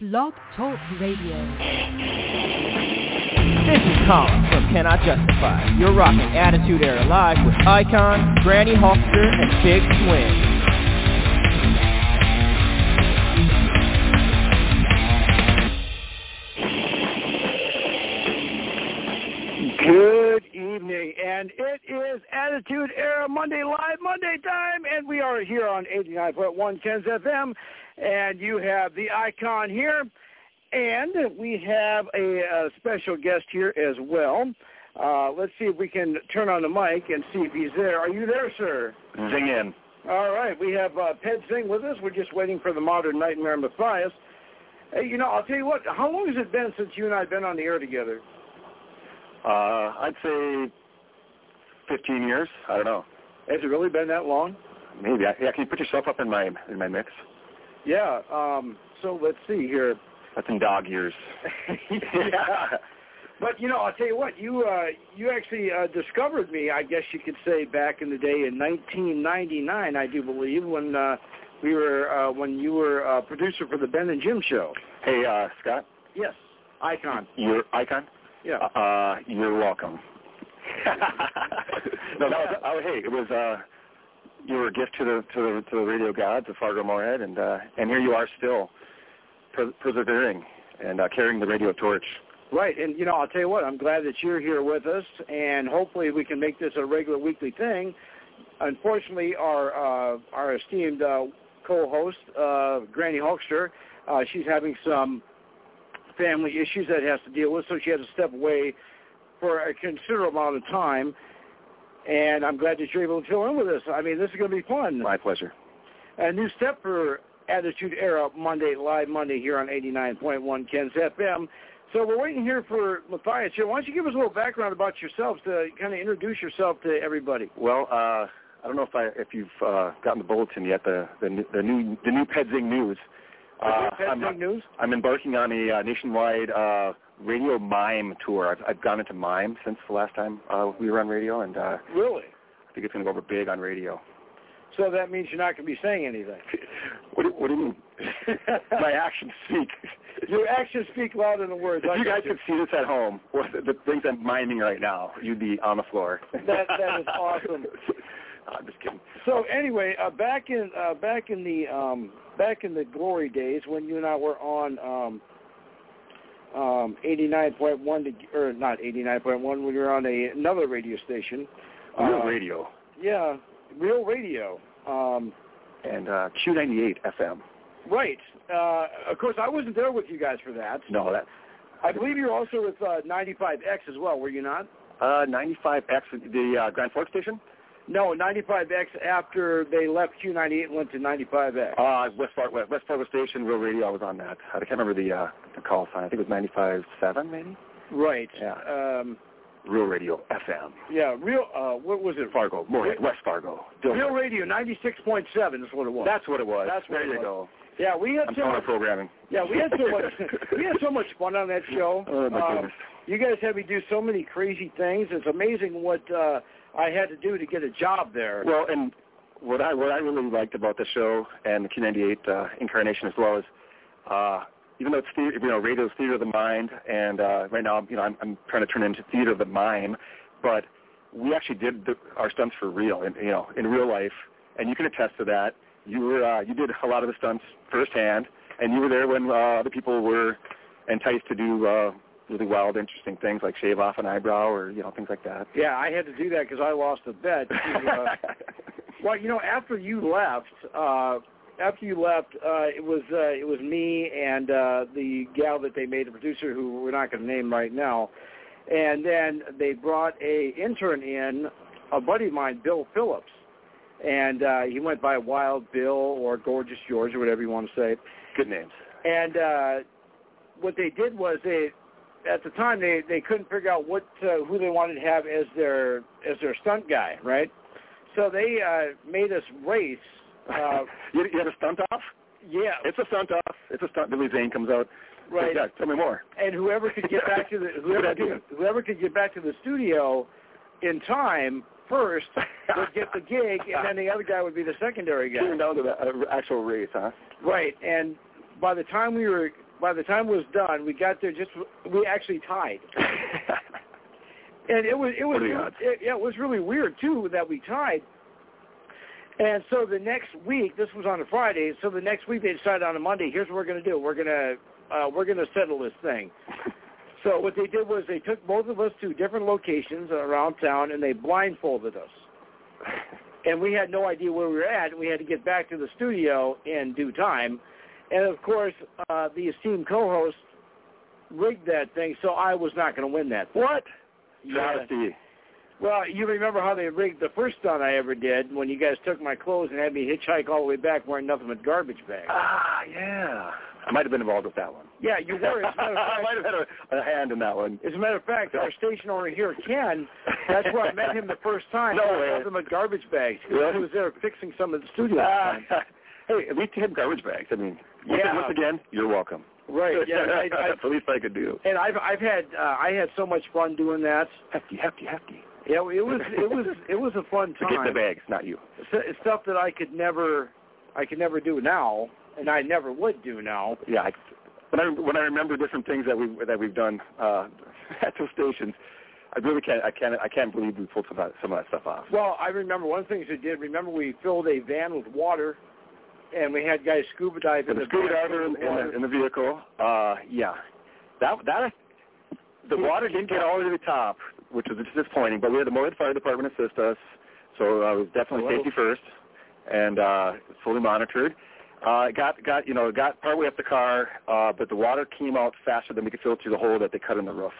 Blog Talk Radio. This is Colin from Cannot Justify. You're rocking Attitude Era Live with Icon, Granny Hulkster, and Big Swing. Attitude Era Monday Live Monday time, and we are here on 89.1 Ken's FM, and you have the icon here, and we have a, a special guest here as well. Uh, let's see if we can turn on the mic and see if he's there. Are you there, sir? Zing in. All right, we have uh, Ped Zing with us. We're just waiting for the modern nightmare Matthias. Hey, you know, I'll tell you what. How long has it been since you and I have been on the air together? Uh, I'd say 15 years. I don't know. Has it really been that long? Maybe. I, yeah, can you put yourself up in my in my mix? Yeah. Um, so let's see here. That's in dog years. yeah. But you know, I'll tell you what. You uh, you actually uh, discovered me. I guess you could say back in the day in 1999, I do believe, when uh, we were uh, when you were uh, producer for the Ben and Jim show. Hey, uh, Scott. Yes. Icon. You're icon. Yeah. Uh, you're welcome. No, that was, oh, hey, it was uh, you were a gift to the to the to the radio gods of Fargo Moorhead, and uh, and here you are still per- persevering and uh, carrying the radio torch. Right, and you know, I'll tell you what. I'm glad that you're here with us, and hopefully we can make this a regular weekly thing. Unfortunately, our uh, our esteemed uh, co-host, uh, Granny Hulkster, uh, she's having some family issues that has to deal with, so she had to step away for a considerable amount of time. And I'm glad that you're able to fill in with us. I mean, this is going to be fun. My pleasure. A new step for Attitude Era Monday, live Monday here on 89.1 Ken's FM. So we're waiting here for Matthias here. Why don't you give us a little background about yourself to kind of introduce yourself to everybody? Well, uh, I don't know if I if you've uh, gotten the bulletin yet, the the, the new the new Pedzing news. Uh, I'm, news? I'm embarking on a uh, nationwide uh, radio mime tour. I've, I've gone into mime since the last time uh, we were on radio, and uh, Really? I think it's going to go over big on radio. So that means you're not going to be saying anything. What do, what do you mean? My actions speak. Your actions speak louder than words. If I you guys you. could see this at home, the, the things I'm miming right now, you'd be on the floor. That- that is awesome. I'm just kidding. So anyway, uh, back in uh, back in the um, back in the glory days when you and I were on um, um, 89.1 to, or not 89.1 when we were on a, another radio station. Real Uh, radio Yeah, real radio. Um, and uh, Q98 FM. right. Uh, of course, I wasn't there with you guys for that. No, that I believe you're also with uh, 95X as well, were you not? uh, 95X, the uh, Grand Forks station. No, 95X after they left Q98 and went to 95X. Uh, West Fargo, West, West Fargo Station, Real Radio. I was on that. I can't remember the uh, the call sign. I think it was 95.7 maybe. right. Yeah. Um, Real Radio FM. yeah, real. Uh, what was it? Fargo, Moorhead, West Fargo. Real Radio 96.7 is what it was. That's what it was. That's what there it you was. go. yeah, we had I'm so much. programming. Yeah, we had so much. we had so much fun on that show. Oh my Um, goodness. You guys had me do so many crazy things. It's amazing what uh, I had to do to get a job there. Well, and what I what I really liked about the show and the Q98 uh, incarnation as well is, uh, even though it's theater, you know radio's theater of the mind, and uh, right now you know I'm, I'm trying to turn it into theater of the mime, but we actually did the, our stunts for real, and you know in real life, and you can attest to that. You were uh, you did a lot of the stunts firsthand, and you were there when uh, other people were enticed to do uh, really wild, interesting things like shave off an eyebrow or you know things like that. yeah, I had to do that because I lost a bet. To, uh, well, you know, after you left, uh, after you left, uh, it was uh, it was me and uh, the gal that they made, the producer, who we're not going to name right now, and then they brought a intern in, a buddy of mine, Bill Phillips, and uh, he went by Wild Bill or Gorgeous George or whatever you want to say. Good names. And uh, what they did was they, at the time, they they couldn't figure out what uh, who they wanted to have as their as their stunt guy, right? So they uh, made us race. Uh, you, you had a stunt off? yeah, It's a stunt off. It's a stunt. Billy Zane comes out. right. Yeah, tell me more. And whoever could get back to the whoever could, whoever could get back to the studio in time first would get the gig, and then the other guy would be the secondary guy. Came down to the uh, actual race, huh? Right, and by the time we were by the time it was done, we got there just we actually tied. and it was it was What are the odds? it, yeah, it was really weird too that we tied. And so the next week, this was on a Friday. So the next week they decided on a Monday. Here's what we're going to do. We're going to uh, we're going to settle this thing. So what they did was they took both of us to different locations around town and they blindfolded us. And we had no idea where we were at. And we had to get back to the studio in due time. And of course, uh, the esteemed co-host rigged that thing, so I was not going to win that. what? Yeah. Well, you remember how they rigged the first stunt I ever did when you guys took my clothes and had me hitchhike all the way back wearing nothing but garbage bags. Ah, yeah. I might have been involved with that one. Yeah, you were. As a matter of I might have had a, a hand in that one. As a matter of fact, our station owner here, Ken, that's where I met him the first time. No way. Nothing but garbage bags. Really? He was there fixing some of the studio. Ah. hey, at least you had garbage bags. I mean, once, Yeah. once again, you're welcome. Right. Yeah. I, I, That's the least I could do. and I've I've had uh, I had so much fun doing that. Hefty, hefty, hefty. Yeah, it was it was it was a fun time. get the bags, not you. S- Stuff that I could never I could never do now, and I never would do now. Yeah. I, when I when I remember different things that we that we've done uh, at those stations, I really can't I can't I can't believe we pulled some of that, some of that stuff off. Well, I remember one of the things we did. Remember, we filled a van with water, and we had guys scuba dive in the the scuba diver in, in, the, in the vehicle, uh, yeah, that that the water didn't get all the way to the top, which was disappointing. But we had the Moorhead Fire Department assist us, so uh, it was definitely Hello? safety first, and uh, fully monitored. Uh, it got got you know it got partway up the car, uh, but the water came out faster than we could fill it through the hole that they cut in the roof.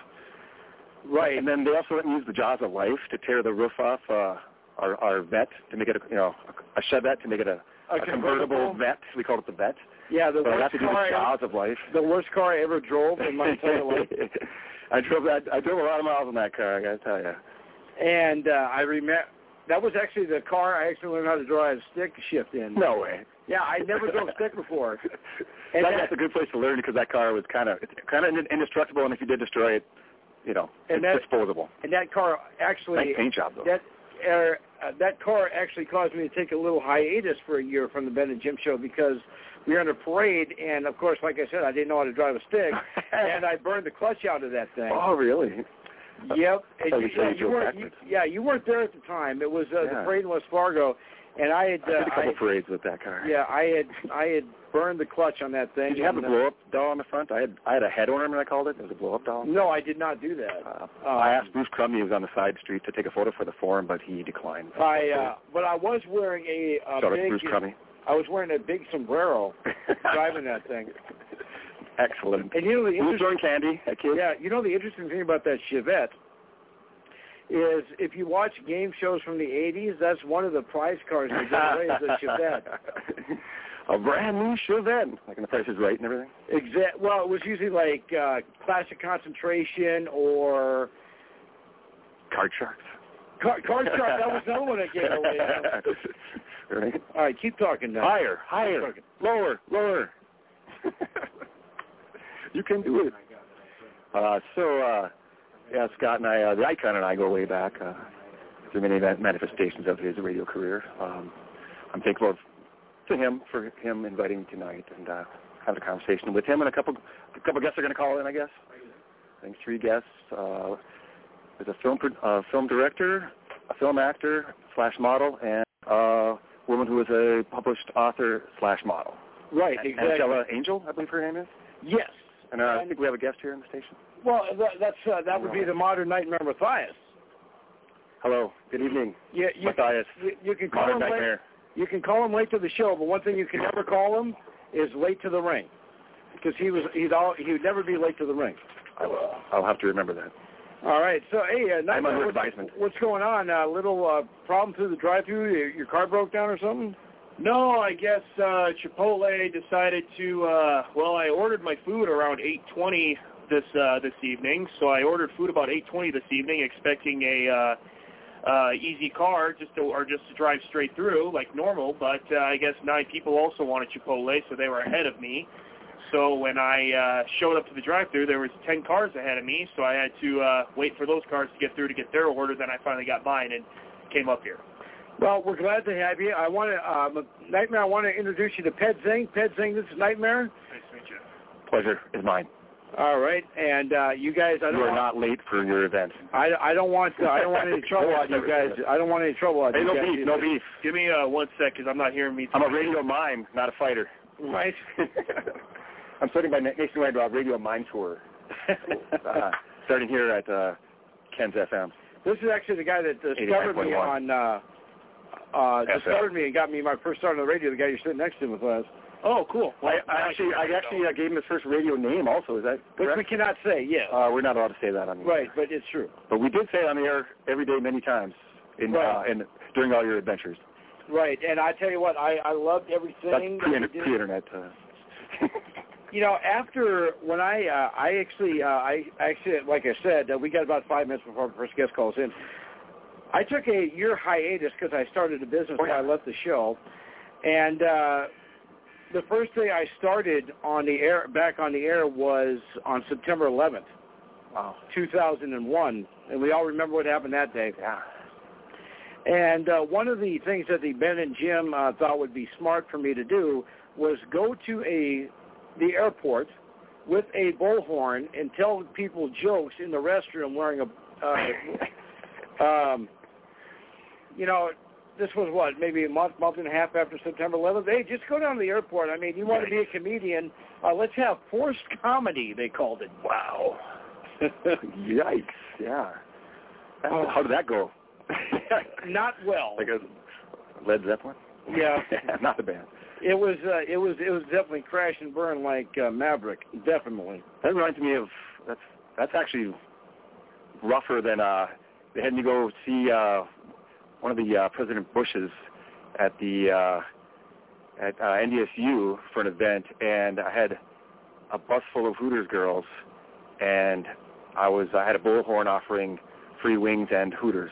right. And then they also went and used the jaws of life to tear the roof off uh, our our vet to make it a you know a Chevette to make it a, a convertible vet. We called it the vet. Yeah, the So I got worst car. the I, of life. the worst car I ever drove in my entire life. I drove that. I drove a lot of miles in that car. I got to tell you. And uh, I remember that was actually the car I actually learned how to drive a stick shift in. No way. Yeah, I never drove stick before. And that, that- that's a good place to learn because that car was kind of it's kind of indestructible, and if you did destroy it, you know, And it's that- disposable. And that car actually Nice paint job though. that uh, uh, that car actually caused me to take a little hiatus for a year from the Ben and Jim show because we were on a parade, and of course, like I said, I didn't know how to drive a stick, and I burned the clutch out of that thing. oh, really? Yep. And you, you you weren't. You, yeah, you weren't there at the time. It was uh, Yeah. the parade in West Fargo, and I had. I did Uh, a couple I, parades with that car. yeah, I had. I had burned the clutch on that thing. Did you have a uh, blow up doll on the front? I had I had a head ornament. I called it. It was a blow up doll. No, I did not do that. Uh, Um, I asked Bruce Crummy, who was on the side street, to take a photo for the forum, but he declined. I. Uh, but I was wearing a, a Shout big. Bruce Crummy. I was wearing a big sombrero driving that thing. Excellent. And you know the interesting. candy at kids? Yeah, you know the interesting thing about that Chevette is if you watch game shows from the '80s, that's one of the prize cars they give away is the Chevette. a brand new Chevette. Like in the Price is Right and everything. Exact. Well, it was usually like uh, classic concentration or Card Sharks. car, card shark. That was another one that gave away. right. All right, keep talking now. Higher, higher, lower, lower. you can do it. Uh, so, uh, yeah, Scott and I, uh, the icon and I go way back uh, through many manifestations of his radio career. Um, I'm thankful to him for him inviting me tonight and uh, having a conversation with him. And a couple, a couple guests are going to call in, I guess. I think three guests. Uh, there's a film, uh, film director, a film actor slash model, and a woman who is a published author slash model. Right, exactly. Angela Angel, I believe her name is. Yes. And uh, I think we have a guest here in the station. Well, that, that's uh, that would be the modern nightmare Matthias. Hello. Good evening. Yeah, you, Matthias. you, you can call Modern him late. Nightmare. You can call him late to the show, but one thing you can never call him is late to the ring, because he was he'd all he would never be late to the ring. I will. I'll have to remember that. All right, so hey, uh, I'm Nightmare, under what's, advisement. what's going on? A uh, little uh, problem through the drive-through? Your, your car broke down or something? No, I guess uh, Chipotle decided to. Uh, well, I ordered my food around 8:20 this uh, this evening, so I ordered food about 8:20 this evening, expecting a uh, uh, easy car just to, or just to drive straight through like normal. But uh, I guess nine people also wanted Chipotle, so they were ahead of me. So when I uh, showed up to the drive-through, there was 10 cars ahead of me, so I had to uh, wait for those cars to get through to get their order. Then I finally got mine and came up here. Well, we're glad to have you. I want to, um, Nightmare. I want to introduce you to Ped Zing. Ped Zing, this is Nightmare. Nice to meet you. pleasure is mine. All right, and uh, you guys, I don't you are want, not late for your event. I, I don't want uh, I don't want any trouble on you guys. I don't want any trouble on Hey, you no guys. beef, no beef. Give me uh, one sec, because I'm not hearing me. I'm a radio mime, not a fighter. Right. I'm starting my na- nationwide uh, radio mime tour, uh, starting here at uh, Ken's FM. This is actually the guy that discovered me on uh, uh, discovered me and got me my first start on the radio. The guy you're sitting next to with us, Oh, cool. I, I actually, I actually uh, gave him his first radio name. Also, is that which we cannot say. Yes. Uh, we're not allowed to say that on the air. right, but it's true. But we did say it on the air every day, many times, in Right. uh, in during all your adventures. Right, and I tell you what, I I loved everything. That's pre- you did. pre-internet. Uh, You know, after when I uh, I actually uh, I actually like I said uh, we got about five minutes before our first guest calls in. I took a year hiatus because I started a business when I left the show, and uh, the first day I started on the air back on the air was on September 11th, wow. 2001, and we all remember what happened that day. Yeah. And uh, one of the things that the Ben and Jim uh, thought would be smart for me to do was go to a the airport with a bullhorn and tell people jokes in the restroom wearing a, uh, um, you know, this was what maybe a month, month and a half after September 11th. Hey, just go down to the airport. I mean, you want to be a comedian? Uh, let's have forced comedy. They called it. Wow. Yikes. Yeah. Oh. How did that go? Not well. like a Led Zeppelin? Yeah. not the band. It was uh, it was it was definitely crash and burn like uh, Maverick, definitely. That reminds me of that's that's actually rougher than uh they had me go see uh one of the uh President Bush's at the uh at uh, NDSU for an event and I had a bus full of Hooters girls and I was I had a bullhorn offering free wings and Hooters.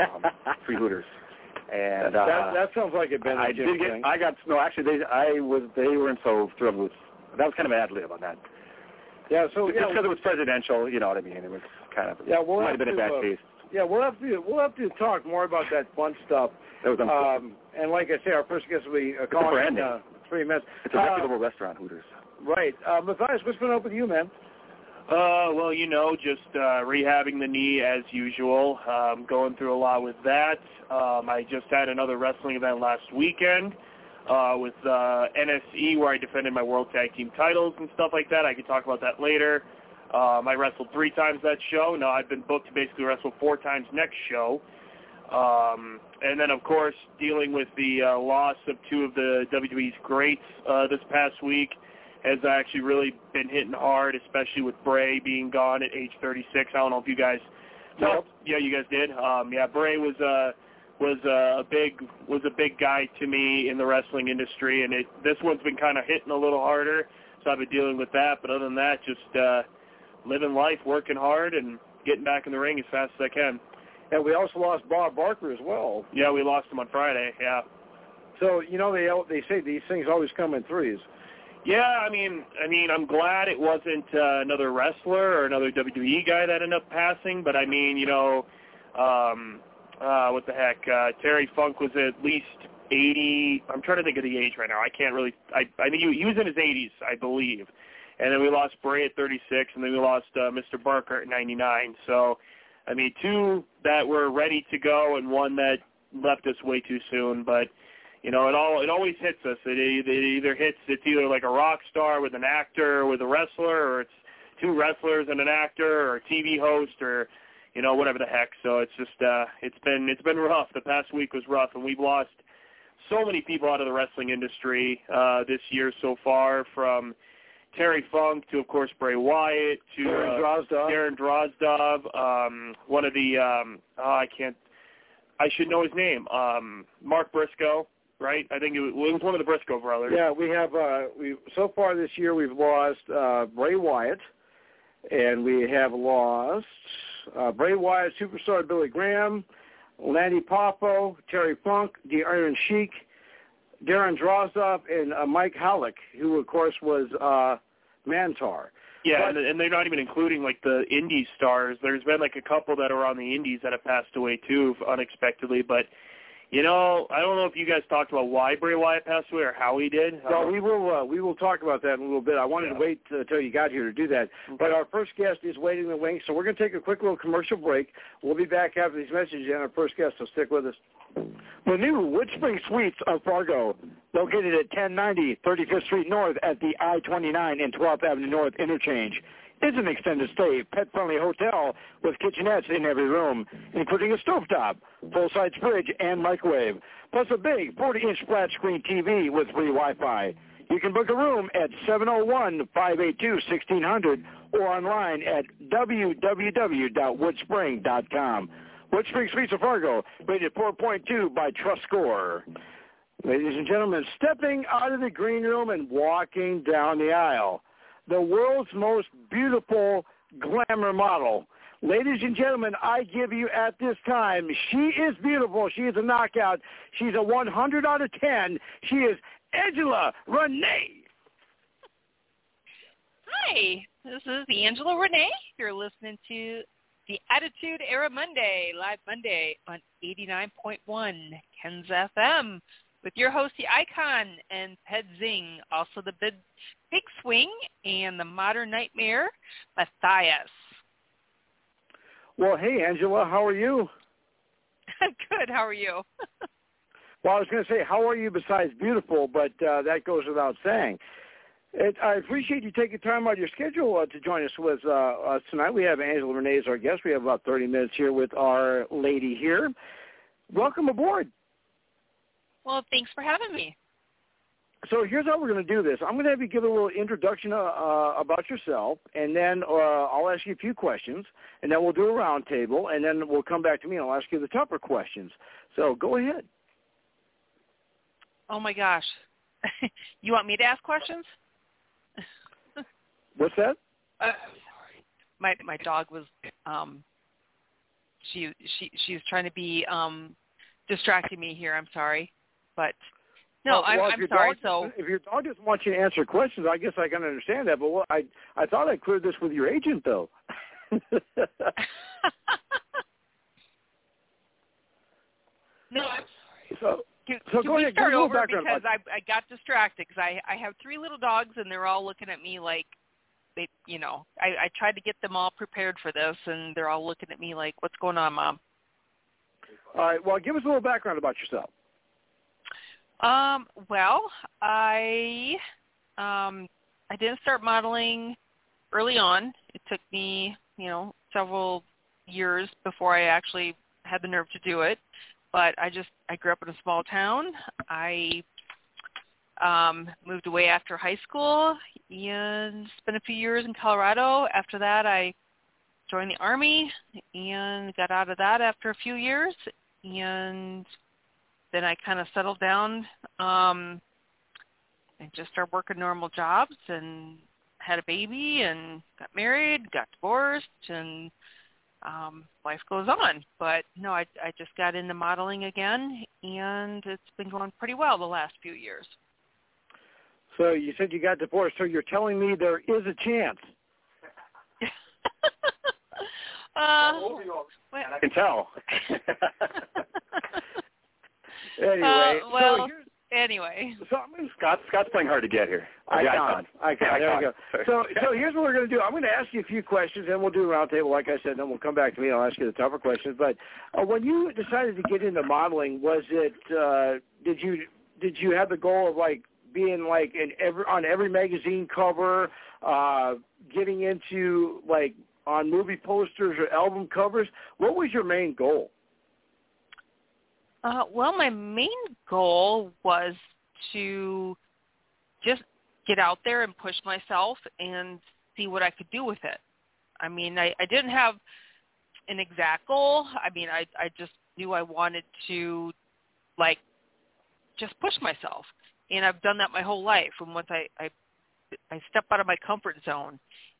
um, free Hooters. And uh that that sounds like a Ben I did get. thing. I got no. Actually, they. I was. They weren't so thrilled with. That was kind of an ad lib on that. yeah, so Just yeah, because it was presidential, you know what I mean. It was kind of. Yeah, we'll might have have been a bad uh, taste. Yeah, we'll have to we'll have to talk more about that fun stuff. That was. Um, and like I say, our first guest will be uh, a calling in brand name. uh, three minutes. it's a uh, reputable restaurant, Hooters. Right, uh, Matthias, what's been up with you, man? Uh, well, you know, just uh, rehabbing the knee as usual. Um, going through a lot with that. Um, I just had another wrestling event last weekend uh, with uh, NSE where I defended my World Tag Team titles and stuff like that. I could talk about that later. Um, I wrestled three times that show. Now I've been booked to basically wrestle four times next show. Um, and then, of course, dealing with the uh, loss of two of the WWE's greats uh, this past week has actually really been hitting hard, especially with Bray being gone at age 36. I don't know if you guys Nope. Yeah, you guys did. Um, yeah, Bray was uh, was uh, a big was a big guy to me in the wrestling industry, and it this one's been kind of hitting a little harder. So I've been dealing with that. But other than that, just uh, living life, working hard, and getting back in the ring as fast as I can. And we also lost Bob Barker as well. Yeah, we lost him on Friday. Yeah. So you know they they say these things always come in threes. Yeah, I mean, I mean, I'm glad it wasn't uh, another wrestler or another WWE guy that ended up passing, but I mean, you know, um, uh, what the heck? Uh, Terry Funk was at least 80. I'm trying to think of the age right now. I can't really. I I think he, he was in his 80s, I believe. And then we lost Bray at 36, and then we lost uh, Mr. Barker at 99. So, I mean, two that were ready to go, and one that left us way too soon. But you know, it all it always hits us. It, it either hits it's either like a rock star with an actor or with a wrestler, or it's two wrestlers and an actor, or a TV host, or you know whatever the heck. So it's just uh, it's been it's been rough. The past week was rough, and we've lost so many people out of the wrestling industry uh, this year so far, from Terry Funk to of course Bray Wyatt to Darren uh, Drozdov. Darren Drozdov, um, one of the um, oh, I can't. I should know his name. Um, Mark Briscoe, right? I think it was, it was one of the Briscoe brothers. Yeah, we have uh we so far this year we've lost uh Bray Wyatt and we have lost uh Bray Wyatt, superstar Billy Graham, Lanny Poffo, Terry Funk, the Iron Sheik, Darren Drozdov and uh, Mike Halac, who of course was uh Mantaur. Yeah, But- and, and they're not even including like the indie stars. There's been like a couple that are on the indies that have passed away too unexpectedly, but You know, I don't know if you guys talked about why Bray Wyatt passed away or how he did. Well, we will uh, we will talk about that in a little bit. I wanted Yeah. to wait until you got here to do that. But our first guest is waiting in the wings, so we're going to take a quick little commercial break. We'll be back after these messages and our first guest, so stick with us. The new Wood Spring Suites of Fargo, located at 1090 35th Street North at the I-29 and 12th Avenue North interchange, is an extended stay, pet-friendly hotel with kitchenettes in every room, including a stovetop, full-size fridge, and microwave, plus a big 40-inch flat-screen TV with free Wi-Fi. You can book a room at 701-582-1600 or online at www.woodspring.com. Woodspring Suites of Fargo, rated 4.2 by Trust Score. Ladies and gentlemen, stepping out of the green room and walking down the aisle, the world's most beautiful glamour model. Ladies and gentlemen, I give you at this time, she is beautiful. She is a knockout. She's a 100 out of 10. She is Angela Renee. Hi, this is Angela Renee. You're listening to the Attitude Era Monday, live Monday on 89.1 Ken's FM with your host, the Icon and Ped Zing, also the Big, Big Swing and the Modern Nightmare, Matthias. Well, hey, Angela, how are you? Good, how are you? Well, I was going to say, how are you besides beautiful, but uh, that goes without saying. It, I appreciate you taking time out of your schedule uh, to join us with uh, us tonight. We have Angela Renee as our guest. We have about 30 minutes here with our lady here. Welcome aboard. Well, thanks for having me. So here's how we're going to do this. I'm going to have you give a little introduction uh, uh, about yourself, and then uh, I'll ask you a few questions, and then we'll do a roundtable, and then we'll come back to me and I'll ask you the tougher questions. So go ahead. Oh my gosh. you want me to ask questions? What's that? Uh, my my dog was um she she she's trying to be um distracting me here. I'm sorry, but no, Well, I'm, well, I'm sorry. So if your dog doesn't want you to answer questions, I guess I can understand that. But what, I I thought I cleared this with your agent, though. no, I'm sorry. so can, So can go we ahead, start over background because I I got distracted because I I have three little dogs and they're all looking at me like they you know I I tried to get them all prepared for this and they're all looking at me like what's going on, mom? all right. Well, give us a little background about yourself. Um, well, I um I didn't start modeling early on. It took me, you know, several years before I actually had the nerve to do it. But I just I grew up in a small town. I um moved away after high school and spent a few years in Colorado. After that I joined the army and got out of that after a few years and then I kind of settled down um and just started working normal jobs and had a baby and got married, got divorced and um life goes on. But no, I I just got into modeling again and it's been going pretty well the last few years. So you said you got divorced. So you're telling me there is a chance. uh, I can tell. Anyway, Uh, well, so here's, anyway. so I'm going to Scott, Scott's playing hard to get here. I The icon. Icon. Yeah, There we go. Sorry. So, so here's what we're going to do. I'm going to ask you a few questions, and we'll do a roundtable, like I said. Then we'll come back to me. and I'll ask you the tougher questions. But uh, when you decided to get into modeling, was it uh, did you did you have the goal of like being like in every on every magazine cover, uh, getting into like on movie posters or album covers? What was your main goal? Uh, well, my main goal was to just get out there and push myself and see what I could do with it. I mean, I, I didn't have an exact goal. I mean, I I just knew I wanted to like just push myself, and I've done that my whole life. And once I I I step out of my comfort zone,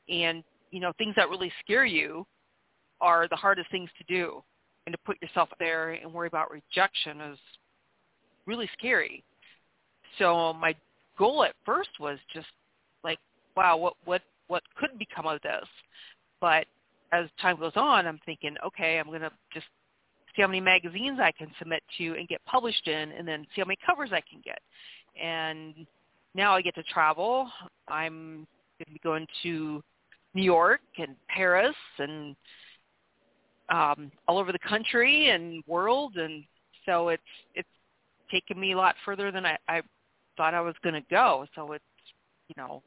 and you know, things that really scare you are the hardest things to do and to put yourself there and worry about rejection is really scary. So my goal at first was just like, wow, what what what could become of this? But as time goes on, I'm thinking, okay, I'm to just see how many magazines I can submit to and get published in, and then see how many covers I can get. And now I get to travel. I'm going to be going to New York and Paris and um, all over the country and world, and so it's it's taken me a lot further than I, I thought I was going to go. So it's you know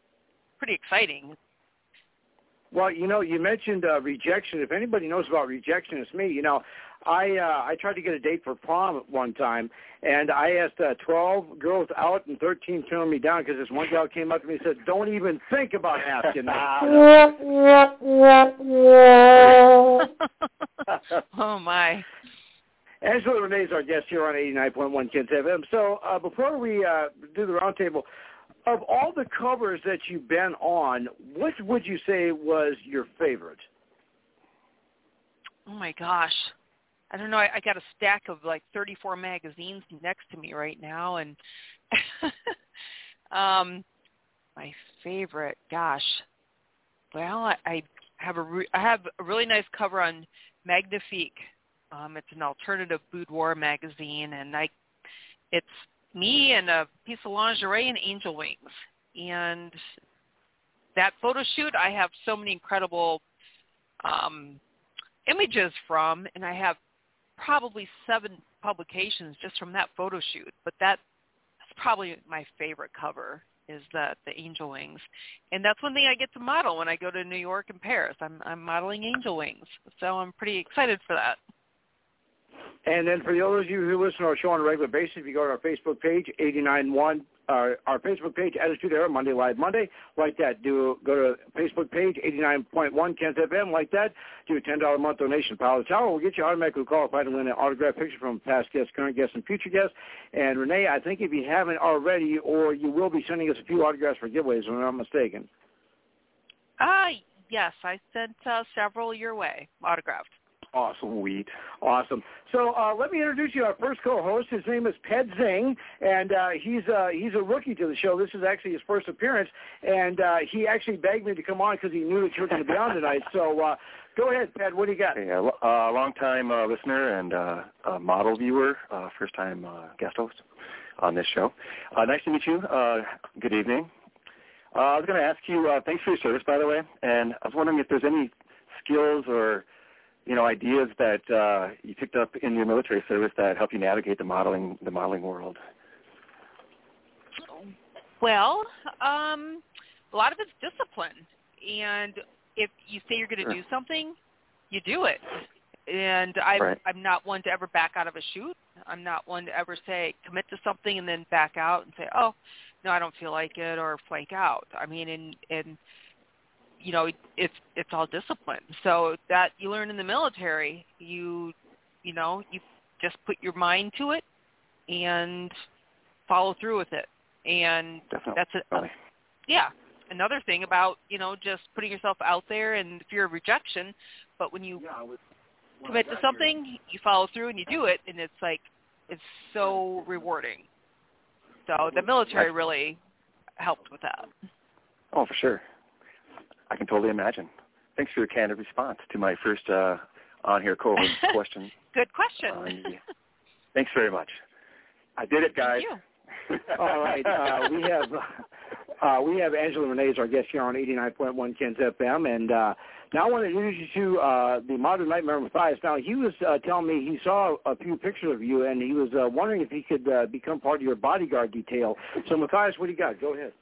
pretty exciting. Well, you know, you mentioned uh, rejection. If anybody knows about rejection, it's me. You know, I uh, I tried to get a date for prom at one time, and I asked uh, 12 girls out, and 13 turned me down because this one girl came up to me and said, "Don't even think about asking me." oh my. Angela Renee is our guest here on 89.1 Kids FM. So uh, before we uh, do the roundtable, of all the covers that you've been on, which would you say was your favorite? Oh my gosh. I don't know. I, I got a stack of like 34 magazines next to me right now, and um, my favorite, gosh. Well, I, I have a re- I have a really nice cover on Magnifique. Um, it's an alternative boudoir magazine, and I, it's me and a piece of lingerie and angel wings. And that photo shoot, I have so many incredible um, images from, and I have probably seven publications just from that photo shoot. But that, that's probably my favorite cover is the the angel wings, and that's one thing I get to model when I go to New York and Paris. I'm I'm modeling angel wings, so I'm pretty excited for that. And then for the others of you who listen to our show on a regular basis, if you go to our Facebook page, 891, uh, our Facebook page, Attitude Era, Monday Live Monday, like that. Do Go to Facebook page, 89.1 Kent FM, like that. Do a $10 a month donation. Of the Tower will get you automatically qualified to win an autographed picture from past guests, current guests, and future guests. And Renee, I think if you haven't already, or you will be sending us a few autographs for giveaways, if I'm not mistaken. Uh, yes. I sent uh, several your way, autographed. Awesome, Wheat. Awesome. So uh, let me introduce you our first co-host. His name is Ped Zing, and uh, he's uh, he's a rookie to the show. This is actually his first appearance, and uh, he actually begged me to come on because he knew that you were going to be on tonight. So uh, go ahead, Ped. What do you got? Yeah, uh, long-time uh, listener and uh, uh, model viewer, uh, first-time uh, guest host on this show. Uh, nice to meet you. Uh, good evening. Uh, I was going to ask you, uh, thanks for your service, by the way, and I was wondering if there's any skills or you know, ideas that uh, you picked up in your military service that help you navigate the modeling the modeling world? Well, um, a lot of it's discipline, and if you say you're going to sure. do something, you do it. And I'm right. I'm not one to ever back out of a shoot. I'm not one to ever say commit to something and then back out and say, oh, no, I don't feel like it, or flake out. I mean, and and you know it's it's all discipline. So that you learn in the military you you know you just put your mind to it and follow through with it. And Definitely. that's it yeah. Another thing about you know just putting yourself out there and the fear of rejection but when you commit to something you follow through and you do it and it's like it's so rewarding. So the military really helped with that. Oh for sure I can totally imagine. Thanks for your candid response to my first uh, on here co-host question. Good question. Uh, thanks very much. I did it, guys. All right, uh, we have uh, we have Angela Renee as our guest here on 89.1 Kens FM, and uh, now I want to introduce you to uh, the Modern Nightmare Matthias. Now he was uh, telling me he saw a few pictures of you, and he was uh, wondering if he could uh, become part of your bodyguard detail. So Matthias, what do you got? Go ahead.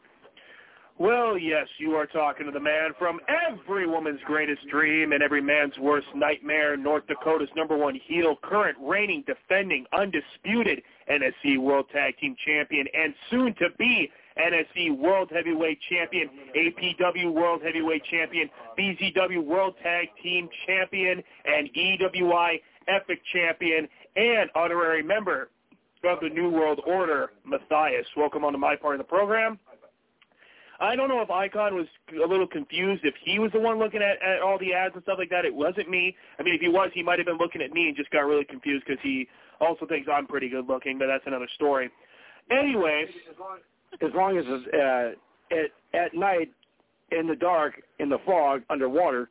Well, yes, you are talking to the man from every woman's greatest dream and every man's worst nightmare, North Dakota's number one heel, current reigning, defending, undisputed NSC World Tag Team Champion, and soon to be NSC World Heavyweight Champion, APW World Heavyweight Champion, BZW World Tag Team Champion, and EWI Epic Champion, and honorary member of the New World Order, Matthias. Welcome onto my part of the program. I don't know if Icon was a little confused if he was the one looking at, at all the ads and stuff like that. It wasn't me. I mean, if he was, he might have been looking at me and just got really confused because he also thinks I'm pretty good looking, but that's another story. Anyway, as long as uh, at at night in the dark in the fog underwater,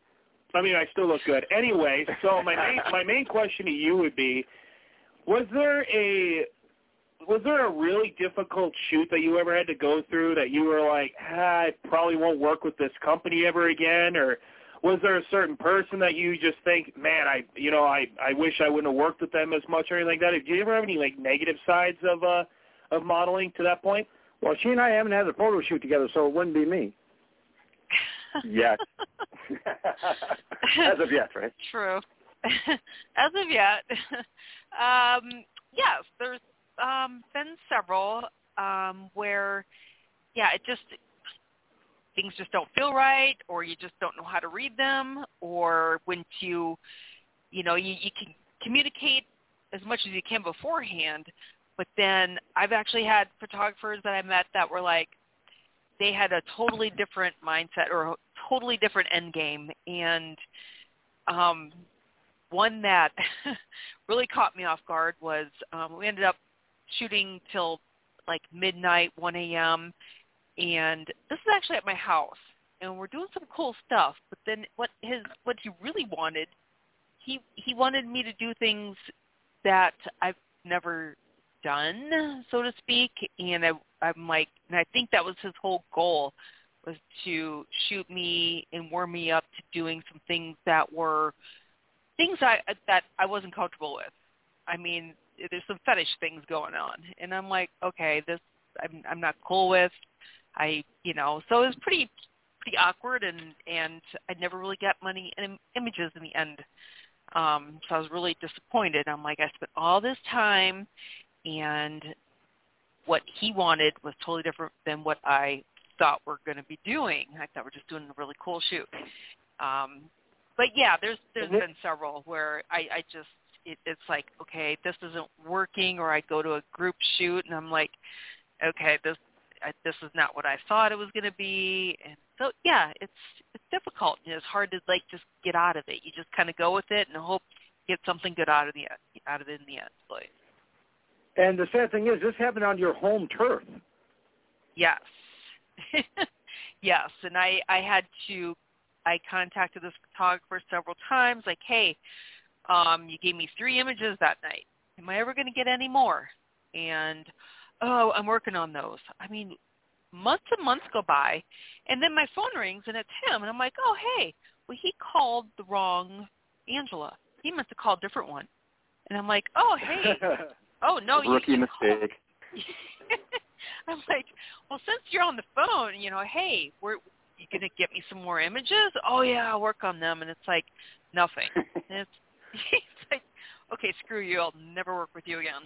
I mean, I still look good. Anyway, so my main my main question to you would be, was there a was there a really difficult shoot that you ever had to go through that you were like, ah, I probably won't work with this company ever again, or was there a certain person that you just think, man, I you know I I wish I wouldn't have worked with them as much or anything like that? Did you ever have any like negative sides of uh of modeling to that point? Well, she and I haven't had a photo shoot together, so it wouldn't be me. Yet. As of yet, right? True. As of yet. um, yes, there's um, been several um, where, yeah, it just things just don't feel right, or you just don't know how to read them, or when you, you know, you, you can communicate as much as you can beforehand, but then I've actually had photographers that I met that were like, they had a totally different mindset or a totally different end game, and um, one that really caught me off guard was um, we ended up shooting till like midnight, 1 a.m. And this is actually at my house, and we're doing some cool stuff. But then what his what he really wanted, he he wanted me to do things that I've never done, so to speak. And I I'm like, and I think that was his whole goal was to shoot me and warm me up to doing some things that were things I that I wasn't comfortable with. I mean, there's some fetish things going on, and I'm like, okay, this I'm I'm not cool with. I you know, so it was pretty pretty awkward, and and I never really got many Im- images in the end. Um, so I was really disappointed. I'm like, I spent all this time, and what he wanted was totally different than what I thought we're going to be doing. I thought we're just doing a really cool shoot. Um, but yeah, there's there's mm-hmm. been several where I, I just it, it's like okay, this isn't working, or I go to a group shoot and I'm like, okay, this I, this is not what I thought it was going to be, and so yeah, it's it's difficult. And it's hard to like just get out of it. You just kind of go with it and hope get something good out of the out of it in the end. Like. And the sad thing is, this happened on your home turf. Yes. yes, and I I had to I contacted this photographer several times, like, hey, um, you gave me three images that night. Am I ever going to get any more? And oh, I'm working on those. I mean, months and months go by, and then my phone rings and it's him, and I'm like, oh, hey, well, he called the wrong Angela. He must have called a different one. And I'm like, oh, hey, oh no, rookie you mistake. I'm like, well, since you're on the phone, you know, hey, we're you gonna get me some more images? Oh yeah, I'll work on them. And it's like nothing. and it's, it's like, okay, screw you. I'll never work with you again.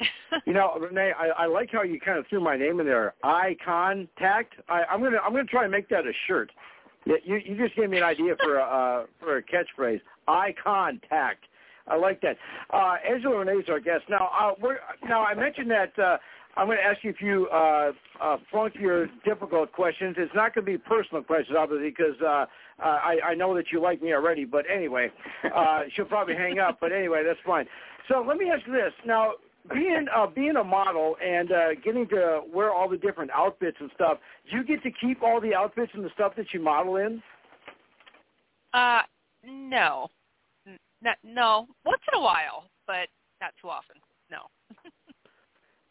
you know, Renee, I, I like how you kind of threw my name in there. Eye contact. I, I'm gonna I'm gonna try and make that a shirt. You you just gave me an idea for a uh, for a catchphrase. Eye contact. I like that. Uh, Angela Renee is our guest. Now, uh, we're, now I mentioned that uh, I'm going to ask you a few uh, uh, funkier, difficult questions. It's not going to be personal questions, obviously, because uh, uh, I, I know that you like me already. But anyway, uh, she'll probably hang up. But anyway, that's fine. So let me ask you this. Now, being uh, being a model and uh, getting to wear all the different outfits and stuff, do you get to keep all the outfits and the stuff that you model in? Uh, no, N- no. Once in a while, but not too often.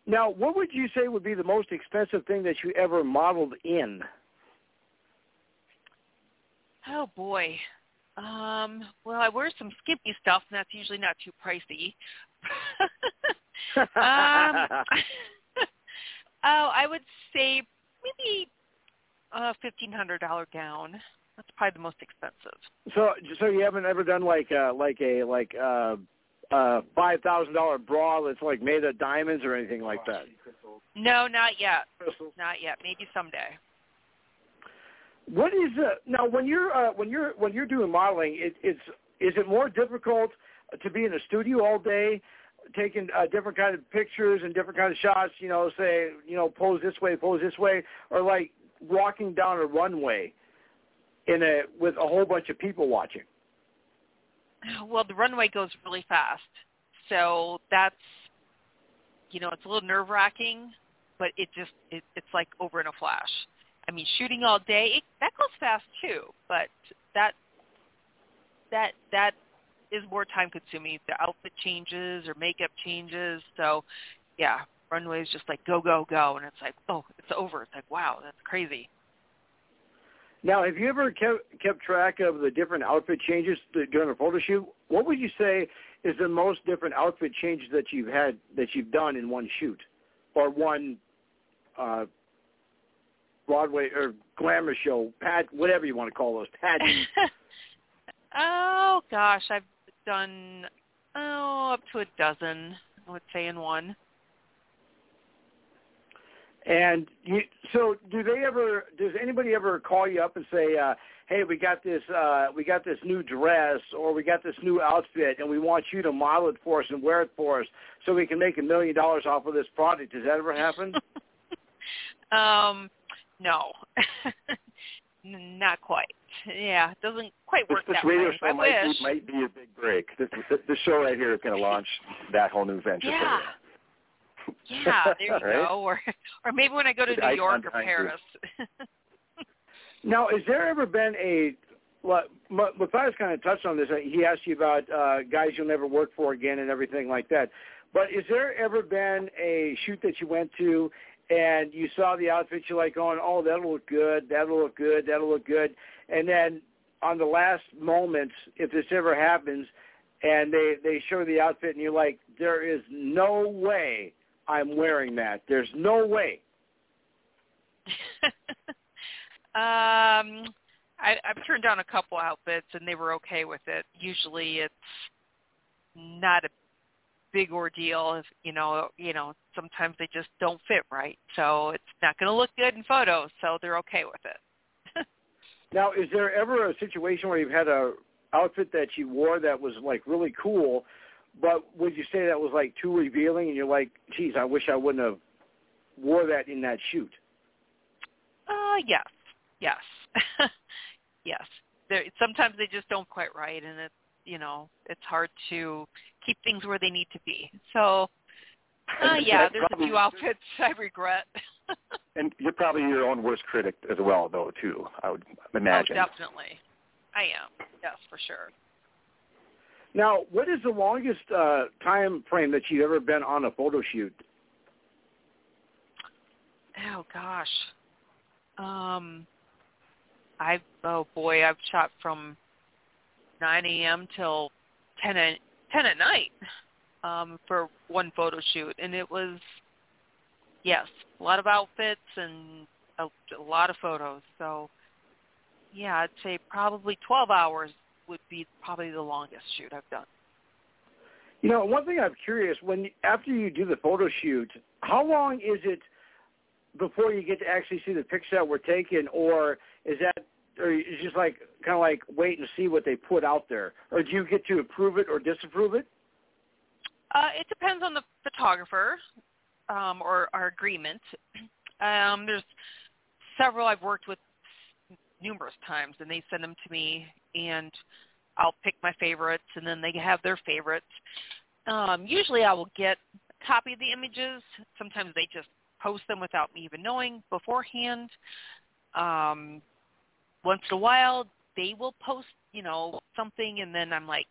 No. Now, what would you say would be the most expensive thing that you ever modeled in? Oh boy. Um, well, I wear some skimpy stuff, and that's usually not too pricey. um, oh, I would say maybe a fifteen hundred dollar gown. That's probably the most expensive. So, so you haven't ever done like uh like a like uh uh five thousand dollar bra that's like made of diamonds or anything like that? No, not yet. Crystals. Not yet. Maybe someday. What is uh, now when you're uh, when you're when you're doing modeling? It, it's is it more difficult to be in a studio all day, taking uh, different kind of pictures and different kind of shots? You know, say you know pose this way, pose this way, or like walking down a runway in a with a whole bunch of people watching. Well, the runway goes really fast, so that's you know it's a little nerve wracking, but it just it, it's like over in a flash. I mean, shooting all day it, that goes fast too, but that that that is more time consuming. The outfit changes or makeup changes. So yeah, runway is just like go go go, and it's like oh it's over. It's like wow that's crazy. Now, have you ever kept kept track of the different outfit changes during a photo shoot? What would you say is the most different outfit changes that you've had that you've done in one shoot or one uh, Broadway or glamour show, pad, whatever you want to call those pageants? oh gosh, I've done oh up to a dozen. I would say in one. And you, so, do they ever? Does anybody ever call you up and say, uh, "Hey, we got this, uh, we got this new dress, or we got this new outfit, and we want you to model it for us and wear it for us, so we can make a million dollars off of this product"? Does that ever happen? um, no, not quite. Yeah, it doesn't quite work this, that this radio way. show might be, might be a big break. This, this, this show right here is going to launch that whole new venture. Yeah. Yeah, there you right? go. Or or maybe when I go to New York or. Paris. Now, has there ever been a well, Ma- Matthias kind of touched on this. He asked you about uh, guys you'll never work for again and everything like that. But is there ever been a shoot that you went to and you saw the outfit, you're like going, oh, that'll look good, that'll look good, that'll look good, and then on the last moments, if this ever happens, and they they show the outfit and you're like, there is no way I'm wearing that. There's no way. um, I, I've turned down a couple outfits and they were okay with it. Usually, it's not a big ordeal. If you know, you know, sometimes they just don't fit right, so it's not going to look good in photos. So they're okay with it. Now, is there ever a situation where you've had a outfit that you wore that was like really cool, but would you say that was like too revealing, and you're like, geez, I wish I wouldn't have wore that in that shoot? Uh, yes, yes, yes. There, sometimes they just don't quite right, and it's you know it's hard to keep things where they need to be. So, uh, yeah, That's there's a few outfits I regret. And you're probably your own worst critic as well, though, too. I would imagine. Oh, definitely. I am. Yes, for sure. Now, what is the longest uh, time frame that you've ever been on a photo shoot? Oh gosh. Um, I oh boy, I've shot from 9 a.m. till 10 at 10 at night um, for one photo shoot, and it was yes, a lot of outfits and a, a lot of photos. So yeah, I'd say probably 12 hours would be probably the longest shoot I've done. You know, one thing I'm curious when after you do the photo shoot, how long is it before you get to actually see the pictures that were taken, or is that, or is just like kind of like wait and see what they put out there, or do you get to approve it or disapprove it? Uh, it depends on the photographer um, or our agreement. Um, there's several I've worked with numerous times, and they send them to me, and I'll pick my favorites, and then they have their favorites. Um, usually, I will get a copy of the images. Sometimes they just post them without me even knowing beforehand. Um, once in a while, they will post, you know, something, and then I'm like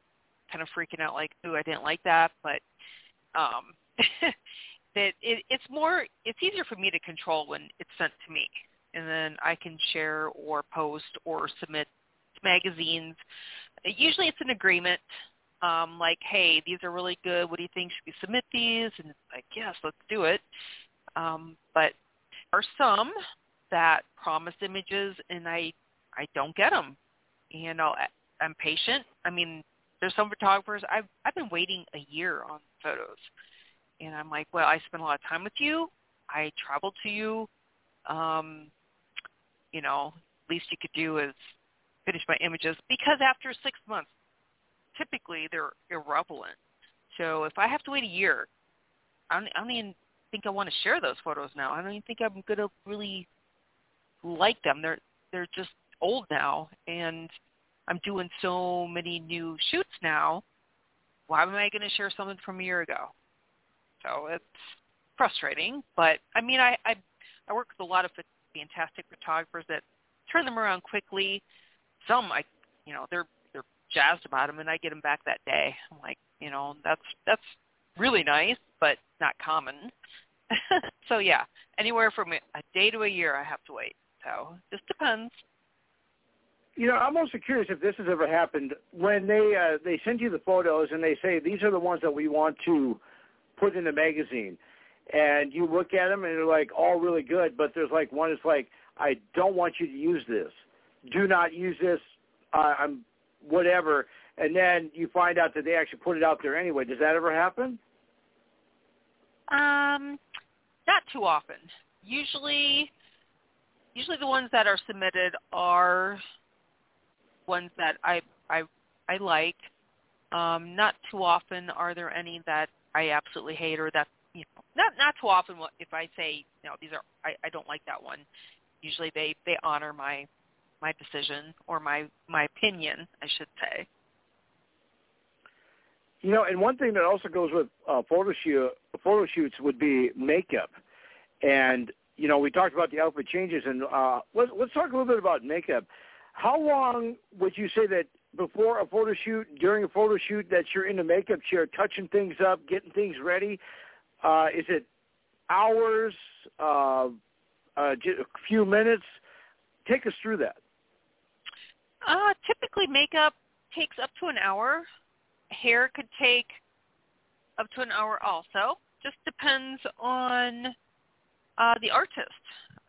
kind of freaking out, like, "Ooh, I didn't like that," but um, that it, it's more, it's easier for me to control when it's sent to me, and then I can share or post or submit magazines. Usually, it's an agreement, um, like, "Hey, these are really good. What do you think? Should we submit these?" And it's like, "Yes, let's do it." Um, but there are some that promise images, and I I don't get them, and I'll, I'm patient. I mean, there's some photographers I've I've been waiting a year on photos, and I'm like, well, I spent a lot of time with you. I traveled to you. Um, you know, least you could do is finish my images because after six months, typically they're irrelevant. So if I have to wait a year, I don't, I don't even think I want to share those photos now. I don't even think I'm gonna really like them. They're they're just old now, and I'm doing so many new shoots now. Why am I to share something from a year ago? So it's frustrating, but I mean, I I, I work with a lot of fantastic photographers that turn them around quickly. Some I, you know, they're they're jazzed about them, and I get them back that day. I'm like, you know, that's that's really nice, but not common. so yeah, anywhere from a day to a year, I have to wait. So just depends. You know, I'm also curious if this has ever happened when they uh, they send you the photos and they say these are the ones that we want to put in the magazine, and you look at them and they're like all really good, but there's like one that's like I don't want you to use this, do not use this, uh, I'm whatever, and then you find out that they actually put it out there anyway. Does that ever happen? Um, not too often. Usually, usually the ones that are submitted are ones that I I I like. Um, not too often are there any that I absolutely hate or that you know not not too often if I say know these are I, I don't like that one. Usually they they honor my my decision or my my opinion I should say. You know, and one thing that also goes with uh, photo shoot photo shoots would be makeup, and you know we talked about the outfit changes, and uh, let's let's talk a little bit about makeup. How long would you say that before a photo shoot, during a photo shoot, that you're in the makeup chair, touching things up, getting things ready? Uh, is it hours, uh, uh, a few minutes? Take us through that. Uh, typically, makeup takes up to an hour. Hair could take up to an hour also. Just depends on uh, the artist.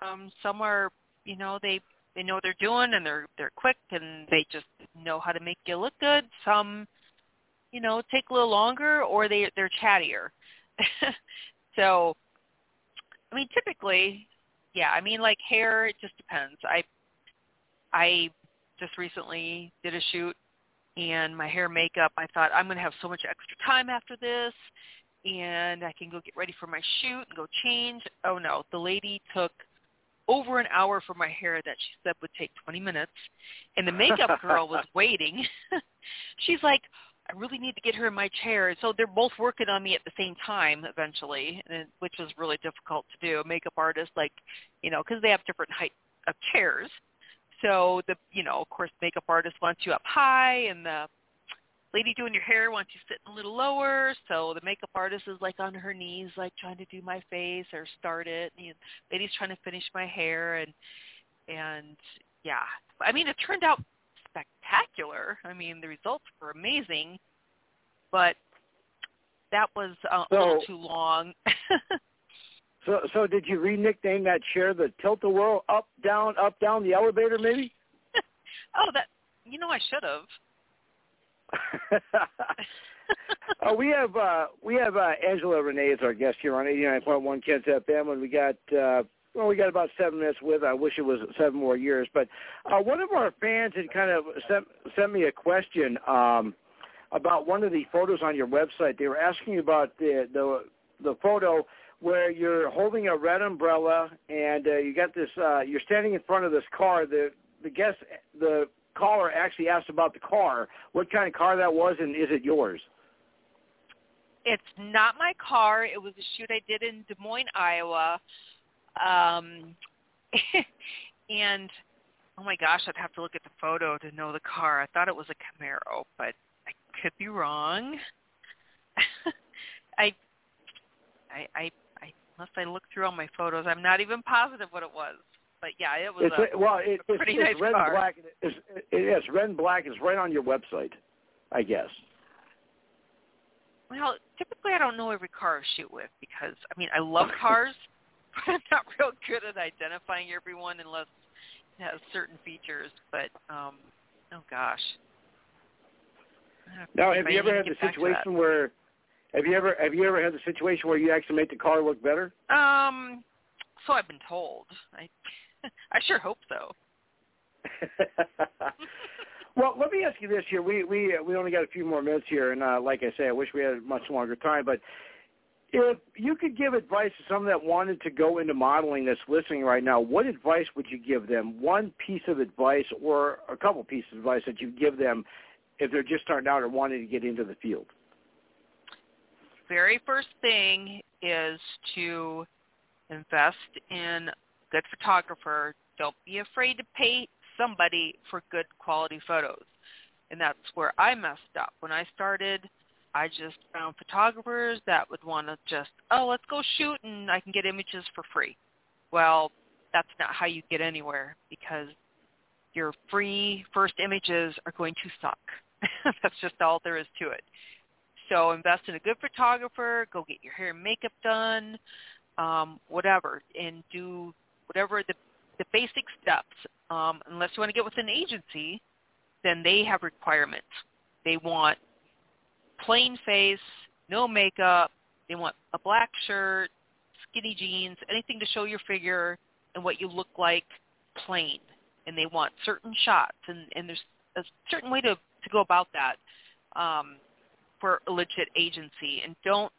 Um, some are, you know, they they know what they're doing and they're they're quick and they just know how to make you look good. Some, you know, take a little longer or they they're chattier. so, I mean, typically, yeah. I mean, like hair, it just depends. I I just recently did a shoot and my hair makeup. I thought I'm going to have so much extra time after this and I can go get ready for my shoot and go change. Oh no, the lady took over an hour for my hair that she said would take 20 minutes. And the makeup girl was waiting. She's like, I really need to get her in my chair. So they're both working on me at the same time eventually, and, which was really difficult to do. A makeup artist, like, you know, because they have different height of chairs. So the, you know, of course, makeup artist wants you up high, and the lady doing your hair wants you sitting a little lower. So the makeup artist is like on her knees, like trying to do my face or start it. And the lady's trying to finish my hair, and and yeah, I mean it turned out spectacular. I mean the results were amazing, but that was uh, so, a little too long. so so did you re-nickname that chair the tilt-a-whirl up down up down the elevator maybe? oh, that you know I should have. uh, we have uh, we have uh, Angela Renee as our guest here on 89.1 Kens FM, and we got uh, well, we got about seven minutes with. I wish it was seven more years, but uh, one of our fans had kind of sent sent me a question um, about one of the photos on your website. They were asking about the the the photo where you're holding a red umbrella and uh, you got this. Uh, you're standing in front of this car. The the guest the caller actually asked about the car. What kind of car that was, and is it yours? It's not my car. It was a shoot I did in Des Moines, Iowa. Um, and oh my gosh, I'd have to look at the photo to know the car. I thought it was a Camaro, but I could be wrong. I, I, I, unless I look through all my photos, I'm not even positive what it was. But yeah, it was it's, a, well, it, it's, pretty it's nice red car. and black. It's, it is red and black. It's right on your website, I guess. Well, typically I don't know every car I shoot with because I mean I love cars, but I'm not real good at identifying everyone unless it has certain features. But um, oh gosh. Now, have you ever had the situation where have you ever have you ever had the situation where you actually make the car look better? Um, so I've been told. I I sure hope so. well, let me ask you this here. We we we only got a few more minutes here, and uh, like I say, I wish we had much longer time. But if you could give advice to someone that wanted to go into modeling that's listening right now, what advice would you give them? One piece of advice, or a couple pieces of advice that you give them if they're just starting out or wanting to get into the field. Very first thing is to invest in good photographer. Don't be afraid to pay somebody for good quality photos. And that's where I messed up. When I started, I just found photographers that would want to just, oh, let's go shoot and I can get images for free. Well, that's not how you get anywhere because your free first images are going to suck. that's just all there is to it. So invest in a good photographer, go get your hair and makeup done, um, whatever, and do whatever the, the basic steps. Um, unless you want to get with an agency, then they have requirements. They want plain face, no makeup. They want a black shirt, skinny jeans, anything to show your figure and what you look like plain. And they want certain shots, and, and there's a certain way to, to go about that um, for a legit agency. And don't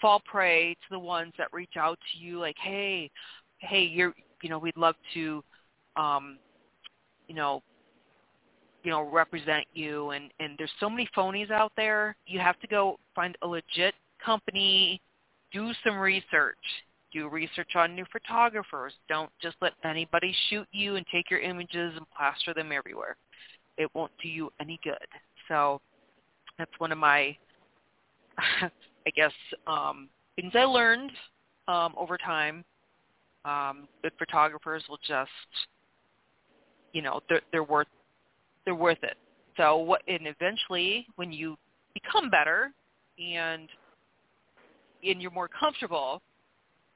fall prey to the ones that reach out to you like, hey, hey, you're, you know, we'd love to, um, you know, you know, represent you and, and there's so many phonies out there. You have to go find a legit company, do some research. Do research on new photographers. Don't just let anybody shoot you and take your images and plaster them everywhere. It won't do you any good. So that's one of my, I guess, um, things I learned um, over time. Um, good photographers will just, you know, they're, they're worth they're worth it. So what and eventually when you become better and and you're more comfortable,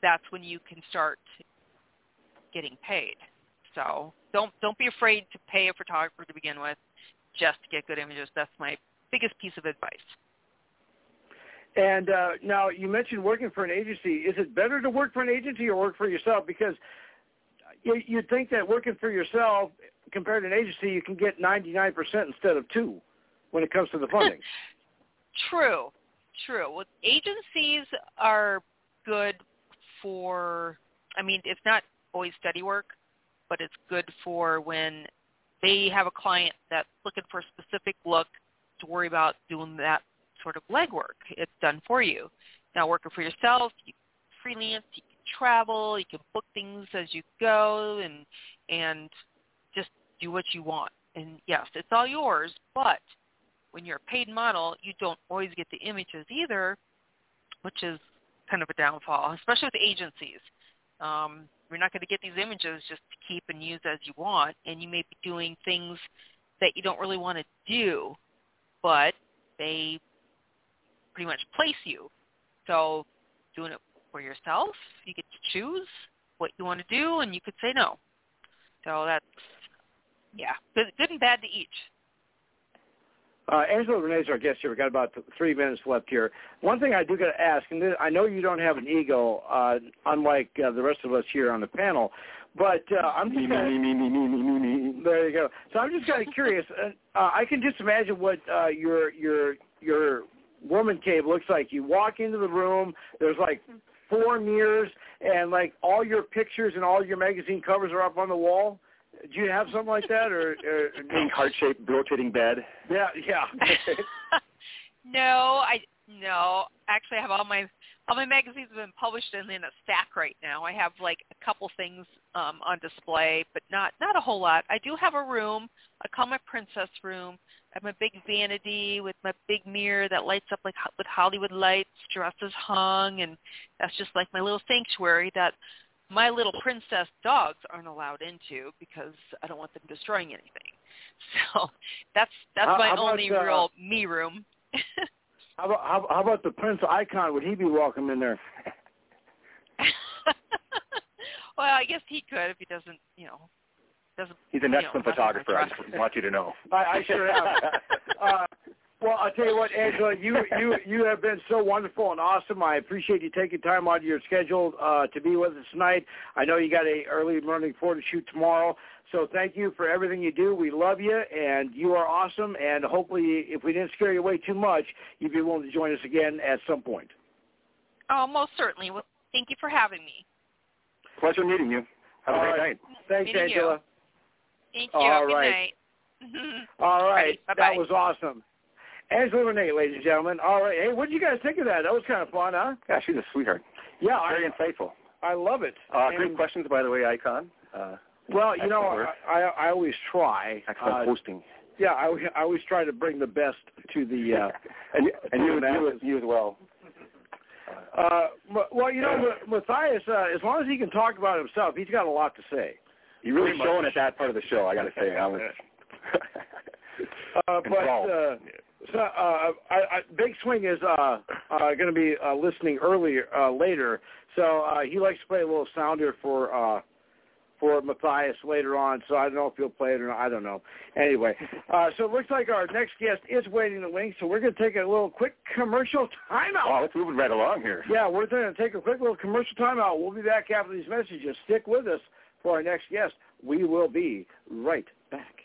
that's when you can start getting paid. So don't don't be afraid to pay a photographer to begin with just to get good images. That's my biggest piece of advice. And uh, now you mentioned working for an agency. Is it better to work for an agency or work for yourself? Because you, you'd think that working for yourself compared to an agency, you can get 99% instead of two when it comes to the funding. true, true. Well, agencies are good for, I mean, it's not always steady work, but it's good for when they have a client that's looking for a specific look to worry about doing that sort of legwork. It's done for you. Now, working for yourself, you freelance, you can travel, you can book things as you go, and and just do what you want. And yes, it's all yours, but when you're a paid model, you don't always get the images either, which is kind of a downfall, especially with agencies. Um, you're not going to get these images just to keep and use as you want, and you may be doing things that you don't really want to do, but they pretty much place you. So doing it for yourself, you get to choose what you want to do, and you could say no. So that's yeah, good, good and bad to each. Uh, Angela Renee is our guest here. We've got about three minutes left here. One thing I do got to ask, and I know you don't have an ego, uh, unlike uh, the rest of us here on the panel, but uh, I'm just kinda, me, me, me, me, me, me, me. There you go. So I'm just kind of curious. Uh, uh, I can just imagine what uh, your your your woman cave looks like. You walk into the room. There's like four mirrors, and like all your pictures and all your magazine covers are up on the wall. Do you have something like that, or, or pink heart-shaped rotating bed? Yeah, yeah. no, I no. Actually, I have all my all my magazines have been published in, in a stack right now. I have like a couple things um, on display, but not not a whole lot. I do have a room. I call my princess room. I have my big vanity with my big mirror that lights up like with Hollywood lights, dresses hung, and that's just like my little sanctuary that my little princess dogs aren't allowed into because I don't want them destroying anything. So that's that's how, my how only about, uh, real me room. how, about, how, how about the Prince Icon? Would he be welcome in there? well, I guess he could if he doesn't, you know, doesn't. He's an you excellent know, photographer. I just want you to know. I, I sure am. uh, well, I'll tell you what, Angela, you you you have been so wonderful and awesome. I appreciate you taking time out of your schedule uh, to be with us tonight. I know you got a early morning photo shoot tomorrow, so thank you for everything you do. We love you, and you are awesome. And hopefully, if we didn't scare you away too much, you'd be willing to join us again at some point. Oh, most certainly. Well, thank you for having me. Pleasure meeting you. Have a All great right. night. Thanks, Meeting you. Angela. Thank you. All Good right. night. All right, Bye-bye. that was awesome. Angela Renee, ladies and gentlemen. All right, hey, what did you guys think of that? That was kind of fun, huh? Yeah, she's a sweetheart. Yeah, Very I, insightful. I love it. Uh, And- great questions, by the way, Icon. Uh, Well, you know, I, I always try. Excellent uh, hosting. Yeah, I, I always try to bring the best to the uh, and and you, the you, you as well. Uh, well, you know, Matthias, uh, as long as he can talk about himself, he's got a lot to say. You really showing at that part of the show, I got to say. I was. uh, but uh, so, uh, I, I, Big Swing is uh, uh, going to be uh, listening earlier uh, later, so uh, he likes to play a little sounder for uh, for Matthias later on. So I don't know if he'll play it or not. I don't know. Anyway, uh, so it looks like our next guest is waiting to wing. So we're going to take a little quick commercial timeout. Wow, it's moving right along here. Yeah, we're going to take a quick little commercial timeout. We'll be back after these messages. Stick with us for our next guest. We will be right back.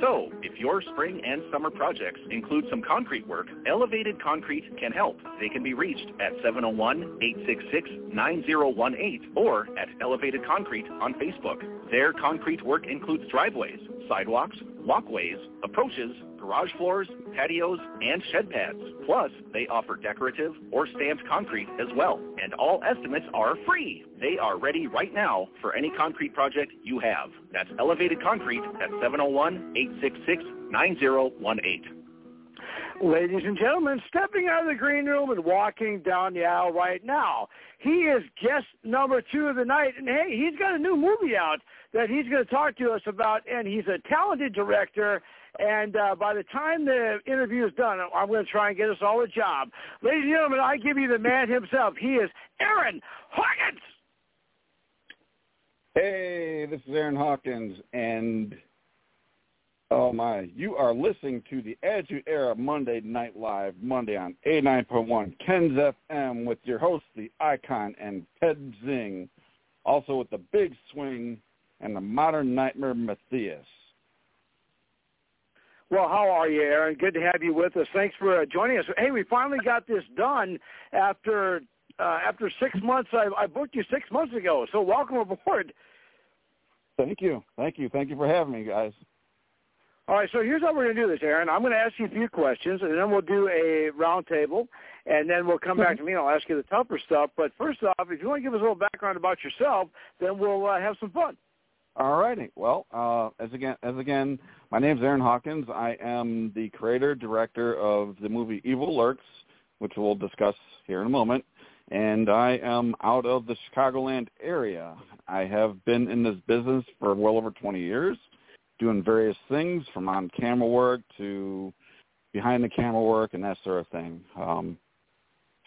So, if your spring and summer projects include some concrete work, Elevated Concrete can help. They can be reached at 701-866-9018 or at Elevated Concrete on Facebook. Their concrete work includes driveways, sidewalks, walkways, approaches, garage floors, patios, and shed pads. Plus, they offer decorative or stamped concrete as well, and all estimates are free. They are ready right now for any concrete project you have. That's Elevated Concrete at 701-866-9018. Ladies and gentlemen, stepping out of the green room and walking down the aisle right now, he is guest number two of the night. And hey, he's got a new movie out that he's going to talk to us about, and he's a talented director. And uh, by the time the interview is done, I'm going to try and get us all a job. Ladies and gentlemen, I give you the man himself. He is Aaron Hawkins. Hey, this is Aaron Hawkins, and oh my, you are listening to the Attitude Era Monday Night Live, Monday on A9.1 Ken's FM with your host, the Icon, and Ped Zing, also with the Big Swing and the Modern Nightmare Matthias. Well, how are you, Aaron? Good to have you with us. Thanks for uh, joining us. Hey, we finally got this done after uh, after six months. I, I booked you six months ago, so welcome aboard. Thank you, thank you, thank you for having me, guys. All right, so here's how we're going to do this, Aaron. I'm going to ask you a few questions, and then we'll do a roundtable, and then we'll come back to me and I'll ask you the tougher stuff. But first off, if you want to give us a little background about yourself, then we'll uh, have some fun. All righty. Well, uh, as again, as again, my name is Aaron Hawkins. I am the creator director of the movie Evil Lurks, which we'll discuss here in a moment. And I am out of the Chicagoland area. I have been in this business for well over 20 years, doing various things from on-camera work to behind-the-camera work and that sort of thing. Um,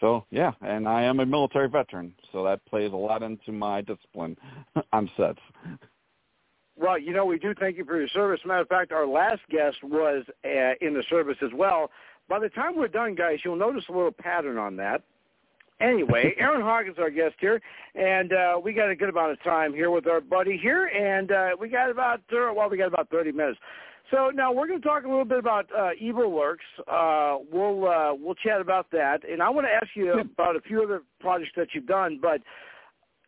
so yeah, and I am a military veteran, so that plays a lot into my discipline on sets. Well, you know, we do thank you for your service. Matter of fact, our last guest was uh, in the service as well. By the time we're done, guys, you'll notice a little pattern on that. Anyway, Aaron Hawkins our guest here, and uh, we got a good amount of time here with our buddy here, and uh, we got about uh, well, we got about 30 minutes. So now we're going to talk a little bit about uh, Evil Lurks. Uh, we'll uh, we'll chat about that, and I want to ask you about a few other projects that you've done, but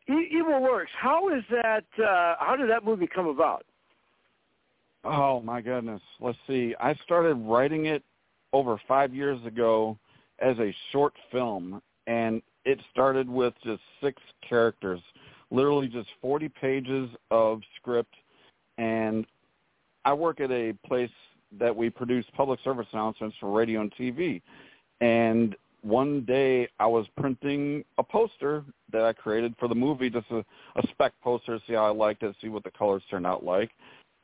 Evil Lurks. How is that? Uh, how did that movie come about? Oh my goodness. Let's see. I started writing it over five years ago as a short film, and it started with just six characters, literally just 40 pages of script. And I work at a place that we produce public service announcements for radio and TV. And one day I was printing a poster that I created for the movie, just a, a spec poster, see how I liked it, see what the colors turned out like.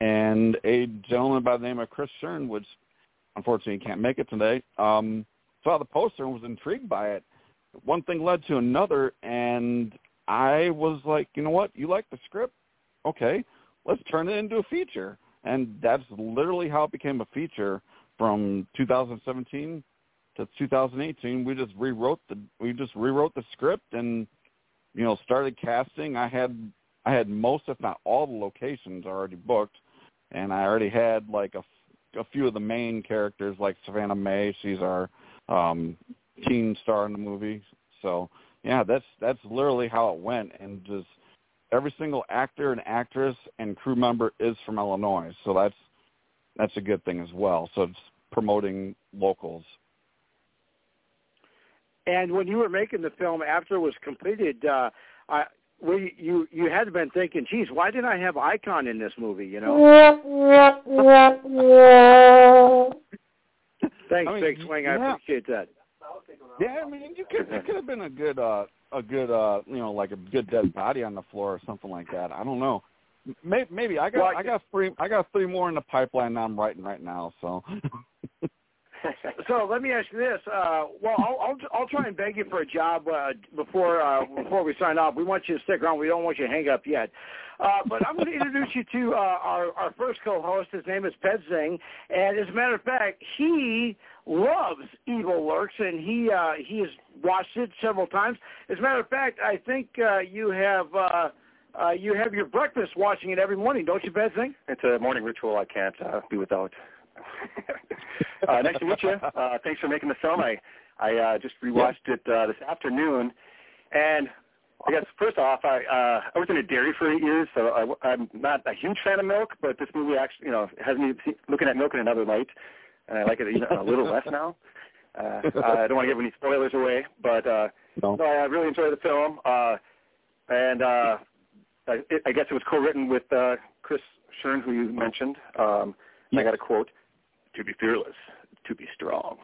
And a gentleman by the name of Chris Shern, which unfortunately can't make it today, um, saw the poster and was intrigued by it. One thing led to another, and I was like, you know what? You like the script? Okay, let's turn it into a feature. And that's literally how it became a feature from 2017 to 2018. We just rewrote the we just rewrote the script and you know started casting. I had I had most, if not all, the locations already booked, and I already had like a, a few of the main characters, like Savannah May. She's our um, teen star in the movie. So yeah, that's that's literally how it went, and just every single actor and actress and crew member is from Illinois. So that's that's a good thing as well. So it's promoting locals. And when you were making the film after it was completed, uh, I, we you you had been thinking, geez, why didn't I have Icon in this movie? You know. Thanks, I mean, Big Swing. I appreciate that. Yeah, I mean, you could it could have been a good uh a good uh you know like a good dead body on the floor or something like that. I don't know. Maybe, maybe I got Well, I got three I got three more in the pipeline that I'm writing right now. So So let me ask you this. Uh, well, I'll, I'll I'll try and beg you for a job uh, before uh, before we sign off. We want you to stick around. We don't want you to hang up yet. Uh, but I'm going to introduce you to uh, our our first co-host. His name is Ped Zing, and as a matter of fact, he loves Evil Lurks, and he uh, he has watched it several times. As a matter of fact, I think uh, you have. Uh, uh, you have your breakfast watching it every morning, don't you, Ped Zing? It's a morning ritual I can't uh, be without. uh, nice to meet you. Uh, thanks for making the film. I I uh, just rewatched it uh, this afternoon, and I guess first off, I uh, I was in a dairy for eight years, so I, I'm not a huge fan of milk. But this movie actually, you know, has me looking at milk in another light, and I like it even a little less now. Uh, I don't want to give any spoilers away, but uh, no. no, I really enjoyed the film, uh, and uh, I, it, I guess it was co-written with uh, Chris Shern, who you mentioned. Um, I got a quote: "To be fearless, to be strong."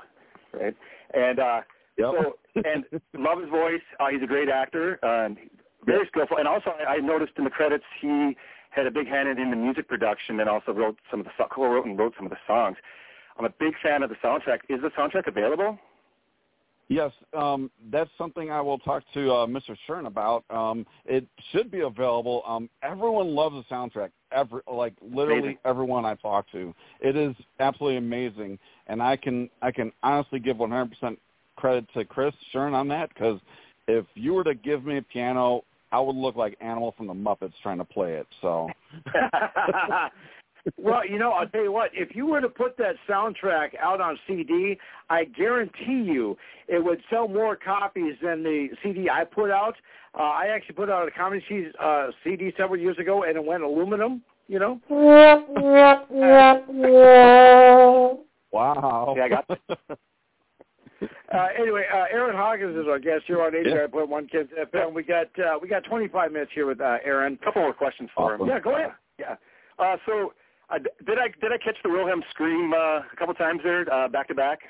Right, and uh, Yep. so and love his voice. Uh, he's a great actor, um, very skillful, and also I, I noticed in the credits he had a big hand in, in the music production and also wrote some of the co-wrote and wrote some of the songs. I'm a big fan of the soundtrack. Is the soundtrack available? Yes, um, that's something I will talk to uh, Mr. Shern about. Um, it should be available. Um, everyone loves the soundtrack. Every like literally Amazing. everyone I talk to, it is absolutely amazing. And I can I can honestly give 100% credit to Chris Shern on that because if you were to give me a piano, I would look like Animal from the Muppets trying to play it. So well, you know, I'll tell you what. If you were to put that soundtrack out on CD, I guarantee you it would sell more copies than the CD I put out. Uh, I actually put out a comedy CD, uh, CD several years ago, and it went aluminum. You know. wow. Yeah, I got Uh, anyway, uh, Aaron Hawkins is our guest here on Yeah. 89.1 Kens FM. We got uh, we got 25 minutes here with uh, Aaron. a couple more questions for him. Awesome. Yeah, go ahead. Yeah. Uh, so uh, did I did I catch the Wilhelm scream uh, a couple times there uh, back to back?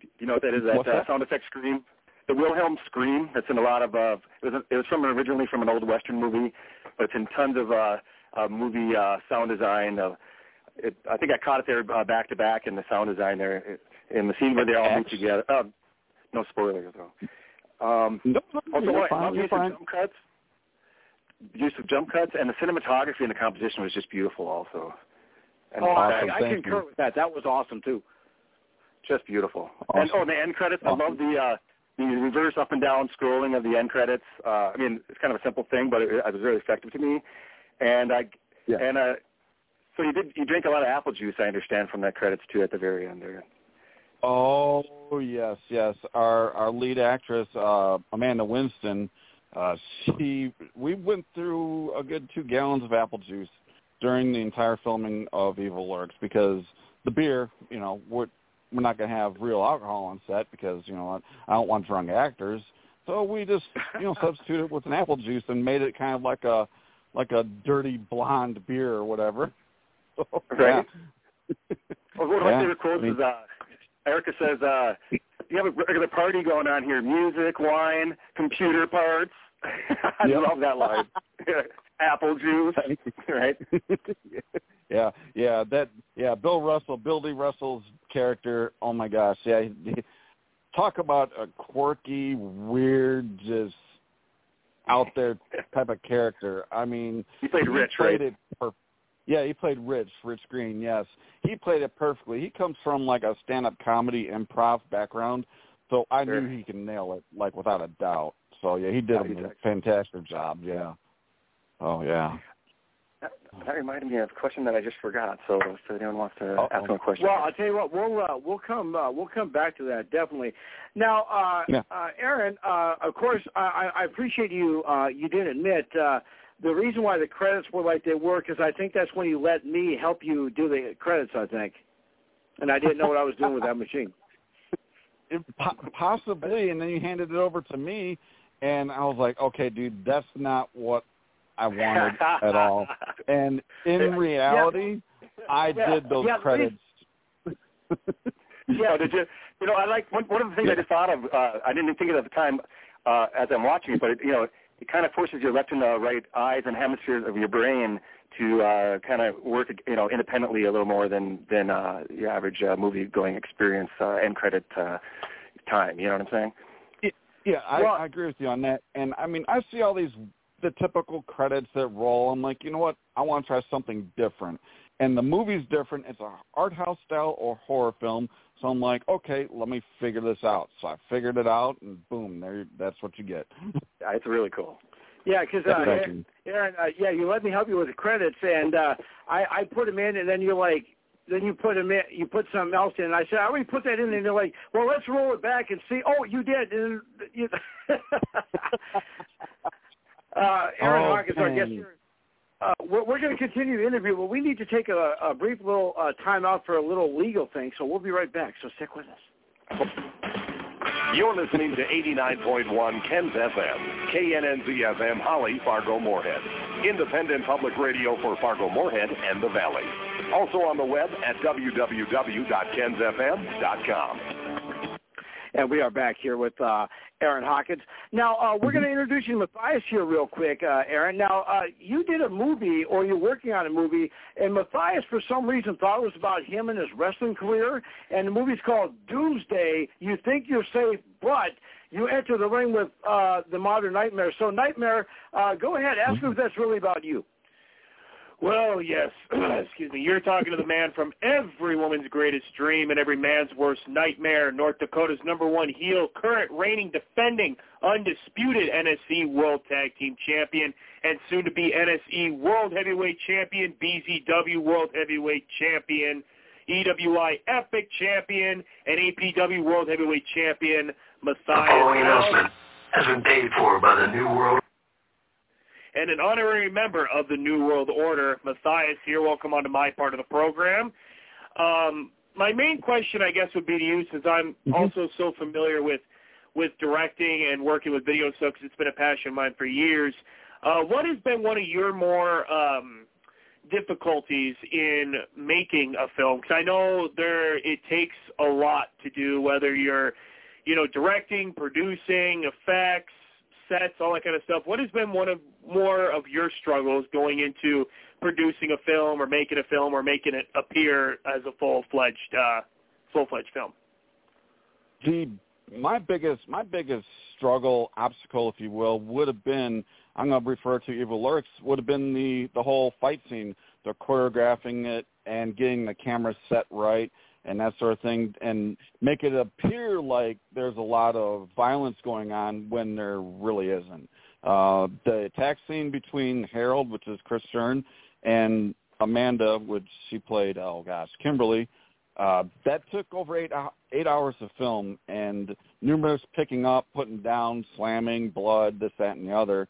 Do you know what that is? That, What's uh, sound effect scream. The Wilhelm scream. That's in a lot of. Uh, it was it was from originally from an old western movie, but it's in tons of uh, uh, movie uh, sound design. Uh, it, I think I caught it there uh, back to back in the sound design there in the scene where they all meet together. Uh, no spoilers though. Um, No, no, also, you're fine, you're fine. jump cuts. Use of jump cuts and the cinematography and the composition was just beautiful, also. And Oh, the I, I concur you. with that. That was awesome too. just beautiful. Awesome. And oh, the end credits. I love the uh, the reverse up and down scrolling of the end credits. Uh, I mean, it's kind of a simple thing, but it, it was really effective to me. And I Yeah. and uh, so you did you drank a lot of apple juice, I understand, from that credits too at the very end there. Oh yes, yes. Our our lead actress, uh, Amanda Winston, uh, she we went through a good two gallons of apple juice during the entire filming of Evil Lurks because the beer, you know, we're we're not going to have real alcohol on set because you know I don't want drunk actors. So we just you know substituted it with an apple juice and made it kind of like a like a dirty blonde beer or whatever. So, Right. Well, one of my Yeah. favorite quotes I mean- is uh, Erica says, uh, "You have a regular party going on here: music, wine, computer parts." I Yep. love that line. Apple juice, right? yeah, yeah, that yeah, Bill Russell, Bill D. Russell's character. Oh my gosh, yeah. He, he- talk about a quirky, weird, just out there type of character. I mean, He played Rich, played right? it per- yeah, he played Rich, Rich Green. Yes, he played it perfectly. He comes from like a stand-up comedy improv background, so I Sure. knew he can nail it like without a doubt. So yeah, he did Yeah, a he fantastic job. Yeah. Oh yeah. That, that reminded me of a question that I just forgot. So if anyone wants to Uh-oh. ask me a question, Well, I'll tell you what, we'll uh, we'll come uh, we'll come back to that definitely. Now, uh, Yeah. uh, Aaron, uh, of course, I, I I appreciate you. Uh, you did admit uh, the reason why the credits were like they were because I think that's when you let me help you do the credits. I think, and I didn't know what I was doing with that machine. It, possibly, and then you handed it over to me, and I was like, okay, dude, that's not what I wanted at all. And in reality, yeah. I yeah. did those yeah, credits. yeah, did you? You know, I like one, one of the things. I just thought of. Uh, I didn't think of it at the time uh, as I'm watching it, but it, you know, it kind of forces your left and uh, right eyes and hemispheres of your brain to uh, kind of work, you know, independently a little more than than uh, your average uh, movie going experience uh, end credit uh, time. You know what I'm saying? Yeah, I, Well- I agree with you on that. And I mean, I see all these the typical credits that roll. I'm like, you know what? I want to try something different. And the movie's different. It's a art house style or horror film. So I'm like, okay, let me figure this out. So I figured it out, and boom, there. That's what you get. Yeah, it's really cool. Yeah, because uh, Aaron, Aaron uh, yeah, you let me help you with the credits, and uh, I I put them in, and then you're like, then you put them in, you put something else in. And I said, I already put that in, and they're like, well, let's roll it back and see. Oh, you did. And you, uh, Aaron Oh, Hawkins, our guest here. Uh, we're, we're going to continue the interview, but we need to take a, a brief little uh, time out for a little legal thing, so we'll be right back. So stick with us. You're listening to 89.1 Ken's FM, KNNZ FM, Holly, Fargo, Moorhead. Independent public radio for Fargo, Moorhead, and the Valley. Also on the web at www.kensfm.com. And we are back here with uh, Aaron Hawkins. Now, uh, we're going to introduce you to Matthias here real quick, uh, Aaron. Now, uh, you did a movie, or you're working on a movie, and Matthias, for some reason, thought it was about him and his wrestling career, and the movie's called Doomsday. You think you're safe, but you enter the ring with uh, the Modern Nightmare. So, Nightmare, uh, go ahead. Ask him if that's really about you. Well, yes. Excuse me. You're talking to the man from every woman's greatest dream and every man's worst nightmare, North Dakota's number one heel, current reigning, defending, undisputed NSE World Tag Team Champion, and soon to be NSE World Heavyweight Champion, BZW World Heavyweight Champion, EWI Epic Champion, and APW World Heavyweight Champion, The following announcement has been paid for by the New World and an honorary member of the New World Order, Matthias here. Welcome onto my part of the program. Um, my main question, I guess, would be to you, since I'm also so familiar with with directing and working with video subs. It's been a passion of mine for years. Uh, what has been one of your more um, difficulties in making a film? Because I know there it takes a lot to do, whether you're, you know, directing, producing, effects, sets, all that kind of stuff. What has been one of more of your struggles going into producing a film or making a film or making it appear as a full fledged uh, full fledged film? the my biggest my biggest struggle obstacle if you will would have been i'm going to refer to evil lurks would have been the the whole fight scene the choreographing it and getting the camera set right and that sort of thing and make it appear like there's a lot of violence going on when there really isn't uh the attack scene between harold which is chris Shern, and amanda which she played oh gosh kimberly uh, that took over eight eight hours of film and numerous picking up, putting down, slamming, blood, this, that, and the other.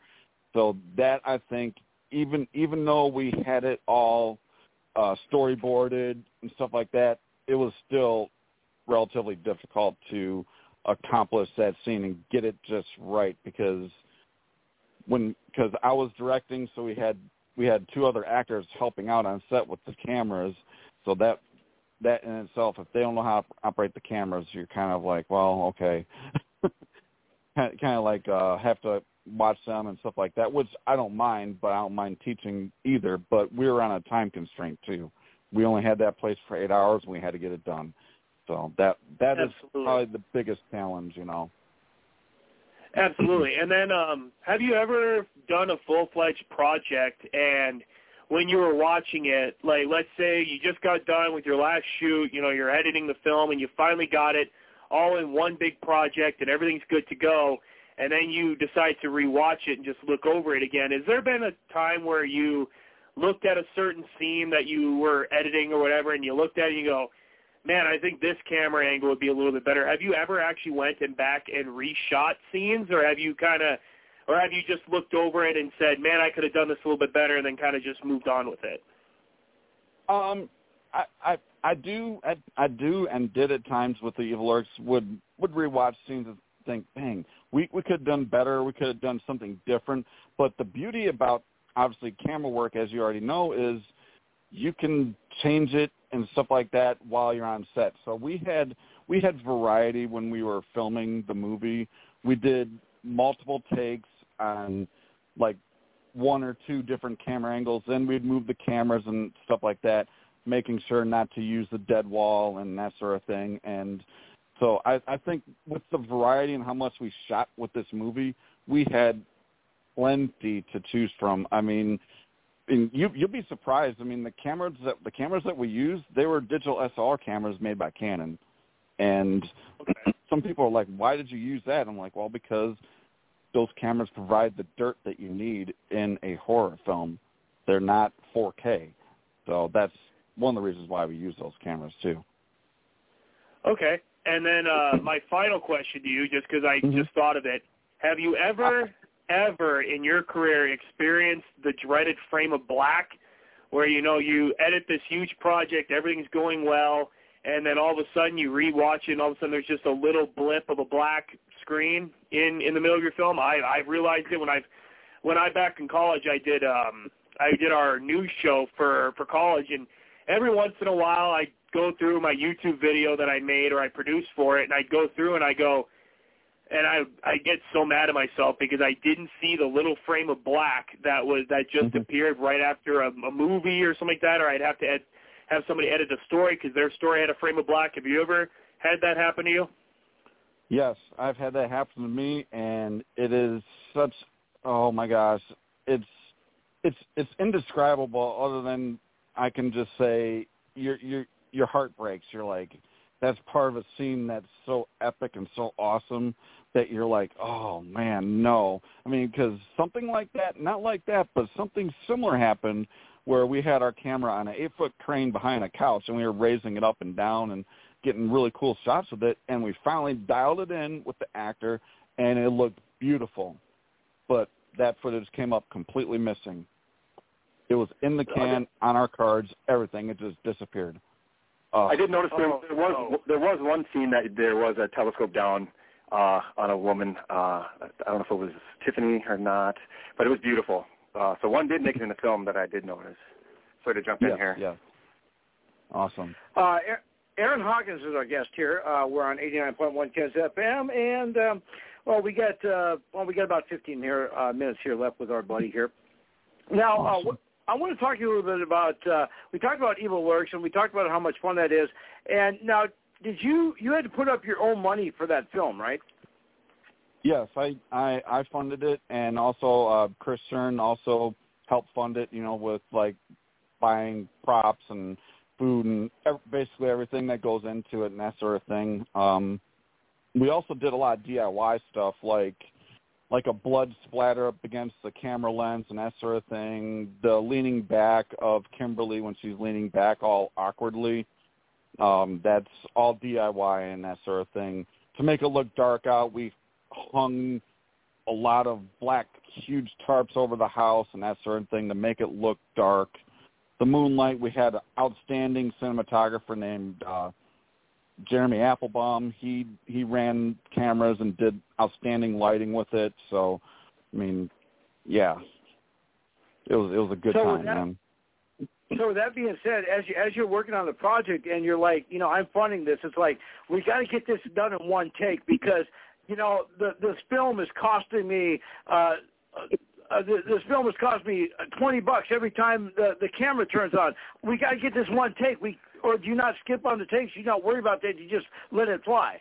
So that I think even even though we had it all uh, storyboarded and stuff like that, it was still relatively difficult to accomplish that scene and get it just right because when because I was directing, so we had we had two other actors helping out on set with the cameras, so that that in itself, if they don't know how to operate the cameras, you're kind of like, well, okay, kind of like uh, have to watch them and stuff like that, which I don't mind, but I don't mind teaching either. But we were on a time constraint too. We only had that place for eight hours, and we had to get it done. So that that is Absolutely. probably the biggest challenge, you know. Absolutely. And then, um, have you ever done a full-fledged project and when you were watching it, like let's say you just got done with your last shoot, you know, you're editing the film and you finally got it all in one big project and everything's good to go, and then you decide to rewatch it and just look over it again. Has there been a time where you looked at a certain scene that you were editing or whatever and you looked at it and you go, man, I think this camera angle would be a little bit better. Have you ever actually went and back and reshot scenes, or have you kind of, or have you just looked over it and said, man, I could have done this a little bit better, and then kind of just moved on with it? Um, I I I do I, I do and did at times with the Evil Lurks would would rewatch scenes and think, dang, we we could have done better. We could have done something different. But the beauty about obviously camera work, as you already know, is you can change it and stuff like that while you're on set. So we had we had variety when we were filming the movie. We did multiple takes on like one or two different camera angles. Then we'd move the cameras and stuff like that, making sure not to use the dead wall and that sort of thing. And so I, I think with the variety and how much we shot with this movie, we had plenty to choose from. I mean, and you you'll be surprised. I mean, the cameras that the cameras that we used, they were digital SLR cameras made by Canon. And Okay. some people are like, "Why did you use that?" I'm like, "Well, because those cameras provide the dirt that you need in a horror film. They're not 4K, so that's one of the reasons why we use those cameras too." Okay. And then uh, my final question to you, just because I Mhm. just thought of it, have you ever, ever in your career experienced the dreaded frame of black, where you know you edit this huge project, everything's going well, and then all of a sudden you rewatch it, and all of a sudden there's just a little blip of a black screen in in the middle of your film? I I realized it when I when I back in college I did um I did our news show for for college and every once in a while I go through my YouTube video that I made or I produced for it, and I go through and I go, and I I get so mad at myself because I didn't see the little frame of black that was that just Mhm. appeared right after a, a movie or something like that, or I'd have to ed, have somebody edit a story because their story had a frame of black. Have you ever had that happen to you? Yes, I've had that happen to me, and it is such. Oh my gosh, it's it's it's indescribable. Other than I can just say, your your your heart breaks. You're like, that's part of a scene that's so epic and so awesome that you're like, oh man, no. I mean, because something like that, not like that, but something similar happened where we had our camera on an eight foot crane behind a couch and we were raising it up and down and getting really cool shots with it and we finally dialed it in with the actor and it looked beautiful. But that footage came up completely missing. It was in the can on our cards everything. It just disappeared. Uh, I did notice there, Oh, there was there was one scene that there was a telescope down uh, on a woman. Uh, I don't know if it was Tiffany or not, but it was beautiful. Uh, so one did make it in the film that I did notice. Sorry to jump in here. yes. awesome Uh, Aaron- Aaron Hawkins is our guest here. Uh, we're on 89.1 Kens FM, and um, well, we got uh, well, we got about 15 here uh, minutes here left with our buddy here. Now, Awesome. uh, I want to talk to you a little bit about. Uh, we talked about Evil Lurks, and we talked about how much fun that is. And now, did you you had to put up your own money for that film, right? Yes, I I, I funded it, and also uh, Chris Shern also helped fund it. You know, with like buying props and food and ev- basically everything that goes into it and that sort of thing. Um, we also did a lot of DIY stuff, like like a blood splatter up against the camera lens and that sort of thing. The leaning back of Kimberly when she's leaning back all awkwardly. Um, that's all DIY and that sort of thing. To make it look dark out, we hung a lot of black huge tarps over the house and that sort of thing to make it look dark. The moonlight, we had an outstanding cinematographer named uh, Jeremy Applebaum. He he ran cameras and did outstanding lighting with it. So, I mean, yeah, it was it was a good So time, that- man. So with that being said, as you as you're working on the project and you're like, you know, I'm funding this, it's like we got to get this done in one take because you know the this film is costing me. uh uh, this, this film has cost me uh, twenty bucks every time the the camera turns on. We got to get this one take. We or do you not skip on the takes? You not worry about that. You just let it fly.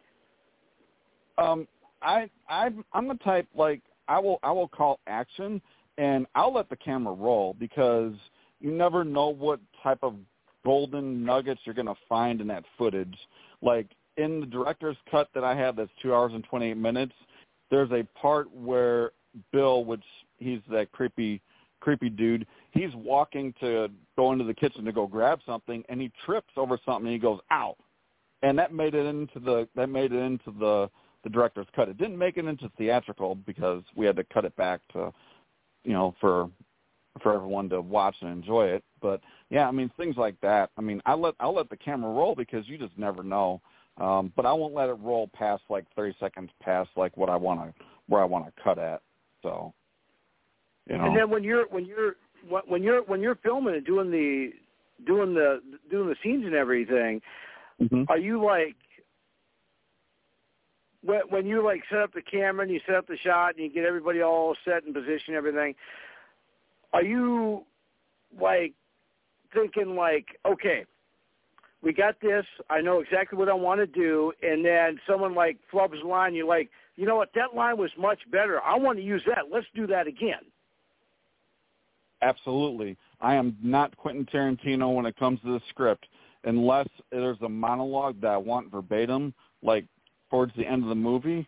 Um, I I I'm the type like I will I will call action and I'll let the camera roll because you never know what type of golden nuggets you're going to find in that footage. Like in the director's cut that I have that's 2 hours and 28 minutes, there's a part where Bill, which he's that creepy creepy dude, he's walking to go into the kitchen to go grab something and he trips over something and he goes, "Ow." And that made it into the that made it into the the director's cut. It didn't make it into theatrical because we had to cut it back to, you know, for for everyone to watch and enjoy it. But yeah, I mean things like that. I mean, I let I'll let the camera roll because you just never know. Um, but I won't let it roll past like 30 seconds past like what I want to where I want to cut at. So, you know. And then when you're when you're when you're when you're filming and doing the doing the doing the scenes and everything, mm-hmm. are you like when when you like set up the camera and you set up the shot and you get everybody all set in position and everything? Are you like thinking like, okay, we got this. I know exactly what I want to do, and then someone like flubs line. You're like, you know what? That line was much better. I want to use that. Let's do that again. Absolutely. I am not Quentin Tarantino when it comes to the script, unless there's a monologue that I want verbatim, like towards the end of the movie,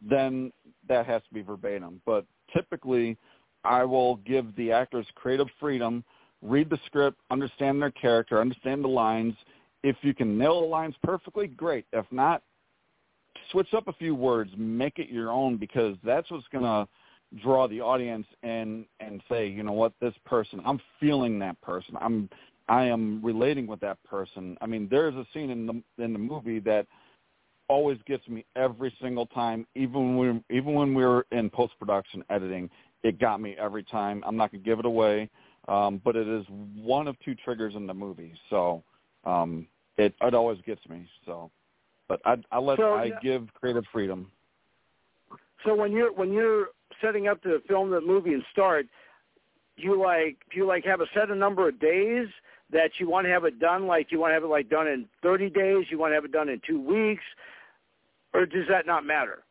then that has to be verbatim. But typically, I will give the actors creative freedom, read the script, understand their character, understand the lines, if you can nail the lines perfectly, great. If not, switch up a few words, make it your own because that's what's going to draw the audience and and say, you know what, this person, I'm feeling that person. I'm I am relating with that person. I mean, there's a scene in the in the movie that always gets me every single time, even when even when we were in post production editing, it got me every time. I'm not gonna give it away, um, but it is one of two triggers in the movie. So um, it it always gets me. So, but I I let so, I give creative freedom. So when you're when you're setting up to film the movie and start, you like do you like have a set a number of days that you want to have it done? Like you want to have it like done in 30 days? You want to have it done in two weeks? Or does that not matter?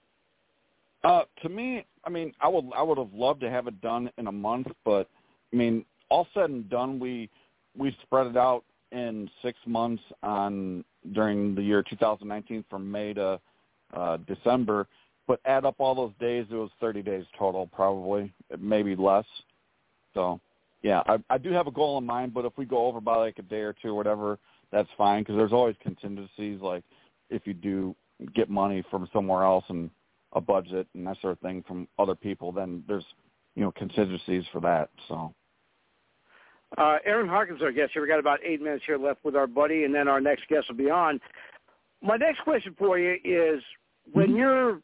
Uh, to me, I mean, I would I would have loved to have it done in a month, but I mean, all said and done, we we spread it out in six months on during the year 2019 from May to uh, December, but add up all those days, it was 30 days total, probably maybe less. So, yeah, I, I do have a goal in mind, but if we go over by like a day or two or whatever, that's fine because there's always contingencies. Like if you do get money from somewhere else and a budget and that sort of thing from other people, then there's you know contingencies for that. So. Uh, Aaron Hawkins, our guest here. We got about eight minutes here left with our buddy, and then our next guest will be on. My next question for you is: when mm-hmm. you're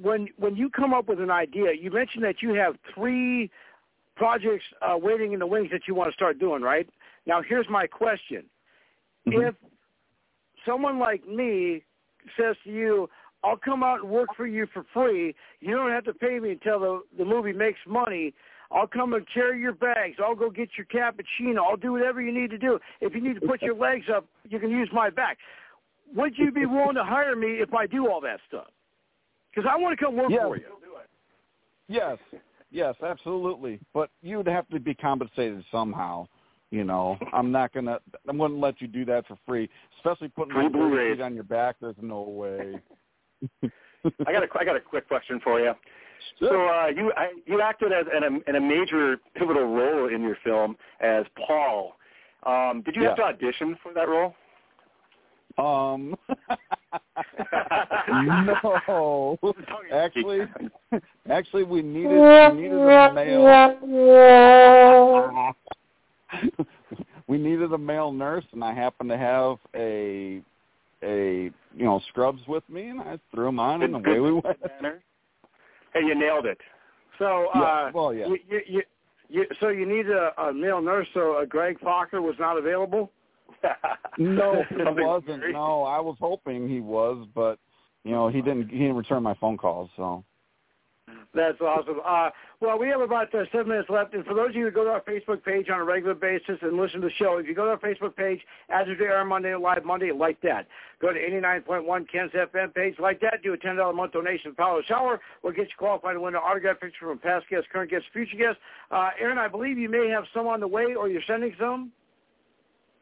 when when you come up with an idea, you mentioned that you have three projects uh, waiting in the wings that you want to start doing, right? Now, here's my question: mm-hmm. If someone like me says to you, "I'll come out and work for you for free. You don't have to pay me until the the movie makes money," I'll come and carry your bags. I'll go get your cappuccino. I'll do whatever you need to do. If you need to put your legs up, you can use my back. Would you be willing to hire me if I do all that stuff? Because I want to come work yes. for you. Yes, yes, absolutely. But you would have to be compensated somehow. You know, I'm not gonna. I wouldn't let you do that for free, especially putting my Blu-rays on your back. There's no way. I got a I got a quick question for you. So uh, you I, you acted as in a, in a major pivotal role in your film as Paul. Um, did you yeah. have to audition for that role? Um, no. Actually, actually, we needed we needed a male. we needed a male nurse, and I happened to have a a you know scrubs with me, and I threw them on, and away we went. Hey, you nailed it. So, yeah. uh, well, yeah. You, you, you, you, so you need a, a male nurse. So uh, Greg Focker was not available. no, he wasn't. No, I was hoping he was, but you know he didn't. He didn't return my phone calls. So that's awesome. Uh, well, we have about uh, seven minutes left, and for those of you who go to our Facebook page on a regular basis and listen to the show, if you go to our Facebook page, as of air Monday Live Monday, like that. Go to 89.1 Ken's FM page, like that. Do a $10 a month donation to Power Shower. We'll get you qualified to win an autograph picture from past guests, current guests, future guests. Uh, Aaron, I believe you may have some on the way, or you're sending some?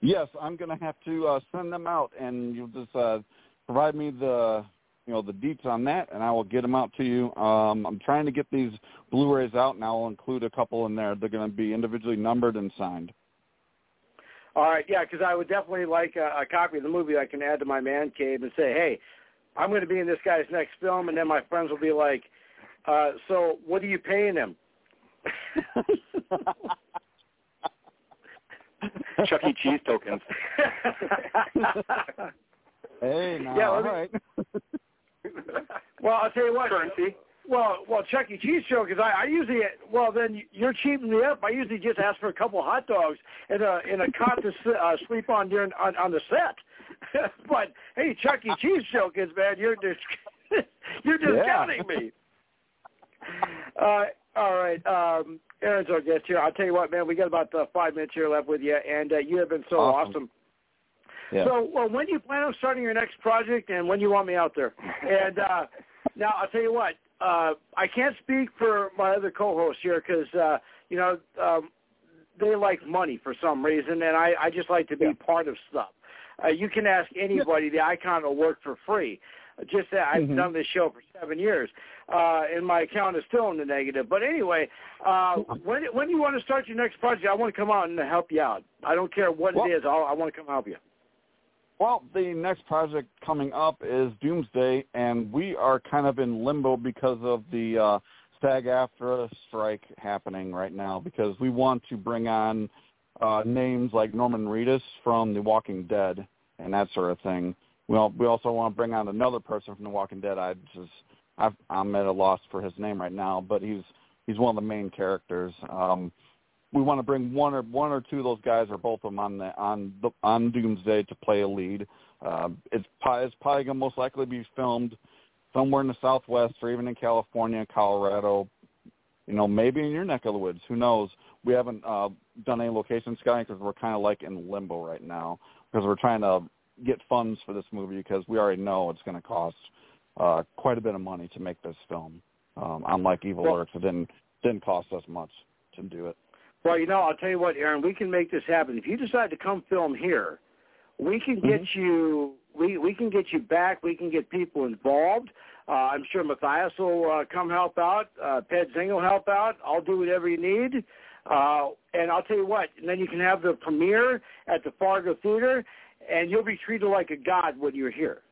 Yes, I'm going to have to uh, send them out, and you'll just uh, provide me the you know the deets on that, and I will get them out to you. Um, I'm trying to get these Blu-rays out, and I'll include a couple in there. They're going to be individually numbered and signed. All right, yeah, because I would definitely like a, a copy of the movie I can add to my man cave and say, hey, I'm going to be in this guy's next film, and then my friends will be like, uh, so what are you paying him? Chuck E. Cheese tokens. Hey, now, Yeah, all me- right. Well, I'll tell you what. Currency. Well, well, Chuck E. Cheese show because I, I usually well then you're cheating me up. I usually just ask for a couple of hot dogs and a in a cot to s- uh, sleep on during on, on the set. but hey, Chuck E. Cheese show is man, you're just you're discounting me. Uh, all right, um, Aaron's our guest here. I'll tell you what, man, we got about uh, five minutes here left with you, and uh, you have been so Awesome. awesome. Yeah. So, well, when do you plan on starting your next project, and when do you want me out there? And uh, now, I'll tell you what. Uh, I can't speak for my other co-hosts here because uh, you know um, they like money for some reason, and I, I just like to be Yeah. part of stuff. Uh, you can ask anybody. The icon will work for free. Just that I've Mhm. done this show for seven years, uh, and my account is still in the negative. But anyway, uh, when when you want to start your next project, I want to come out and help you out. I don't care what Well- it is. I'll, I want to come help you. Well, the next project coming up is Doomsday, and we are kind of in limbo because of the uh, SAG-AFTRA strike happening right now. Because we want to bring on uh, names like Norman Reedus from The Walking Dead and that sort of thing. We al- we also want to bring on another person from The Walking Dead. I just I've, I'm at a loss for his name right now, but he's he's one of the main characters. Um, we want to bring one or one or two of those guys or both of them on the on the on Doomsday to play a lead. Uh, it's, probably, it's probably going to most likely be filmed somewhere in the Southwest or even in California, Colorado. You know, maybe in your neck of the woods. Who knows? We haven't uh, done any location scouting because we're kind of like in limbo right now because we're trying to get funds for this movie because we already know it's going to cost uh, quite a bit of money to make this film. Um, unlike Evil Well- Lurks, it didn't didn't cost us much to do it. Well, you know, I'll tell you what, Aaron, we can make this happen. If you decide to come film here, we can get you we we can get you back. We can get people involved. Uh, I'm sure Matthias will uh, come help out. Uh, Ped Zing will help out. I'll do whatever you need. Uh, and I'll tell you what, and then you can have the premiere at the Fargo Theater, and you'll be treated like a god when you're here.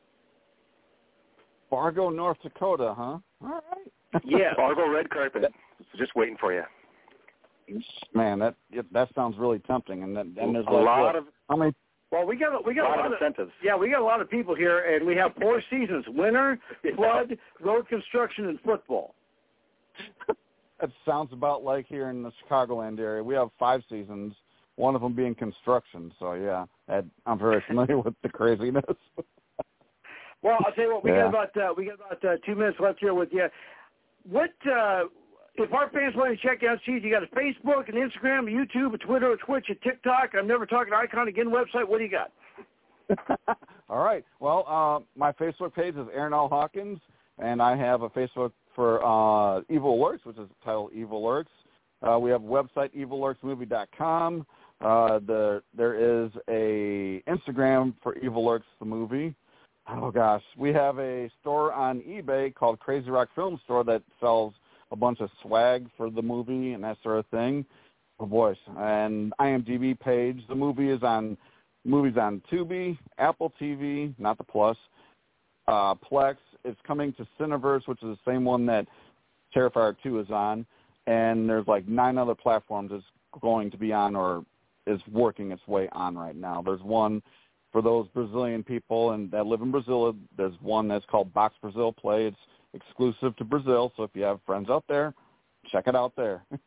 Fargo, North Dakota, huh? All right. Yeah. Fargo red carpet. Just waiting for you. Man, that that sounds really tempting, and then and there's a like, lot what, of how many? Well, we got we a got lot a lot of of incentives. Yeah, we got a lot of people here, and we have four seasons: winter, flood, road construction, and football. It sounds about like here in the Chicagoland area. We have five seasons, one of them being construction. So yeah, that, I'm very familiar with the craziness. Well, I'll tell you what, we Yeah. got about uh, we got about uh, two minutes left here with you. What uh, if our fans want to check out Cheese? You got a Facebook, an Instagram, a YouTube, a Twitter, a Twitch, a TikTok. I'm never talking icon again. Website. What do you got? All right. Well, uh, my Facebook page is Aaron L. Hawkins, and I have a Facebook for uh, Evil Lurks, which is titled Evil Lurks. Uh, we have a website, evillurksmovie.com. Uh, the, there is a Instagram for Evil Lurks, the movie. Oh, gosh. We have a store on eBay called Crazy Rock Film Store that sells a bunch of swag for the movie and that sort of thing. Oh, boy. And IMDb page. The movie is on movies on Tubi, Apple TV, not the Plus, uh, Plex. It's coming to Cineverse, which is the same one that Terrifier 2 is on, and there's like nine other platforms it's going to be on or is working its way on right now. There's one for those Brazilian people and that live in Brazil. There's one that's called Box Brazil Play. It's exclusive to Brazil, so if you have friends out there, check it out there.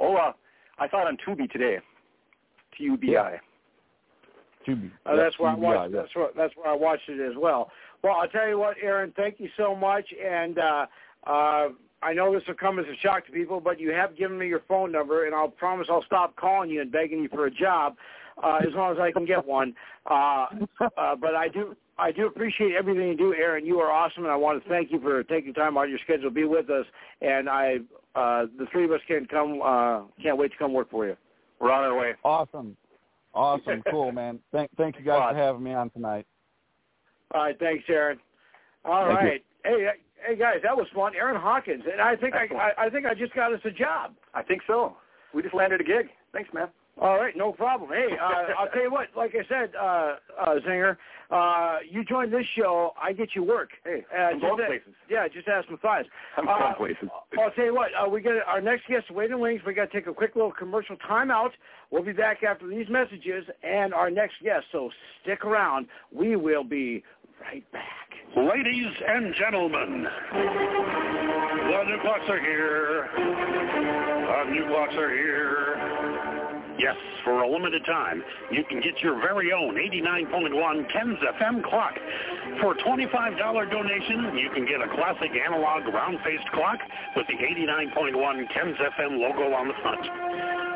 Oh, uh, I saw it on Tubi today. T U B I. Tubi. Uh, that's where I watched. yeah. That's where that's where I watched it as well. Well, I'll tell you what, Aaron. Thank you so much, and uh, uh, I know this will come as a shock to people, but you have given me your phone number, and I'll promise I'll stop calling you and begging you for a job uh, as long as I can get one. Uh, uh, but I do. I do appreciate everything you do, Aaron. You are awesome, and I want to thank you for taking time out of your schedule to be with us. And I, uh, the three of us can come. Uh, can't wait to come work for you. We're on our way. Awesome. Awesome. Cool, man. Thank thank you guys Fun. for having me on tonight. All right, thanks, Aaron. All Thank you. hey, hey guys, that was fun. Aaron Hawkins, and I think I, I, I think I just got us a job. I think so. We just landed a gig. Thanks, man. All right, no problem. Hey, uh, I'll tell you what. Like I said, uh, uh, Zinger, uh, you join this show, I get you work. Hey, uh, I'm going places. Yeah, just ask Matthias. I'm uh, going places. I'll tell you what. Uh, we got our next guest waiting wings. We got to take a quick little commercial timeout. We'll be back after these messages and our next guest. So stick around. We will be right back. Ladies and gentlemen, the new clocks are here. The new clocks are here. Yes, for a limited time, you can get your very own 89.1 Ken's FM clock. For a $25 donation, you can get a classic analog round-faced clock with the 89.1 Ken's FM logo on the front.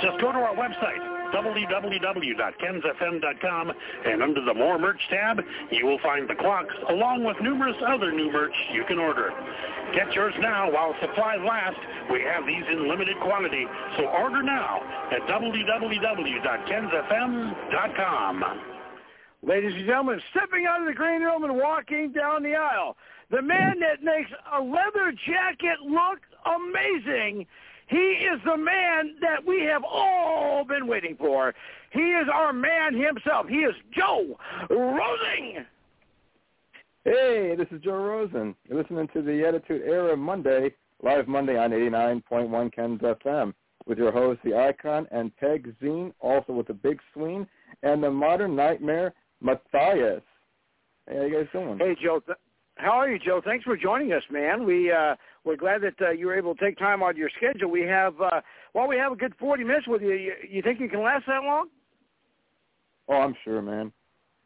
Just go to our website, www.kensfm.com, and under the More Merch tab, you will find the clocks along with numerous other new merch you can order. Get yours now while supplies last. We have these in limited quantity, so order now at www.kensfm.com. Ladies and gentlemen, stepping out of the green room and walking down the aisle, the man that makes a leather jacket look amazing. He is the man that we have all been waiting for. He is our man himself. He is Joe Rosing. Hey, this is Joe Rosen. You're listening to the Attitude Era Monday, live Monday on 89.1 Ken's FM, with your host, the Icon, and Ped Zing, also with the Big Swing, and the Modern Nightmare, Matthias. Hey, how you guys doing? Hey, Joe. Th- how are you, Joe? Thanks for joining us, man. We uh, we're glad that uh, you were able to take time out of your schedule. We have uh, well, we have a good 40 minutes with you. You, you think you can last that long? Oh, I'm sure, man.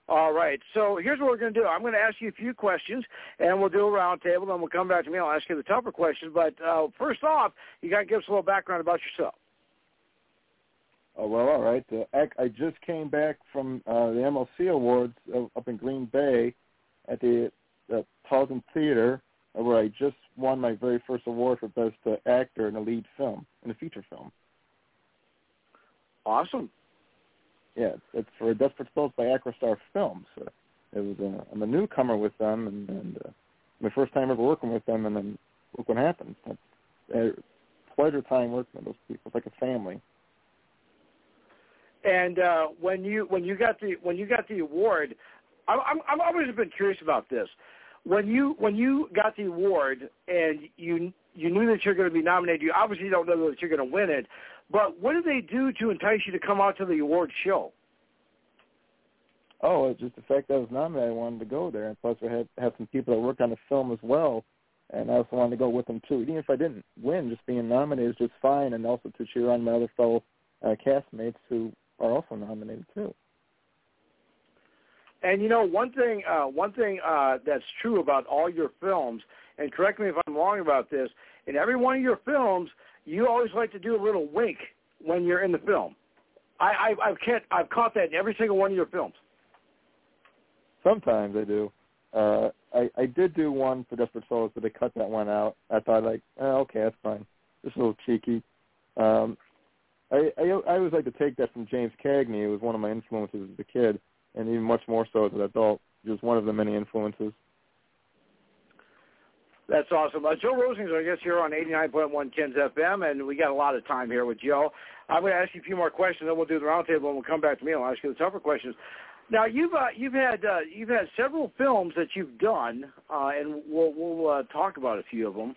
All right. So here's what we're going to do. I'm going to ask you a few questions, and we'll do a roundtable. Then we'll come back to me. I'll ask you the tougher questions. But uh, first off, you got to give us a little background about yourself. Oh well, all right. Uh, I just came back from uh, the MLC Awards up in Green Bay at the, the Taunton Theater, where I just won my very first award for Best uh, Actor in a Lead Film, in a feature film. Awesome yeah, it's for a Desperate Souls by Acrostar Films. Uh, it was a, I'm a newcomer with them, and, and uh, my first time ever working with them, and then look what happened. It's a pleasure time working with those people. It's like a family. And uh, when you when you got the when you got the award, I, I'm I've always been curious about this. When you when you got the award and you you knew that you're going to be nominated, you obviously don't know that you're going to win it. But what did they do to entice you to come out to the award show? Oh, it's just the fact that I was nominated. I wanted to go there, and plus I had have some people that worked on the film as well, and I also wanted to go with them too. Even if I didn't win, just being nominated is just fine, and also to cheer on my other fellow uh, castmates who are also nominated too. And you know one thing, uh, one thing uh, that's true about all your films, and correct me if I'm wrong about this. In every one of your films, you always like to do a little wink when you're in the film. I, I I've can't, I've caught that in every single one of your films. Sometimes I do. Uh, I I did do one for Desperate Souls, but they cut that one out. I thought like, oh, okay, that's fine. Just a little cheeky. Um, I, I I always like to take that from James Cagney, who was one of my influences as a kid, and even much more so as an adult. Just one of the many influences. That's awesome. Uh, Joe Rosings, I guess, here on 89.1 Ken's FM, and we got a lot of time here with Joe. I'm going to ask you a few more questions, then we'll do the roundtable, and we'll come back to me. and I'll ask you the tougher questions. Now, you've uh, you've had uh, you've had several films that you've done, uh, and we'll we'll uh, talk about a few of them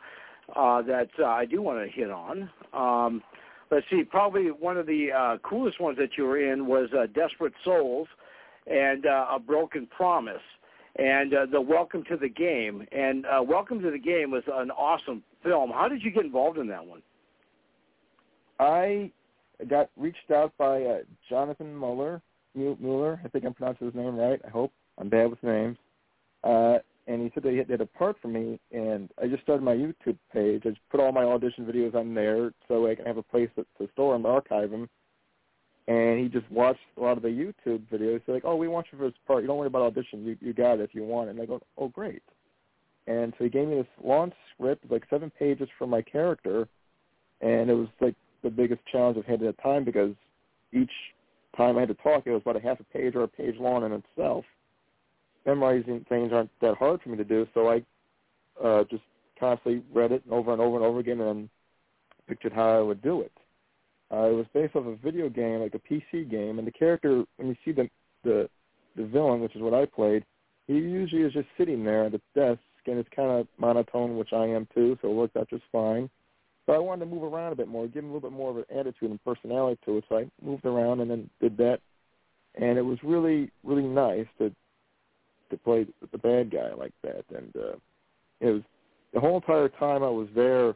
uh, that uh, I do want to hit on. Um, let's see, probably one of the uh, coolest ones that you were in was uh, Desperate Souls and uh, A Broken Promise and uh, the Welcome to the Game. And uh, Welcome to the Game was an awesome film. How did you get involved in that one? I got reached out by uh, Jonathan Muller. Mueller, I think I'm pronouncing his name right. I hope I'm bad with names. Uh, and he said that he had a part for me, and I just started my YouTube page. I just put all my audition videos on there so I can have a place to, to store them, archive them, and he just watched a lot of the YouTube videos. He's like, "Oh, we want you for this part. You don't worry about audition. You you got it if you want it." And I go, "Oh, great." And so he gave me this long script, like seven pages for my character, and it was like the biggest challenge I've had at that time because each time I had to talk, it was about a half a page or a page long in itself. Memorizing things aren't that hard for me to do, so I uh, just constantly read it over and over and over again and pictured how I would do it. Uh, it was based off a video game, like a PC game, and the character, when you see the the the villain, which is what I played, he usually is just sitting there at his desk, and it's kind of monotone, which I am too, so it worked out just fine. So I wanted to move around a bit more, give him a little bit more of an attitude and personality to it. So I moved around and then did that, and it was really, really nice to to play the bad guy like that. And uh, it was the whole entire time I was there.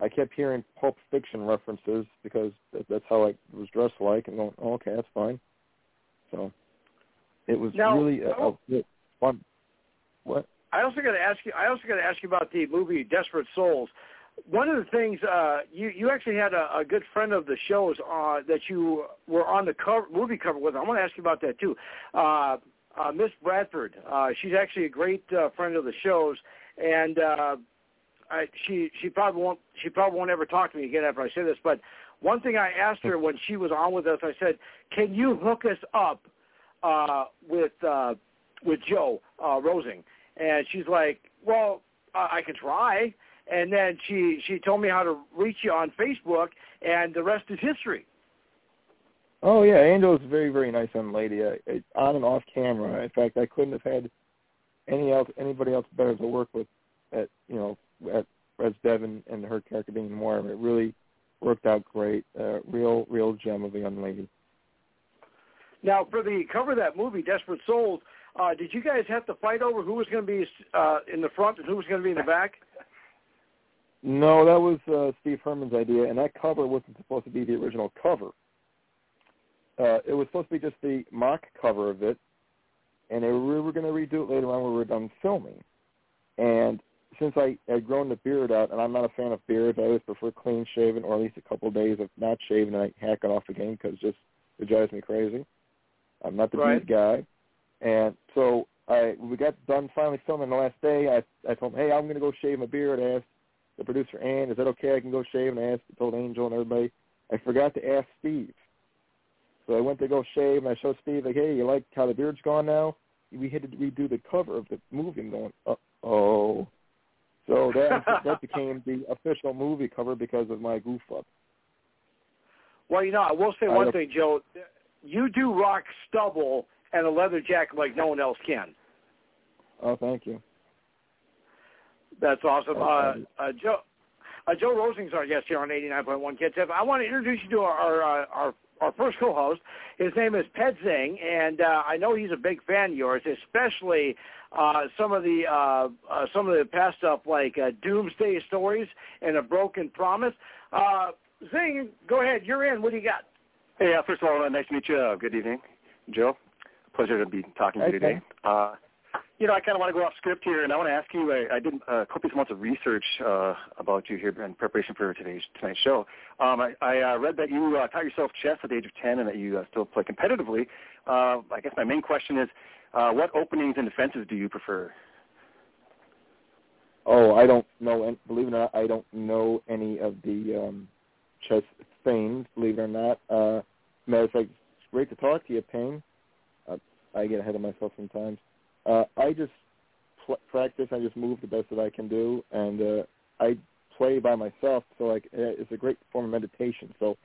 I kept hearing Pulp Fiction references because that's how I was dressed like, and going, oh, okay, that's fine. So it was now, really a, a, a fun. What? I also got to ask you. I also got to ask you about the movie Desperate Souls. One of the things uh, you you actually had a, a good friend of the shows uh, that you were on the cover, movie cover with. I want to ask you about that too. Uh, uh, Miss Bradford. Uh, she's actually a great uh, friend of the shows, and uh, I, she she probably won't she probably won't ever talk to me again after I say this. But one thing I asked her when she was on with us, I said, "Can you hook us up uh, with uh, with Joe uh, Rosing?" And she's like, "Well, I can try." And then she she told me how to reach you on Facebook, and the rest is history. Oh yeah, Angel is a very very nice young lady. Uh, on and off camera. In fact, I couldn't have had any else anybody else better to work with at you know at Res Devon and her character being Moira. It really worked out great. Uh, real real gem of a young lady. Now, for the cover of that movie, Desperate Souls, uh, did you guys have to fight over who was going to be uh, in the front and who was going to be in the back? No, that was uh, Steve Herman's idea, and that cover wasn't supposed to be the original cover. Uh, it was supposed to be just the mock cover of it, and they, we were going to redo it later on when we were done filming. And since I had grown the beard out, and I'm not a fan of beards, I always prefer clean shaven or at least a couple of days of not shaving, and I hack it off again because just it drives me crazy. I'm not the right. beard guy, and so I we got done finally filming the last day. I I told him, hey, I'm going to go shave my beard. I asked the producer Ann, is that okay? I can go shave, and I asked, told Angel and everybody. I forgot to ask Steve. So I went to go shave, and I showed Steve, like, hey, you like how the beard's gone now? We had to redo the cover of the movie. I'm going, uh-oh. So that that became the official movie cover because of my goof up. Well, you know, I will say one thing, Joe. You do rock stubble and a leather jacket like no one else can. Oh, thank you. That's awesome. Uh, uh, Joe, uh, Joe Rosing's our guest here on 89.1 Kids. I want to introduce you to our our, uh, our our first co-host. His name is Ped Zing, and uh, I know he's a big fan of yours, especially uh, some of the uh, uh, some of the past stuff like uh, Doomsday Stories and A Broken Promise. Uh, Zing, go ahead. You're in. What do you got? Hey, uh, first of all, uh, nice to meet you. Uh, good evening, Joe. Pleasure to be talking to you today. Uh, you know, I kind of want to go off script here, and I want to ask you. I, I did uh, copious amounts of research uh, about you here in preparation for today's tonight's show. Um, I, I uh, read that you uh, taught yourself chess at the age of ten, and that you uh, still play competitively. Uh, I guess my main question is, uh, what openings and defenses do you prefer? Oh, I don't know. And believe it or not, I don't know any of the um, chess things. Believe it or not. Uh, matter of fact, it's great to talk to you, Payne. Uh, I get ahead of myself sometimes. Uh, I just pl- practice. I just move the best that I can do, and uh, I play by myself. So like, uh, it's a great form of meditation. So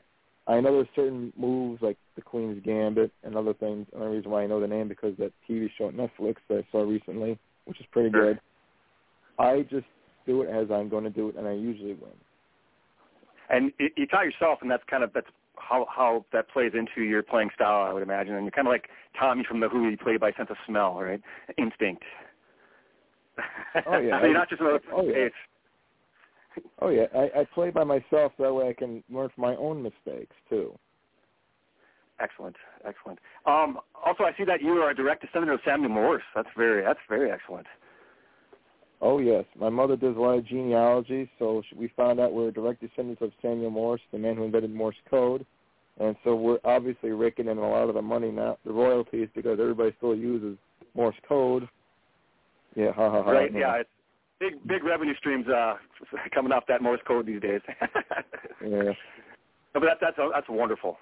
I know there's certain moves like the Queen's Gambit and other things. And the reason why I know the name because that TV show on Netflix that I saw recently, which is pretty good. I just do it as I'm going to do it, and I usually win. And you taught yourself, and that's kind of that's how how that plays into your playing style, I would imagine. And you're kind of like Tommy from the Who. You play by sense of smell, right? Instinct. Oh yeah. so you're not just another oh, yeah. Oh yeah, I, I play by myself that way I can learn from my own mistakes too. Excellent, excellent. Um, also, I see that you are a direct descendant of Samuel Morse. That's very that's very excellent. Oh yes, my mother does a lot of genealogy, so we found out we're direct descendants of Samuel Morse, the man who invented Morse code, and so we're obviously raking in a lot of the money now, the royalties, because everybody still uses Morse code. Yeah, ha ha ha. Right, yeah, it's big big revenue streams uh, coming off that Morse code these days. yeah. No, but that, that's that's wonderful.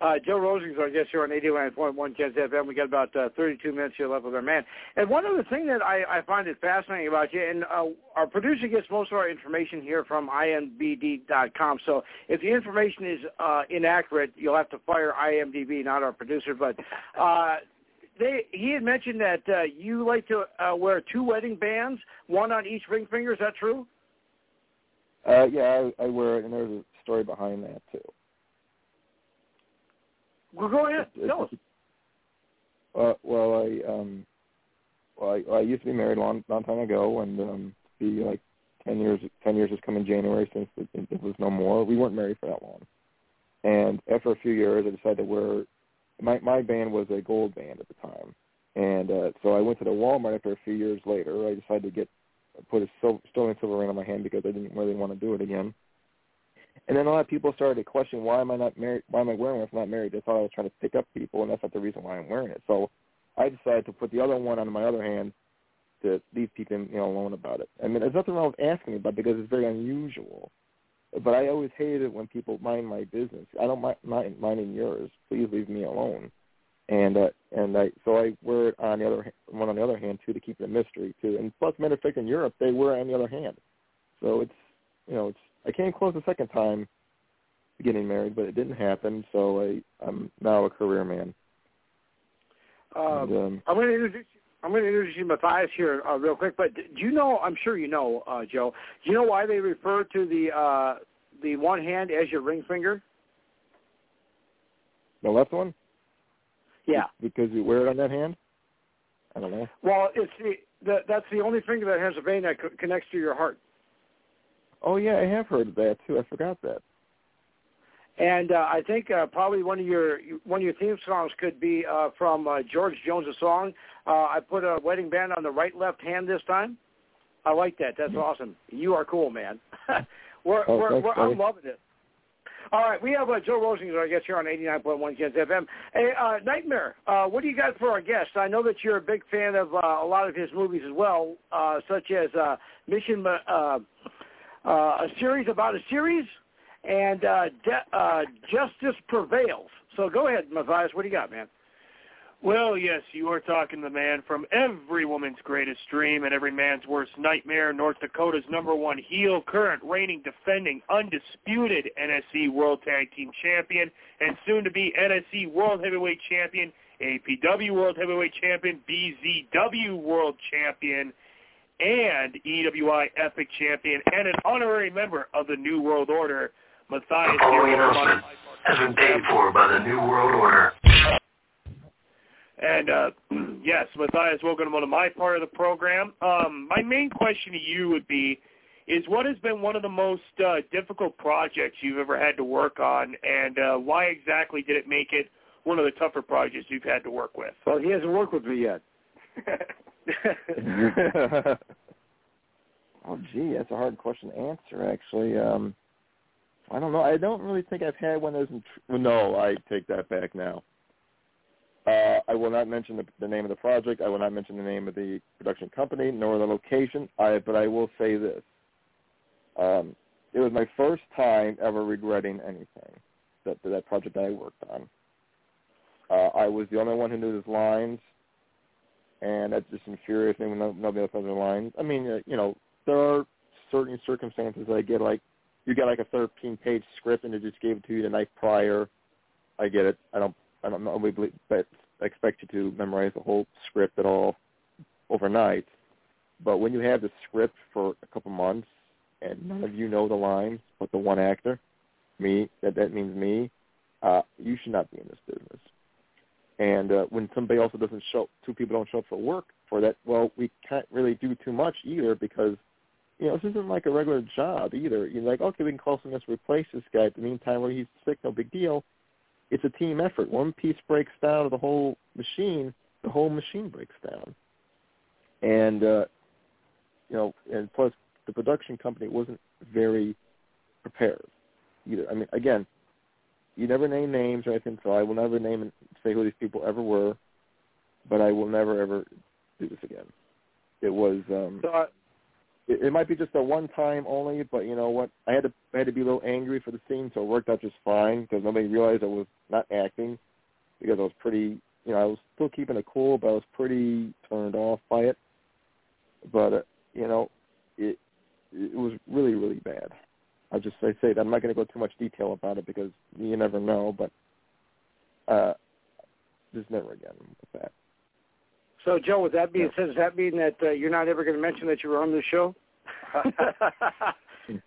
Uh, Joe Rosing's our guest here on 89.1 Kens FM. We got about uh, 32 minutes here left with our man. And one other thing that I, I find it fascinating about you, and uh, our producer gets most of our information here from IMBD.com. So if the information is uh, inaccurate, you'll have to fire IMDb, not our producer. But uh, they, he had mentioned that uh, you like to uh, wear two wedding bands, one on each ring finger. Is that true? Uh, yeah, I, I wear it, and there's a story behind that too. Well, go ahead. Tell us. Uh, well, I um, well, I, I used to be married a long, long time ago, and um, be like ten years. Ten years has come in January since it, it was no more. We weren't married for that long, and after a few years, I decided to wear. My my band was a gold band at the time, and uh, so I went to the Walmart after a few years later. I decided to get put a silver, sterling silver ring on my hand because I didn't really want to do it again. And then a lot of people started to question why am I not married? Why am I wearing it if I'm not married? They thought I was trying to pick up people, and that's not the reason why I'm wearing it. So I decided to put the other one on my other hand to leave people you know alone about it. I mean, there's nothing wrong with asking about it because it's very unusual. But I always hated it when people mind my business. I don't mind, mind minding yours. Please leave me alone. And uh, and I so I wear it on the other one on the other hand too to keep it a mystery too. And plus, matter of fact, in Europe they wear it on the other hand. So it's you know it's I came close the second time getting married, but it didn't happen. So I, I'm now a career man. Um, and, um, I'm going to introduce. You, I'm going to introduce you, Matthias, here uh, real quick. But do you know? I'm sure you know, uh, Joe. Do you know why they refer to the uh, the one hand as your ring finger? the left one Yeah. because you wear it on that hand. I don't know. Well, it's the, the that's the only finger that has a vein that co- connects to your heart. Oh yeah, I have heard of that too. I forgot that. And uh, I think uh, probably one of your one of your theme songs could be uh, from uh, George Jones' song. Uh, I put a wedding band on the right left hand this time. I like that. That's awesome. You are cool, man. we're, Oh, we're, thanks, we're, I'm loving it. All right, we have uh, Joe Rosinger, I guess, here on 89.1 Kens FM. Hey, uh, Nightmare, uh, what do you got for our guest? I know that you're a big fan of uh, a lot of his movies as well, uh, such as uh, Mission, uh, a series about a series, and uh, de- uh, Justice Prevails. So go ahead, Matthias. What do you got, man? Well, yes, you are talking the man from every woman's greatest dream and every man's worst nightmare, North Dakota's number one heel, current reigning, defending, undisputed NSC World Tag Team Champion, and soon to be NSC World Heavyweight Champion, APW World Heavyweight Champion, BZW World Champion, and EWI Epic Champion, and an honorary member of the New World Order, Matthias. The following announcement has been paid for by the New World Order. And uh, yes, Matthias, welcome to my part of the program. Um, my main question to you would be, is what has been one of the most uh, difficult projects you've ever had to work on, and uh, why exactly did it make it one of the tougher projects you've had to work with? Well, he hasn't worked with me yet. oh, gee, that's a hard question to answer. Actually, um, I don't know. I don't really think I've had one of those. Intr- no, I take that back now. Uh, I will not mention the, the name of the project. I will not mention the name of the production company nor the location. I, but I will say this: um, it was my first time ever regretting anything that that project that I worked on. Uh, I was the only one who knew his lines, and that just infuriates me when nobody else knows their lines. I mean, uh, you know, there are certain circumstances I get like you get like a 13-page script and they just gave it to you the night prior. I get it. I don't. I don't know. but expect you to memorize the whole script at all overnight. But when you have the script for a couple months and none of you know the lines but the one actor, me, that that means me. Uh, you should not be in this business. And uh, when somebody also doesn't show, two people don't show up for work for that, well, we can't really do too much either because, you know, this isn't like a regular job either. You're like, okay, we can call someone else to replace this guy. At the meantime, where he's sick, no big deal. It's a team effort. One piece breaks down of the whole machine, the whole machine breaks down. And, uh, you know, and plus the production company wasn't very prepared either. I mean, again, you never name names or anything, so I will never name and say who these people ever were, but I will never ever do this again. It was um So, uh, it, it might be just a one time only, but you know what? I had to I had to be a little angry for the scene, so it worked out just fine because nobody realized I was not acting because I was pretty, you know, I was still keeping it cool, but I was pretty turned off by it. But uh, you know, it it was really really bad. I'll just say, say that I'm not going to go too much detail about it because you never know, but uh, just never again with that. So, Joe, with that being said, does that mean that uh, you're not ever going to mention that you were on the show?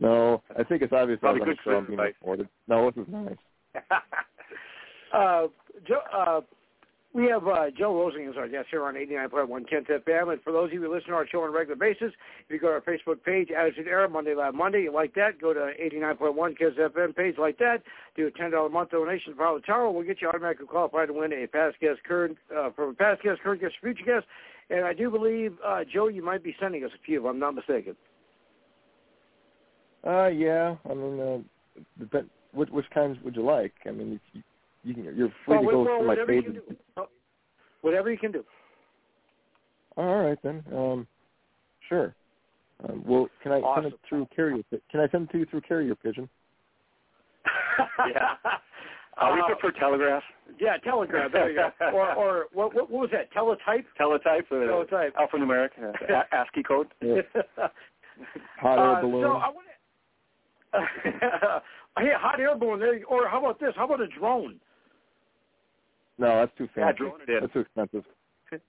no, I think it's obvious I Probably was on the show being recorded. No, this is nice. uh, Joe, uh, we have uh, Joe Rosing as our guest here on 89.1 Kens FM. And for those of you who listen to our show on a regular basis, if you go to our Facebook page, Attitude Era, Monday Live Monday, you like that, go to 89.1 Kens FM page like that, do a $10 a month donation for the Tower. We'll get you automatically qualified to win a past guest, current, uh, from a past guest, current guest, future guest. And I do believe, uh, Joe, you might be sending us a few, if I'm not mistaken. Uh, yeah. I mean, uh, depend, which, which kinds would you like? I mean, if you, you can, you're free well, to go well, through my whatever you page. can do. Oh, Whatever you can do. All right then. Um, sure. Um, well, can I Awesome. send it through carrier? Can I send it to you through carrier pigeon? Yeah. Uh, we prefer telegraph. Yeah, telegram. There you go. or or what, what what was that? Teletype. Teletype. Uh, Teletype. Alphanumeric. Uh, ASCII code. Yeah. Hot air Uh, balloon. So I want to. hey, hot air balloon. There. You, or how about this? How about a drone? No, that's too Yeah, fancy. drone it in. That's too expensive.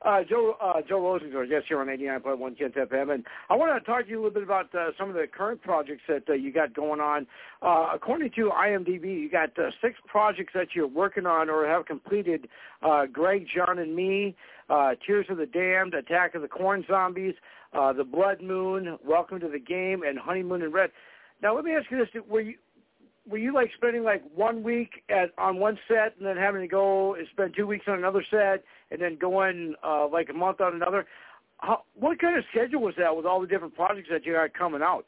Uh, Joe uh, Joe our guest here on 89.1 Kens FM, and I want to talk to you a little bit about uh, some of the current projects that uh, you got going on. Uh, according to IMDb, you got uh, six projects that you're working on or have completed. Uh, Greg, John, and Me, uh, Tears of the Damned, Attack of the Corn Zombies, uh, The Blood Moon, Welcome to the Game, and Honeymoon in Red. Now, let me ask you this: Were you were you like spending like one week at on one set and then having to go and spend two weeks on another set and then going uh, like a month on another? How, what kind of schedule was that with all the different projects that you got coming out?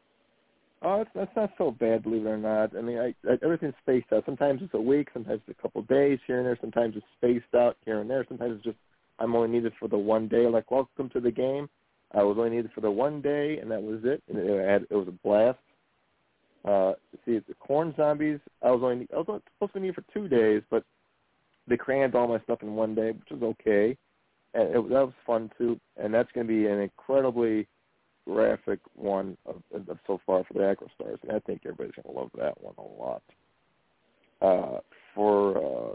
Oh, that's not so bad, believe it or not. I mean, I, I everything's spaced out. Sometimes it's a week, sometimes it's a couple of days here and there. Sometimes it's spaced out here and there. Sometimes it's just I'm only needed for the one day. Like Welcome to the Game, I was only needed for the one day, and that was it. And it, had, it was a blast. Uh, see, the Corn Zombies, I was only I was supposed to be for two days, but they crammed all my stuff in one day, which was okay. And it, that was fun too. And that's going to be an incredibly graphic one of, of, so far for the Acro Stars, and I think everybody's going to love that one a lot. Uh, for uh,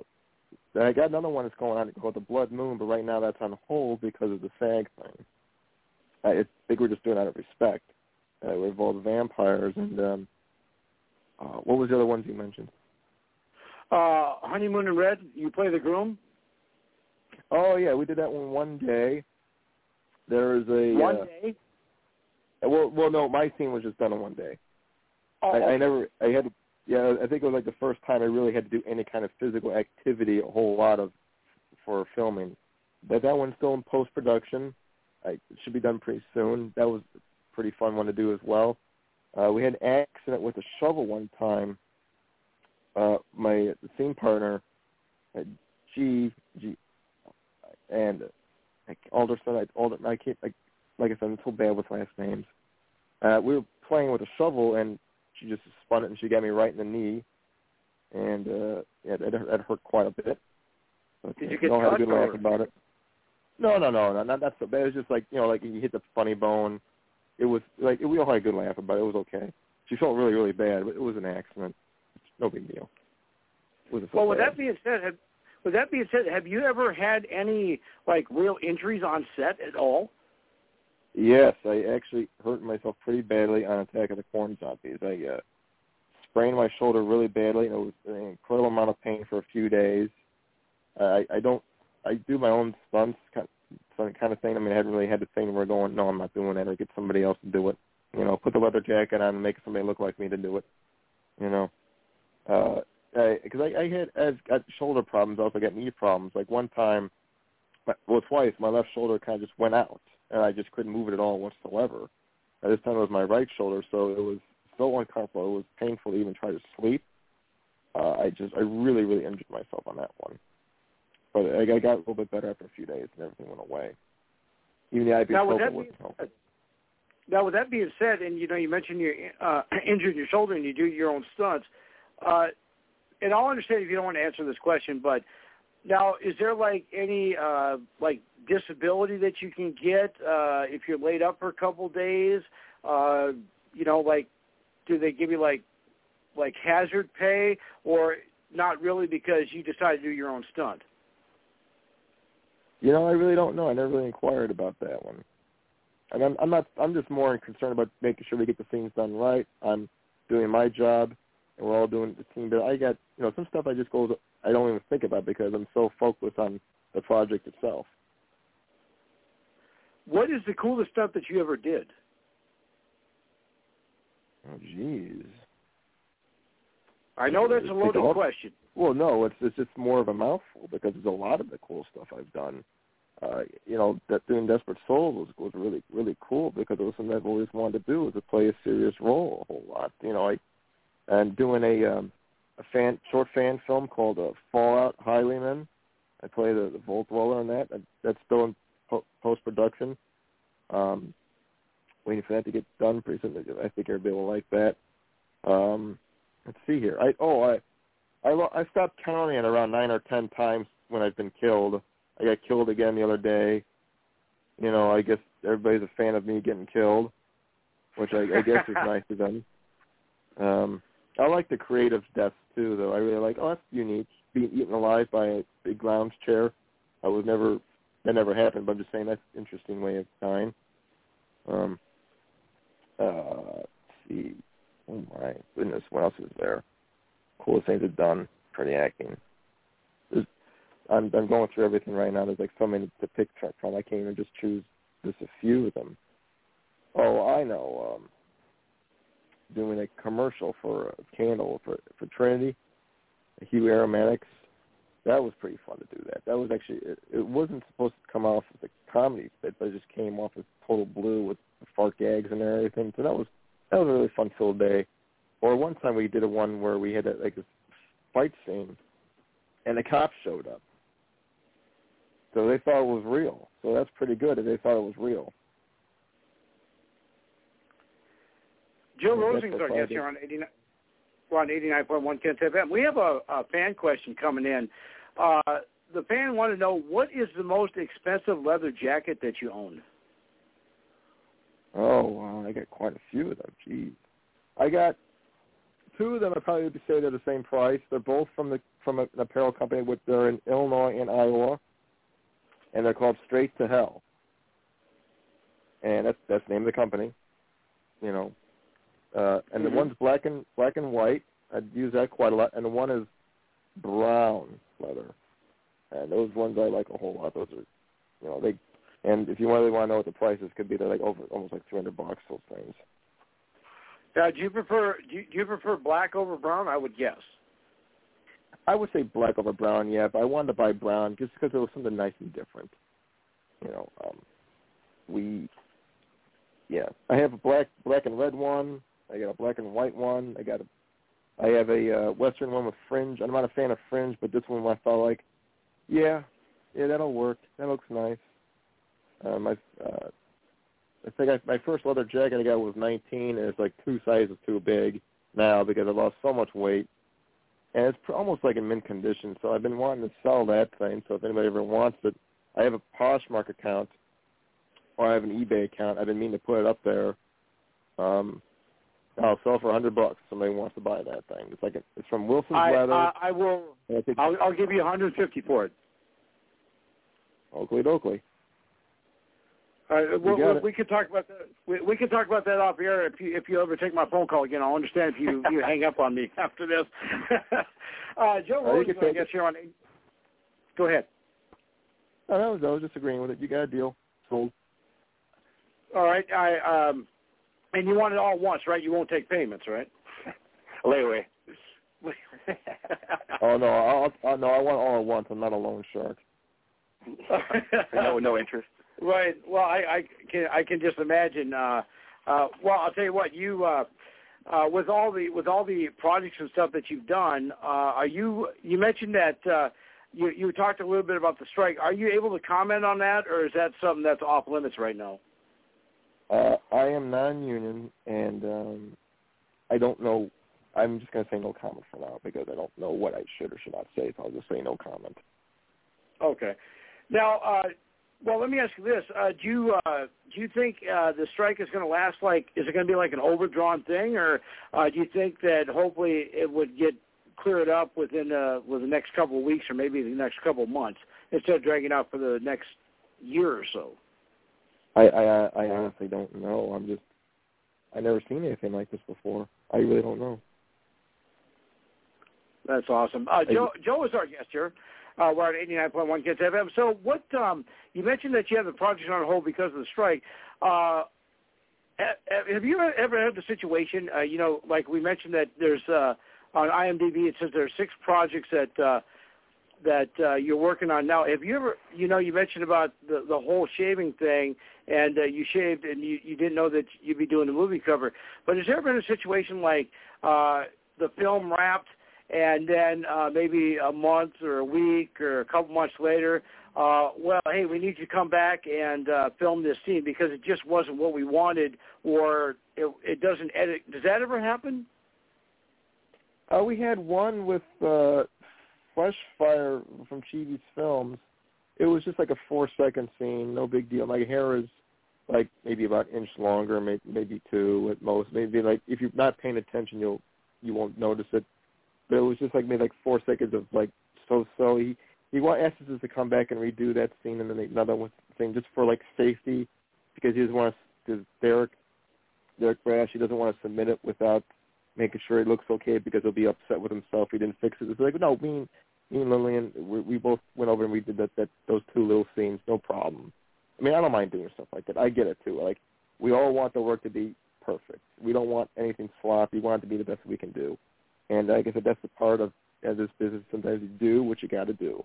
then I got another one that's going on called the Blood Moon, but right now that's on hold because of the SAG thing. I I think we're just doing it out of respect. Uh, it involves vampires and um, uh, what was the other ones you mentioned? Uh, Honeymoon in Red, you play the groom. Oh yeah, we did that one one day. There was a One uh, day. Well, well, no, my scene was just done in one day. Oh, I, I never, I had, to, yeah, I think it was like the first time I really had to do any kind of physical activity, a whole lot of, for filming. But that one's still in post production. It should be done pretty soon. That was a pretty fun one to do as well. Uh, we had an accident with a shovel one time. Uh, my scene partner, uh, G, G, and uh, Alderson, I, Alder, I can't, I, like I said, I'm so bad with last names. Uh, we were playing with a shovel, and she just spun it, and she got me right in the knee, and uh, yeah, that, that hurt quite a bit. But, Did uh, you get we all had a good laugh about it. No, no, no, no, not that so bad. It was just like you know, like you hit the funny bone. It was like we all had a good laugh about it. It was okay. She felt really, really bad, but it was an accident. No big deal. It wasn't Well, with that being said, have, with that being said, have you ever had any like real injuries on set at all? Yes, I actually hurt myself pretty badly on Attack of the Corn Zombies. I uh, sprained my shoulder really badly, and it was an incredible amount of pain for a few days. Uh, I, I don't, I do my own stunts, kind of, kind of thing. I mean, I hadn't really had the thing where going, no, I'm not doing that, or get somebody else to do it. You know, put the leather jacket on and make somebody look like me to do it. You know, because I, I had I've got shoulder problems. I also got knee problems. Like one time, well, twice, my left shoulder kind of just went out, and I just couldn't move it at all whatsoever. Uh, this time it was my right shoulder, so it was so uncomfortable. It was painful to even try to sleep. Uh, I just, I really, really injured myself on that one. But I, I got a little bit better after a few days, and everything went away. Even the Now, would that be- helpful. now, with that being said, and you know, you mentioned you uh, injured your shoulder and you do your own stunts. Uh, and I'll understand if you don't want to answer this question, but now, is there like any uh, like disability that you can get uh, if you're laid up for a couple days? Uh, you know, like do they give you like like hazard pay, or not really because you decided to do your own stunt? You know, I really don't know. I never really inquired about that one. And I'm, I'm not. I'm just more concerned about making sure we get the things done right. I'm doing my job, and we're all doing the team. But I got, you know, some stuff I just go. I don't even think about because I'm so focused on the project itself. What is the coolest stuff that you ever did? Oh, jeez. I know that's a loaded question. Well, no, it's it's just more of a mouthful because there's a lot of the cool stuff I've done. Uh, you know, that doing Desperate Soul was was really really cool because it was something I've always wanted to do was to play a serious role a whole lot. You know, I and doing a um, a fan short fan film called uh, Fallout Highwaymen. I play the, the Vault Dweller in that. That's still in po- post production. Um, waiting for that to get done pretty soon. I think everybody will like that. Um, let's see here. I oh I I I stopped counting at around nine or ten times when I've been killed. I got killed again the other day. You know, I guess everybody's a fan of me getting killed, which I, I guess is nice of them. Um, I like the creative deaths too, though. I really like. Oh, that's unique. Being eaten alive by a big lounge chair. I was never. That never happened. But I'm just saying that's an interesting way of dying. Um. Uh. Let's see. Oh my goodness, what else is there? Coolest things I've done for the acting. I'm I'm going through everything right now. There's like so many to pick from. I can't even just choose just a few of them. Oh, I know. Um, doing a commercial for a candle for for Trinity, Hue Aromatics. That was pretty fun to do that. That was actually it, it wasn't supposed to come off as a comedy bit, but it just came off as total blue with the fart gags and everything. So that was that was a really fun filled day. Or one time we did a one where we had a, like a fight scene, and the cops showed up. So they thought it was real. So that's pretty good if they thought it was real. Jill Rosing's our guest here on 89, we're on 89.1 Kens FM. We have a, a fan question coming in. Uh, the fan wanted to know what is the most expensive leather jacket that you own? Oh, wow. I got quite a few of them. Jeez. I got two of them. I probably would say they're the same price. They're both from the from an apparel company. With they're in Illinois and Iowa, and they're called Straight to Hell. And that's that's the name of the company. You know, uh, and mm-hmm. the one's black and black and white. I'd use that quite a lot. And the one is brown leather. And those ones I like a whole lot. Those are, you know, they. And if you really want to know what the prices could be, they're like over almost like three hundred bucks. Those things. Uh, do you prefer do you, do you prefer black over brown? I would guess. I would say black over brown, yeah, but I wanted to buy brown just because it was something nice and different. You know, um, we, yeah, I have a black black and red one. I got a black and white one. I got a, I have a uh, western one with fringe. I'm not a fan of fringe, but this one I felt like, yeah, yeah, that'll work. That looks nice. Um, I, uh, I think I, my first leather jacket I got was 19, and it's like two sizes too big now because I lost so much weight, and it's almost like in mint condition. So I've been wanting to sell that thing. So if anybody ever wants it, I have a Poshmark account, or I have an eBay account. I've been meaning to put it up there. Um, I'll sell for a hundred bucks. Somebody wants to buy that thing. It's like a, it's from Wilson's I, Leather. Uh, I will. I think, I'll, I'll give you 150 for it. Oakley Dokley. Uh, we, got we could talk about that. We, we could talk about that off air if you if you ever take my phone call again. I'll understand if you you hang up on me after this. uh, Joe you Rosing, can I take guess you're on. Go ahead. Oh, that was I was just agreeing with it. You got a deal. Sold. All right. I um, and you want it all once, right? You won't take payments, right? Layaway. Oh no, I'll, I'll no, I want all at once. I'm not a loan shark. no, no interest. Right. Well, I, I can I can just imagine. Uh, uh, well, I'll tell you what. You uh, uh, with all the with all the projects and stuff that you've done, uh, are you? You mentioned that uh, you you talked a little bit about the strike. Are you able to comment on that, or is that something that's off limits right now? Uh, I am non-union, and um, I don't know. I'm just going to say no comment for now because I don't know what I should or should not say. So I'll just say no comment. Okay. Now, uh, well, let me ask you this: uh, Do you uh, do you think uh, the strike is going to last? Like, is it going to be like an overdrawn thing, or uh, do you think that hopefully it would get cleared up within uh, with the next couple of weeks, or maybe the next couple of months, instead of dragging out for the next year or so? I I, I honestly don't know. I'm just I've never seen anything like this before. I really don't know. That's awesome. Uh, Joe, Joe is our guest here. Uh, we're at 89.1 Kens FM. So what, um, you mentioned that you have the project on hold because of the strike. Uh, have you ever had the situation, uh, you know, like we mentioned that there's, uh, on IMDb it says there are six projects that, uh, that uh, you're working on now. Have you ever, you know, you mentioned about the, the whole shaving thing, and uh, you shaved, and you, you didn't know that you'd be doing the movie cover. But has there ever been a situation like uh, the film wrapped, and then uh, maybe a month or a week or a couple months later, uh, well, hey, we need you to come back and uh, film this scene because it just wasn't what we wanted, or it, it doesn't edit. Does that ever happen? Uh, we had one with uh, Fire from Chivi's Films. It was just like a four-second scene, no big deal. My hair is like maybe about an inch longer, maybe maybe two at most. Maybe like if you're not paying attention, you'll you won't notice it but it was just like maybe like four seconds of like so so. He he asked us to come back and redo that scene and then another one thing just for like safety because he doesn't want to. Derek Derek Brash he doesn't want to submit it without making sure it looks okay because he'll be upset with himself he didn't fix it. It's like no, me and me and Lillian we, we both went over and we did that that those two little scenes, no problem. I mean I don't mind doing stuff like that. I get it too. Like we all want the work to be perfect. We don't want anything sloppy. We want it to be the best we can do. And like I said, that's the part of as this business. Sometimes you do what you got to do.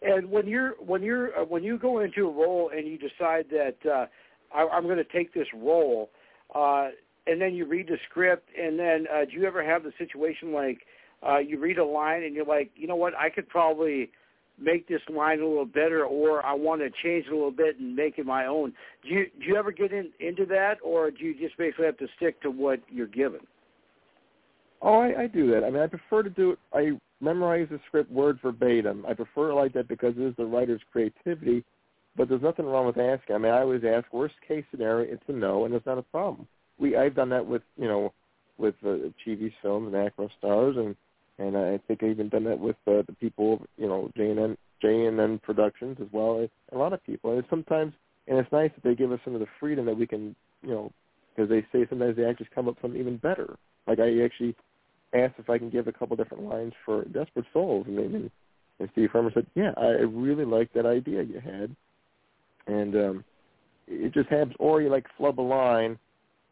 And when you're when you're uh, when you go into a role and you decide that uh, I, I'm going to take this role, uh, and then you read the script, and then uh, do you ever have the situation like uh, you read a line and you're like, you know what, I could probably make this line a little better, or I want to change it a little bit and make it my own. Do you do you ever get in, into that, or do you just basically have to stick to what you're given? Oh, I, I do that. I mean, I prefer to do it. I memorize the script word verbatim. I prefer it like that because it is the writer's creativity. But there's nothing wrong with asking. I mean, I always ask. Worst case scenario, it's a no, and it's not a problem. We I've done that with you know with uh, TV film and Acro Stars, and and I think I've even done that with uh, the people you know J and N J and N Productions as well. A lot of people, and sometimes and it's nice that they give us some of the freedom that we can you know because they say sometimes the actors come up with something even better. Like I actually asked if I can give a couple different lines for Desperate Souls, and, and, and Steve Herman said, "Yeah, I really like that idea you had," and um, it just happens. Or you like flub a line,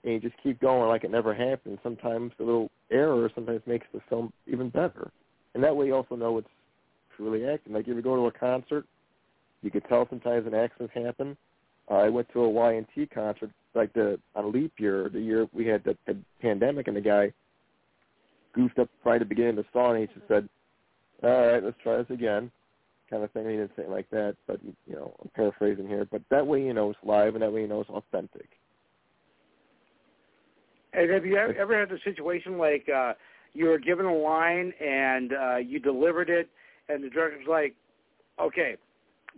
and you just keep going like it never happened. Sometimes the little error sometimes makes the film even better, and that way you also know it's truly acting. Like if you go to a concert, you could tell sometimes an accident happened. Uh, I went to a Y&T concert like the on leap year, the year we had the, the pandemic, and the guy goofed up right at the beginning of the song. And he just said, "All right, let's try this again," kind of thing. He didn't say it like that, but you know, I'm paraphrasing here. But that way, you know, it's live, and that way, you know, it's authentic. And have you ever had a situation like uh, you were given a line and uh, you delivered it, and the director's like, "Okay,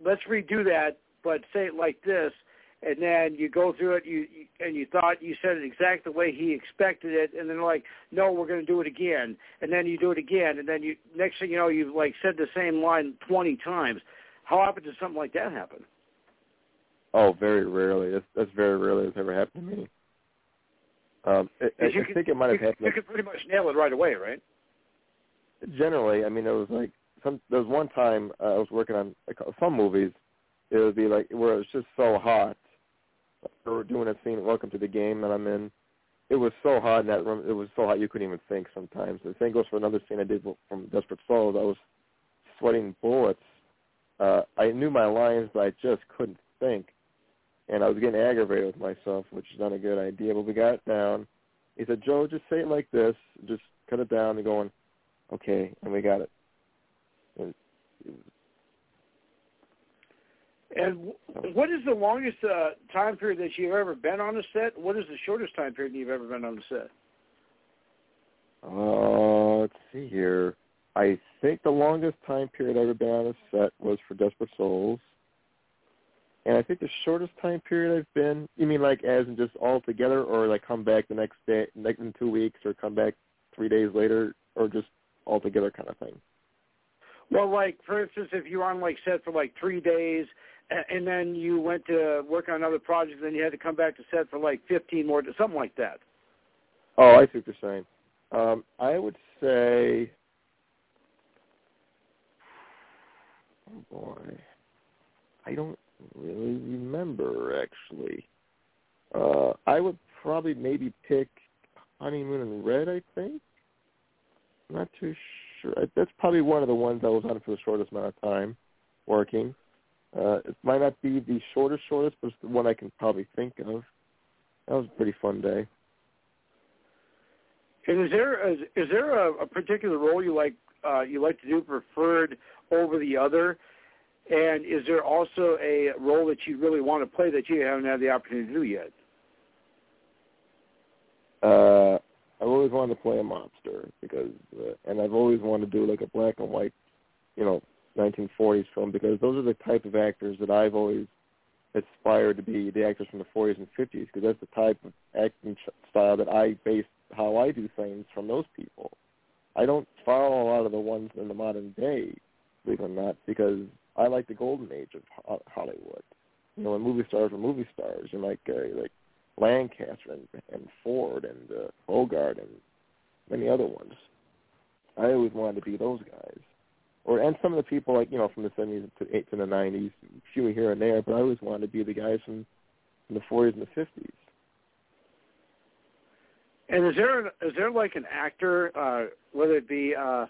let's redo that, but say it like this," and then you go through it, you, you and you thought you said it exactly the way he expected it, and then like, no, we're going to do it again, and then you do it again, and then you next thing you know, you've like said the same line twenty times. How often does something like that happen? Oh, very rarely. That's, that's very rarely has ever happened to me. Um, I, I, I think it might have you, happened. You could pretty much nail it right away, right? Generally, I mean, it was like some. There was one time uh, I was working on some movies. It would be like where it was just so hot were doing a scene Welcome to the Game that I'm in. It was so hot in that room. It was so hot you couldn't even think sometimes. The same goes for another scene I did from Desperate Souls. I was sweating bullets. Uh, I knew my lines, but I just couldn't think. And I was getting aggravated with myself, which is not a good idea. But we got it down. He said, Joe, just say it like this. Just cut it down and going, okay, and we got it. And And what is the longest uh, time period that you've ever been on a set? What is the shortest time period you've ever been on a set? Uh, let's see here. I think the longest time period I've ever been on a set was for Desperate Souls. And I think the shortest time period I've been, you mean like as in just all together or like come back the next day, like in two weeks or come back three days later or just all together kind of thing? Well, like for instance, if you're on like set for like three days, and then you went to work on another project, then you had to come back to set for like 15 more, something like that. Oh, I see what you're saying. Um, I would say, oh boy, I don't really remember actually. Uh, I would probably maybe pick Honeymoon in Red. I think. Not too sure. That's probably one of the ones I was on for the shortest amount of time working. Uh, it might not be the shortest, shortest, but it's the one I can probably think of. That was a pretty fun day. And is there is, is there a, a particular role you like uh, you like to do preferred over the other? And is there also a role that you really want to play that you haven't had the opportunity to do yet? Uh, I've always wanted to play a mobster because, uh, and I've always wanted to do like a black and white, you know, 1940s film because those are the type of actors that I've always aspired to be the actors from the 40s and 50s because that's the type of acting style that I base how I do things from those people. I don't follow a lot of the ones in the modern day, believe it or not, because I like the golden age of Hollywood. You know, when movie stars were movie stars, and like uh, like Lancaster and, and Ford and uh, Bogart and many other ones. I always wanted to be those guys, or and some of the people like you know from the seventies to eight to the nineties, few here and there. But I always wanted to be the guys from, from the forties and the fifties. And is there is there like an actor, uh, whether it be uh,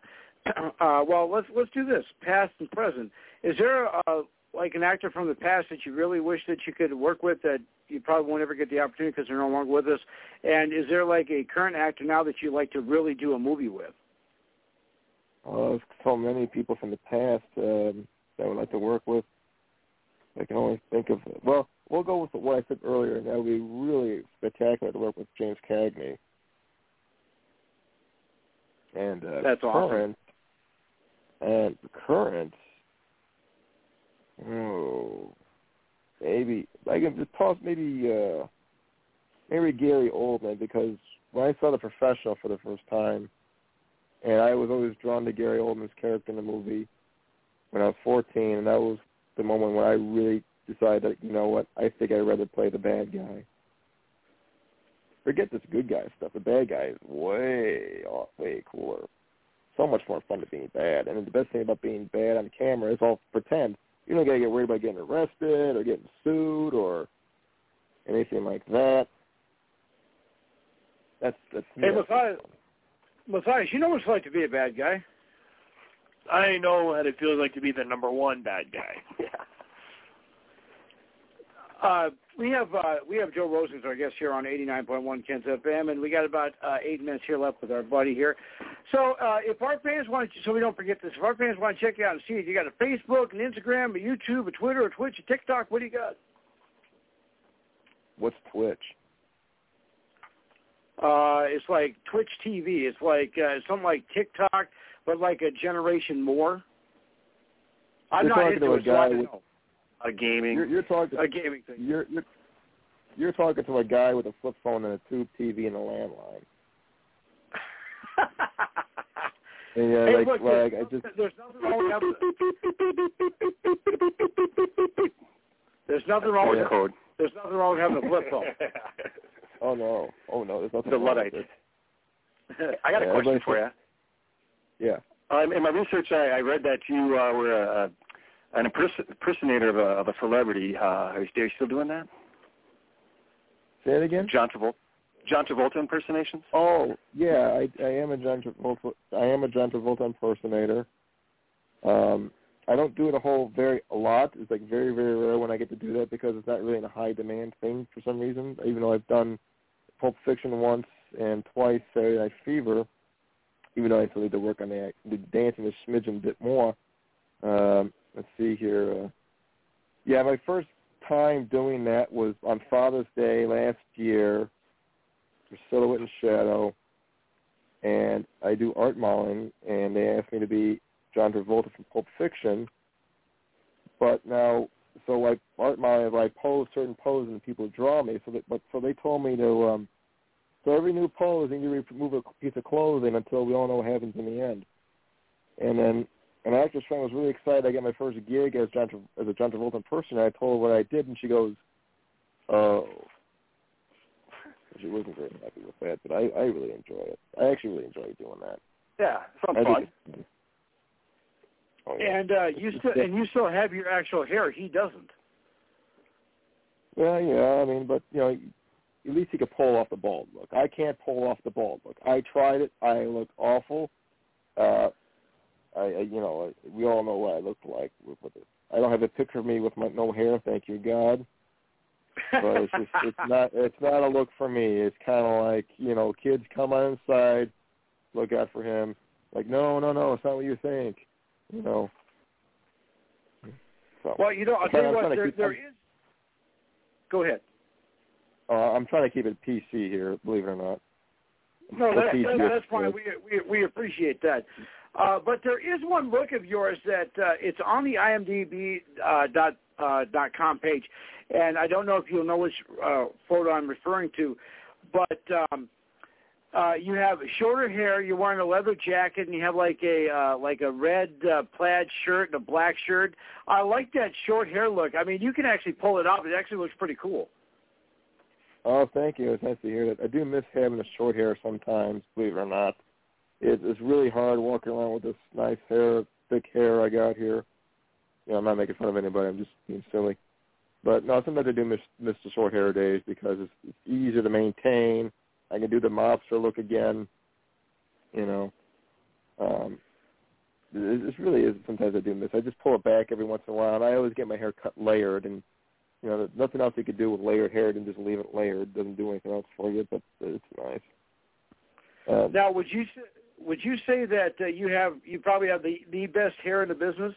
uh, well, let's let's do this, past and present. Is there uh, like an actor from the past that you really wish that you could work with that you probably won't ever get the opportunity because they're no longer with us? And is there like a current actor now that you like to really do a movie with? Uh, so many people from the past um, that I would like to work with. I can only think of well, we'll go with what I said earlier, and that would be really spectacular to work with James Cagney. And uh, that's current, awesome. And current, oh, maybe I can just toss maybe uh, maybe Gary Oldman because when I saw the professional for the first time, and I was always drawn to Gary Oldman's character in the movie when I was 14, and that was the moment when I really decided that you know what I think I'd rather play the bad guy. Forget this good guy stuff. The bad guy is way off, way cooler. So much more fun than being bad. And the best thing about being bad on camera is all pretend. You don't gotta get worried about getting arrested or getting sued or anything like that. That's that's Hey Matthias Matthias, you know what it's like to be a bad guy? I know what it feels like to be the number one bad guy. Yeah. Uh, we have uh, we have Joe Rosing's, our guest here on 89.1 Kens FM, and we got about uh, eight minutes here left with our buddy here. So uh, if our fans want to, so we don't forget this, if our fans want to check you out and see it, you got a Facebook, an Instagram, a YouTube, a Twitter, a Twitch, a TikTok. What do you got? What's Twitch? Uh, it's like Twitch TV. It's like uh, something like TikTok, but like a generation more. I'm You're not talking into to a guy with. A gaming. You're, you're talking A gaming thing. You're you're you're talking to a guy with a flip phone and a tube TV and a landline. And yeah, Hey, like look, like there's, I just there's nothing wrong with having. There's nothing wrong with Yeah. code. there's nothing wrong with having a flip phone. oh no oh no there's nothing The wrong Luddite. with it. I got a question for you. Yeah. Um, in my research, I, I read that you uh, were a, an impersonator of a, of a celebrity. Uh, are you still doing that? Say it again. John Travolta, John Travolta impersonations? Oh yeah, I I am a John Travolta I am a John Travolta impersonator. Um, I don't do it a whole very a lot. It's like very very rare when I get to do that because it's not really a high demand thing for some reason. Even though I've done Pulp Fiction once and twice Saturday Night Fever, even though I still need to work on the, the dancing a smidgen bit more. Um, let's see here. Uh, yeah, my first time doing that was on Father's Day last year for Silhouette and Shadow, and I do art modeling, and they asked me to be John Travolta from Pulp Fiction. But now, so I art modeling, I pose certain poses and people draw me. So that, but so they told me to. um So every new pose, you need to remove a piece of clothing until we all know what happens in the end. And then an actress friend was really excited. I got my first gig as John as a John Travolta impersonator. I told her what I did, and she goes, She wasn't very happy with that, but I I really enjoy it. I actually really enjoy doing that. Yeah, sounds I fun. think- Oh, yeah. And uh, you still and you still have your actual hair. He doesn't. Well, yeah, I mean, but you know, at least he could pull off the bald look. I can't pull off the bald look. I tried it. I look awful. Uh, I, I you know, I, we all know what I look like with, with it. I don't have a picture of me with my no hair, thank you God. But it's just, it's not, it's not a look for me. It's kind of like, you know, kids come on inside, look out for him. Like, no, no, no, it's not what you think. You know. So, Well, you know, I'll tell you what. There, keep- there Go ahead. Uh, I'm trying to keep it PC here, believe it or not. No, that, that, that's fine. We, we we appreciate that. Uh, but there is one look of yours that uh, it's on the IMDb uh, dot uh, dot com page, and I don't know if you'll know which uh, photo I'm referring to, but um, uh, you have shorter hair. You're wearing a leather jacket, and you have like a uh, like a red uh, plaid shirt and a black shirt. I like that short hair look. I mean, you can actually pull it off. It actually looks pretty cool. Oh, thank you. It's nice to hear that. I do miss having the short hair sometimes, believe it or not. It, it's really hard walking around with this nice hair, thick hair I got here. You know, I'm not making fun of anybody. I'm just being silly. But no, sometimes I do miss miss the short hair days because it's, it's easier to maintain. I can do the mobster look again. You know, um, it, it really is. Sometimes I do miss. I just pull it back every once in a while, and I always get my hair cut layered and you know, there's nothing else you could do with layered hair than just leave it layered. It doesn't do anything else for you, but it's nice. Um, Now, would you would you say that uh, you have you probably have the the best hair in the business?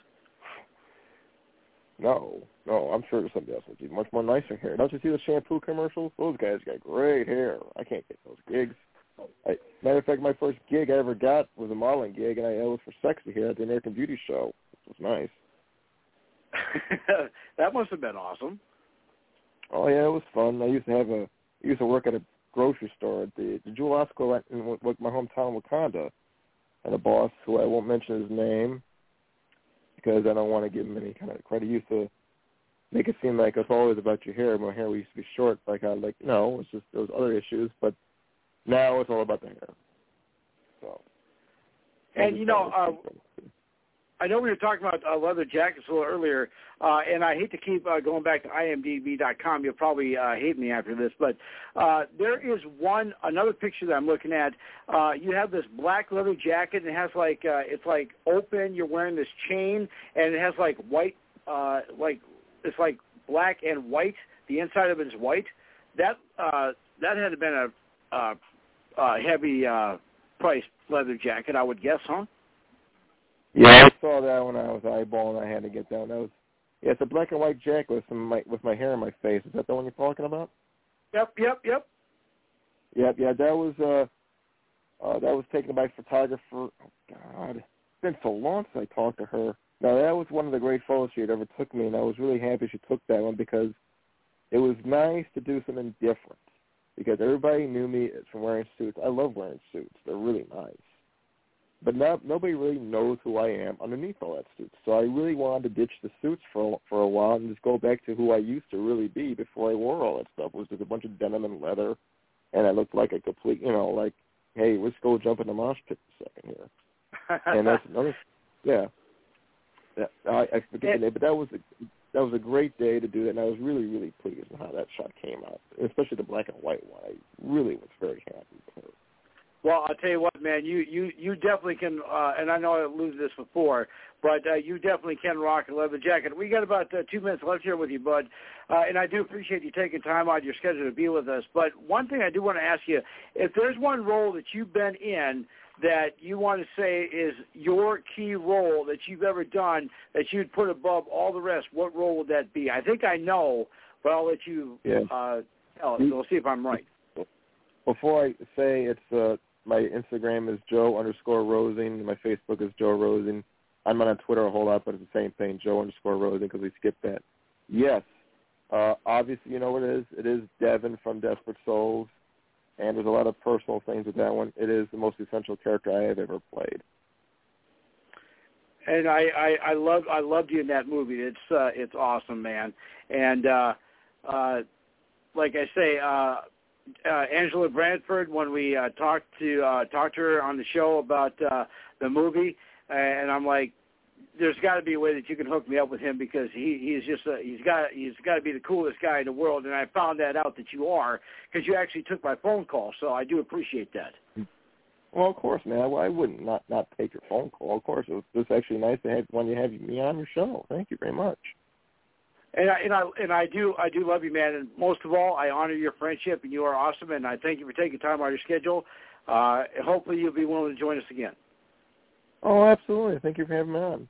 No, no, I'm sure there's somebody else with much more nicer hair. Don't you see the shampoo commercials? Those guys got great hair. I can't get those gigs. I, matter of fact, my first gig I ever got was a modeling gig, and I it was for sexy hair at the American Beauty Show. It was nice. that must have been awesome. Oh yeah, it was fun. I used to have a I used to work at a grocery store at the the Jewel Osco in my hometown, Wauconda. And a boss who I won't mention his name because I don't want to give him any kind of credit. He used to make it seem like it's always about your hair. My hair used to be short. Like I like no, it's just those other issues. But now it's all about the hair. So. And you know, uh, I know we were talking about uh, leather jackets a little earlier, uh, and I hate to keep uh, going back to imdb.com. You'll probably uh, hate me after this, but uh, there is one another picture that I'm looking at. Uh, you have this black leather jacket, and it has like uh, it's like open. You're wearing this chain, and it has like white, uh, like it's like black and white. The inside of it is white. That uh, that had been a uh, uh, heavy uh, price leather jacket, I would guess, huh? Yeah, I saw that when I was eyeballing. I had to get that. That was yeah, it's a black and white jacket with some my, with my hair in my face. Is that the one you're talking about? Yep, yep, yep. Yep, yeah, that was uh, uh that was taken by a photographer. Oh God, it's been so long since I talked to her. Now that was one of the great photos she had ever took me, and I was really happy she took that one because it was nice to do something different. Because everybody knew me from wearing suits. I love wearing suits; they're really nice. But not, nobody really knows who I am underneath all that suits. So I really wanted to ditch the suits for for a while and just go back to who I used to really be before I wore all that stuff. It was just a bunch of denim and leather, and I looked like a complete, you know, like, hey, let's go jump in the mosh pit for a second here. and that's another, yeah. Yeah, I, I forget the name, but that was a that was a great day to do that, and I was really really pleased with how that shot came out, especially the black and white one. I really was very happy with her. Well, I'll tell you what, man. You you you definitely can, uh, and I know I alluded to this before, but uh, you definitely can rock a leather jacket. We got about uh, two minutes left here with you, bud, uh, and I do appreciate you taking time out of your schedule to be with us. But one thing I do want to ask you: if there's one role that you've been in that you want to say is your key role that you've ever done that you'd put above all the rest, what role would that be? I think I know, but I'll let you Yeah. uh, tell us. So we'll see if I'm right. Before I say it's uh, my Instagram is Joe underscore Rosing. My Facebook is Joe Rosing. I'm not on Twitter a whole lot, but it's the same thing, Joe underscore Rosing, because we skipped that. Yes, uh, obviously you know what it is. It is Devin from Desperate Souls, and there's a lot of personal things with that one. It is the most essential character I have ever played. and I, I I love I loved you in that movie. It's uh, it's awesome, man. And uh, uh, like I say, uh, uh, Angela Brantford, when we uh, talked to uh, talked to her on the show about uh, the movie, and I'm like, there's got to be a way that you can hook me up with him because he he's just a, he's got he's got to be the coolest guy in the world. And I found that out that you are because you actually took my phone call, so I do appreciate that. Well, of course, man. I, wouldn't not not take your phone call. Of course, it was, it's actually nice to have when you have me on your show. Thank you very much. And I and I and I do I do love you, man. And most of all, I honor your friendship, and you are awesome. And I thank you for taking time out of your schedule. Uh, hopefully, you'll be willing to join us again. Oh, absolutely. Thank you for having me on.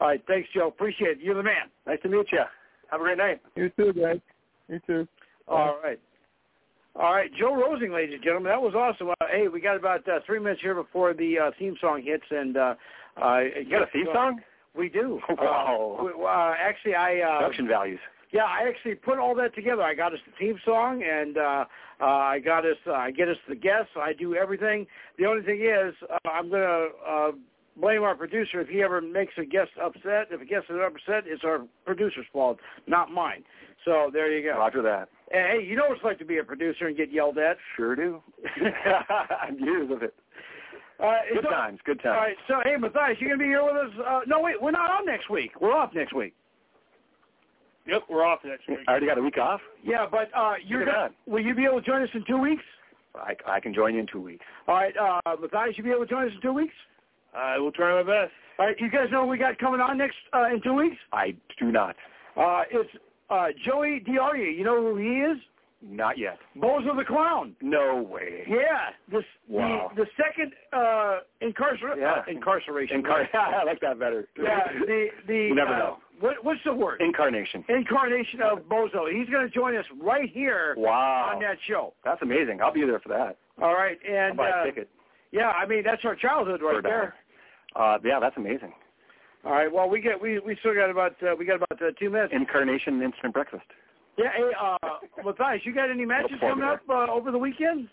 All right, thanks, Joe. Appreciate it. You're the man. Nice to meet you. Have a great night. You too, guys. You too. All right. All right, Joe Rosing, ladies and gentlemen, that was awesome. Uh, hey, we got about uh, three minutes here before the uh, theme song hits, and uh, uh, You got a theme song? We do. Wow. Uh, we- uh, actually, I uh, Production values. Yeah, I actually put all that together. I got us the theme song, and uh, uh, I got us. Uh, I get us the guests. I do everything. The only thing is, uh, I'm gonna uh, blame our producer if he ever makes a guest upset. If a guest is upset, it's our producer's fault, not mine. So there you go. Roger that. And, hey, you know what it's like to be a producer and get yelled at. Sure do. Years of it. Uh, Good so- times. Good All times. right, so hey, Matthias, you gonna be here with us? Uh, no, wait, we're not on next week. We're off next week. Yep, we're off next week. I already got a week off. Yeah, but uh, you're Look at gonna, will you be able to join us in two weeks? I, I can join you in two weeks. All right, uh, Matthias, you be able to join us in two weeks? I will try my best. All right, you guys know what we got coming on next uh, in two weeks? I do not. Uh, it's uh, Joey D'Auria. You know who he is? Not yet. Bozo the Clown. No way. Yeah, this Wow. the, the second uh, incarcer- Yeah. uh, incarceration. Incar- I like that better. yeah, the the You never uh, know. What, what's the word? Incarnation. Incarnation of Bozo. He's going to join us right here Wow. on that show. That's amazing. I'll be there for that. All right, I'll and buy uh, a ticket. yeah, I mean that's our childhood right there. Uh, yeah, that's amazing. All right, well we get we we still got about uh, we got about uh, two minutes. Incarnation instant breakfast. Yeah, hey, uh, Matthias, you got any matches coming up uh, over the weekend?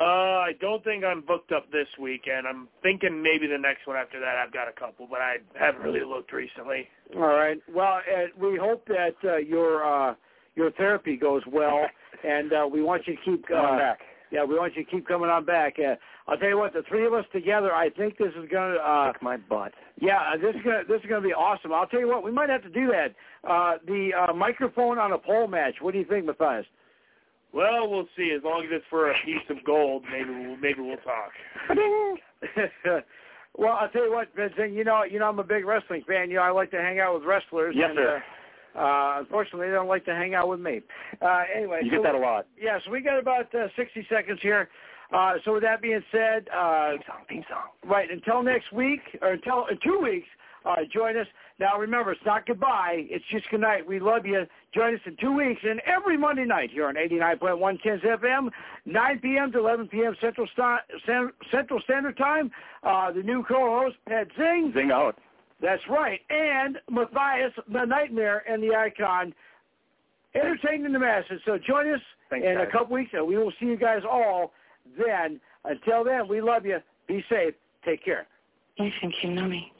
Uh, I don't think I'm booked up this weekend. I'm thinking maybe the next one after that I've got a couple, but I haven't really looked recently. All right. Well, uh, we hope that uh, your uh, your therapy goes well, and uh, we want you to keep uh, back. Yeah, we want you to keep coming on back. Uh, I'll tell you what, the three of us together, I think this is gonna. Uh, Kick my butt. yeah, uh, this is gonna this is gonna be awesome. I'll tell you what, we might have to do that. Uh, the uh, microphone on a pole match. What do you think, Matthias? Well, we'll see. As long as it's for a piece of gold, maybe we'll maybe we'll talk. well, I'll tell you what, Vincent. You know, you know, I'm a big wrestling fan. You know, I like to hang out with wrestlers. Yes, and, sir. Uh, uh, unfortunately, they don't like to hang out with me. Uh, anyway, You so, get that a lot. Yeah, so we got about uh, 60 seconds here. Uh, so with that being said, uh, Theme song. Theme song. right until next week or until in two weeks, uh, join us. Now remember, it's not goodbye. It's just good night. We love you. Join us in two weeks and every Monday night here on 89.1 Kens FM, 9 p.m. to 11 p.m. Central, Cen- Central Standard Time. Uh, the new co-host, Ped Zing. Zing out. That's right. And Matthias, the Nightmare, and the Icon, entertaining the masses. So join us Thanks, in guys. a couple weeks, and we will see you guys all then. Until then, we love you. Be safe. Take care. You think you know me.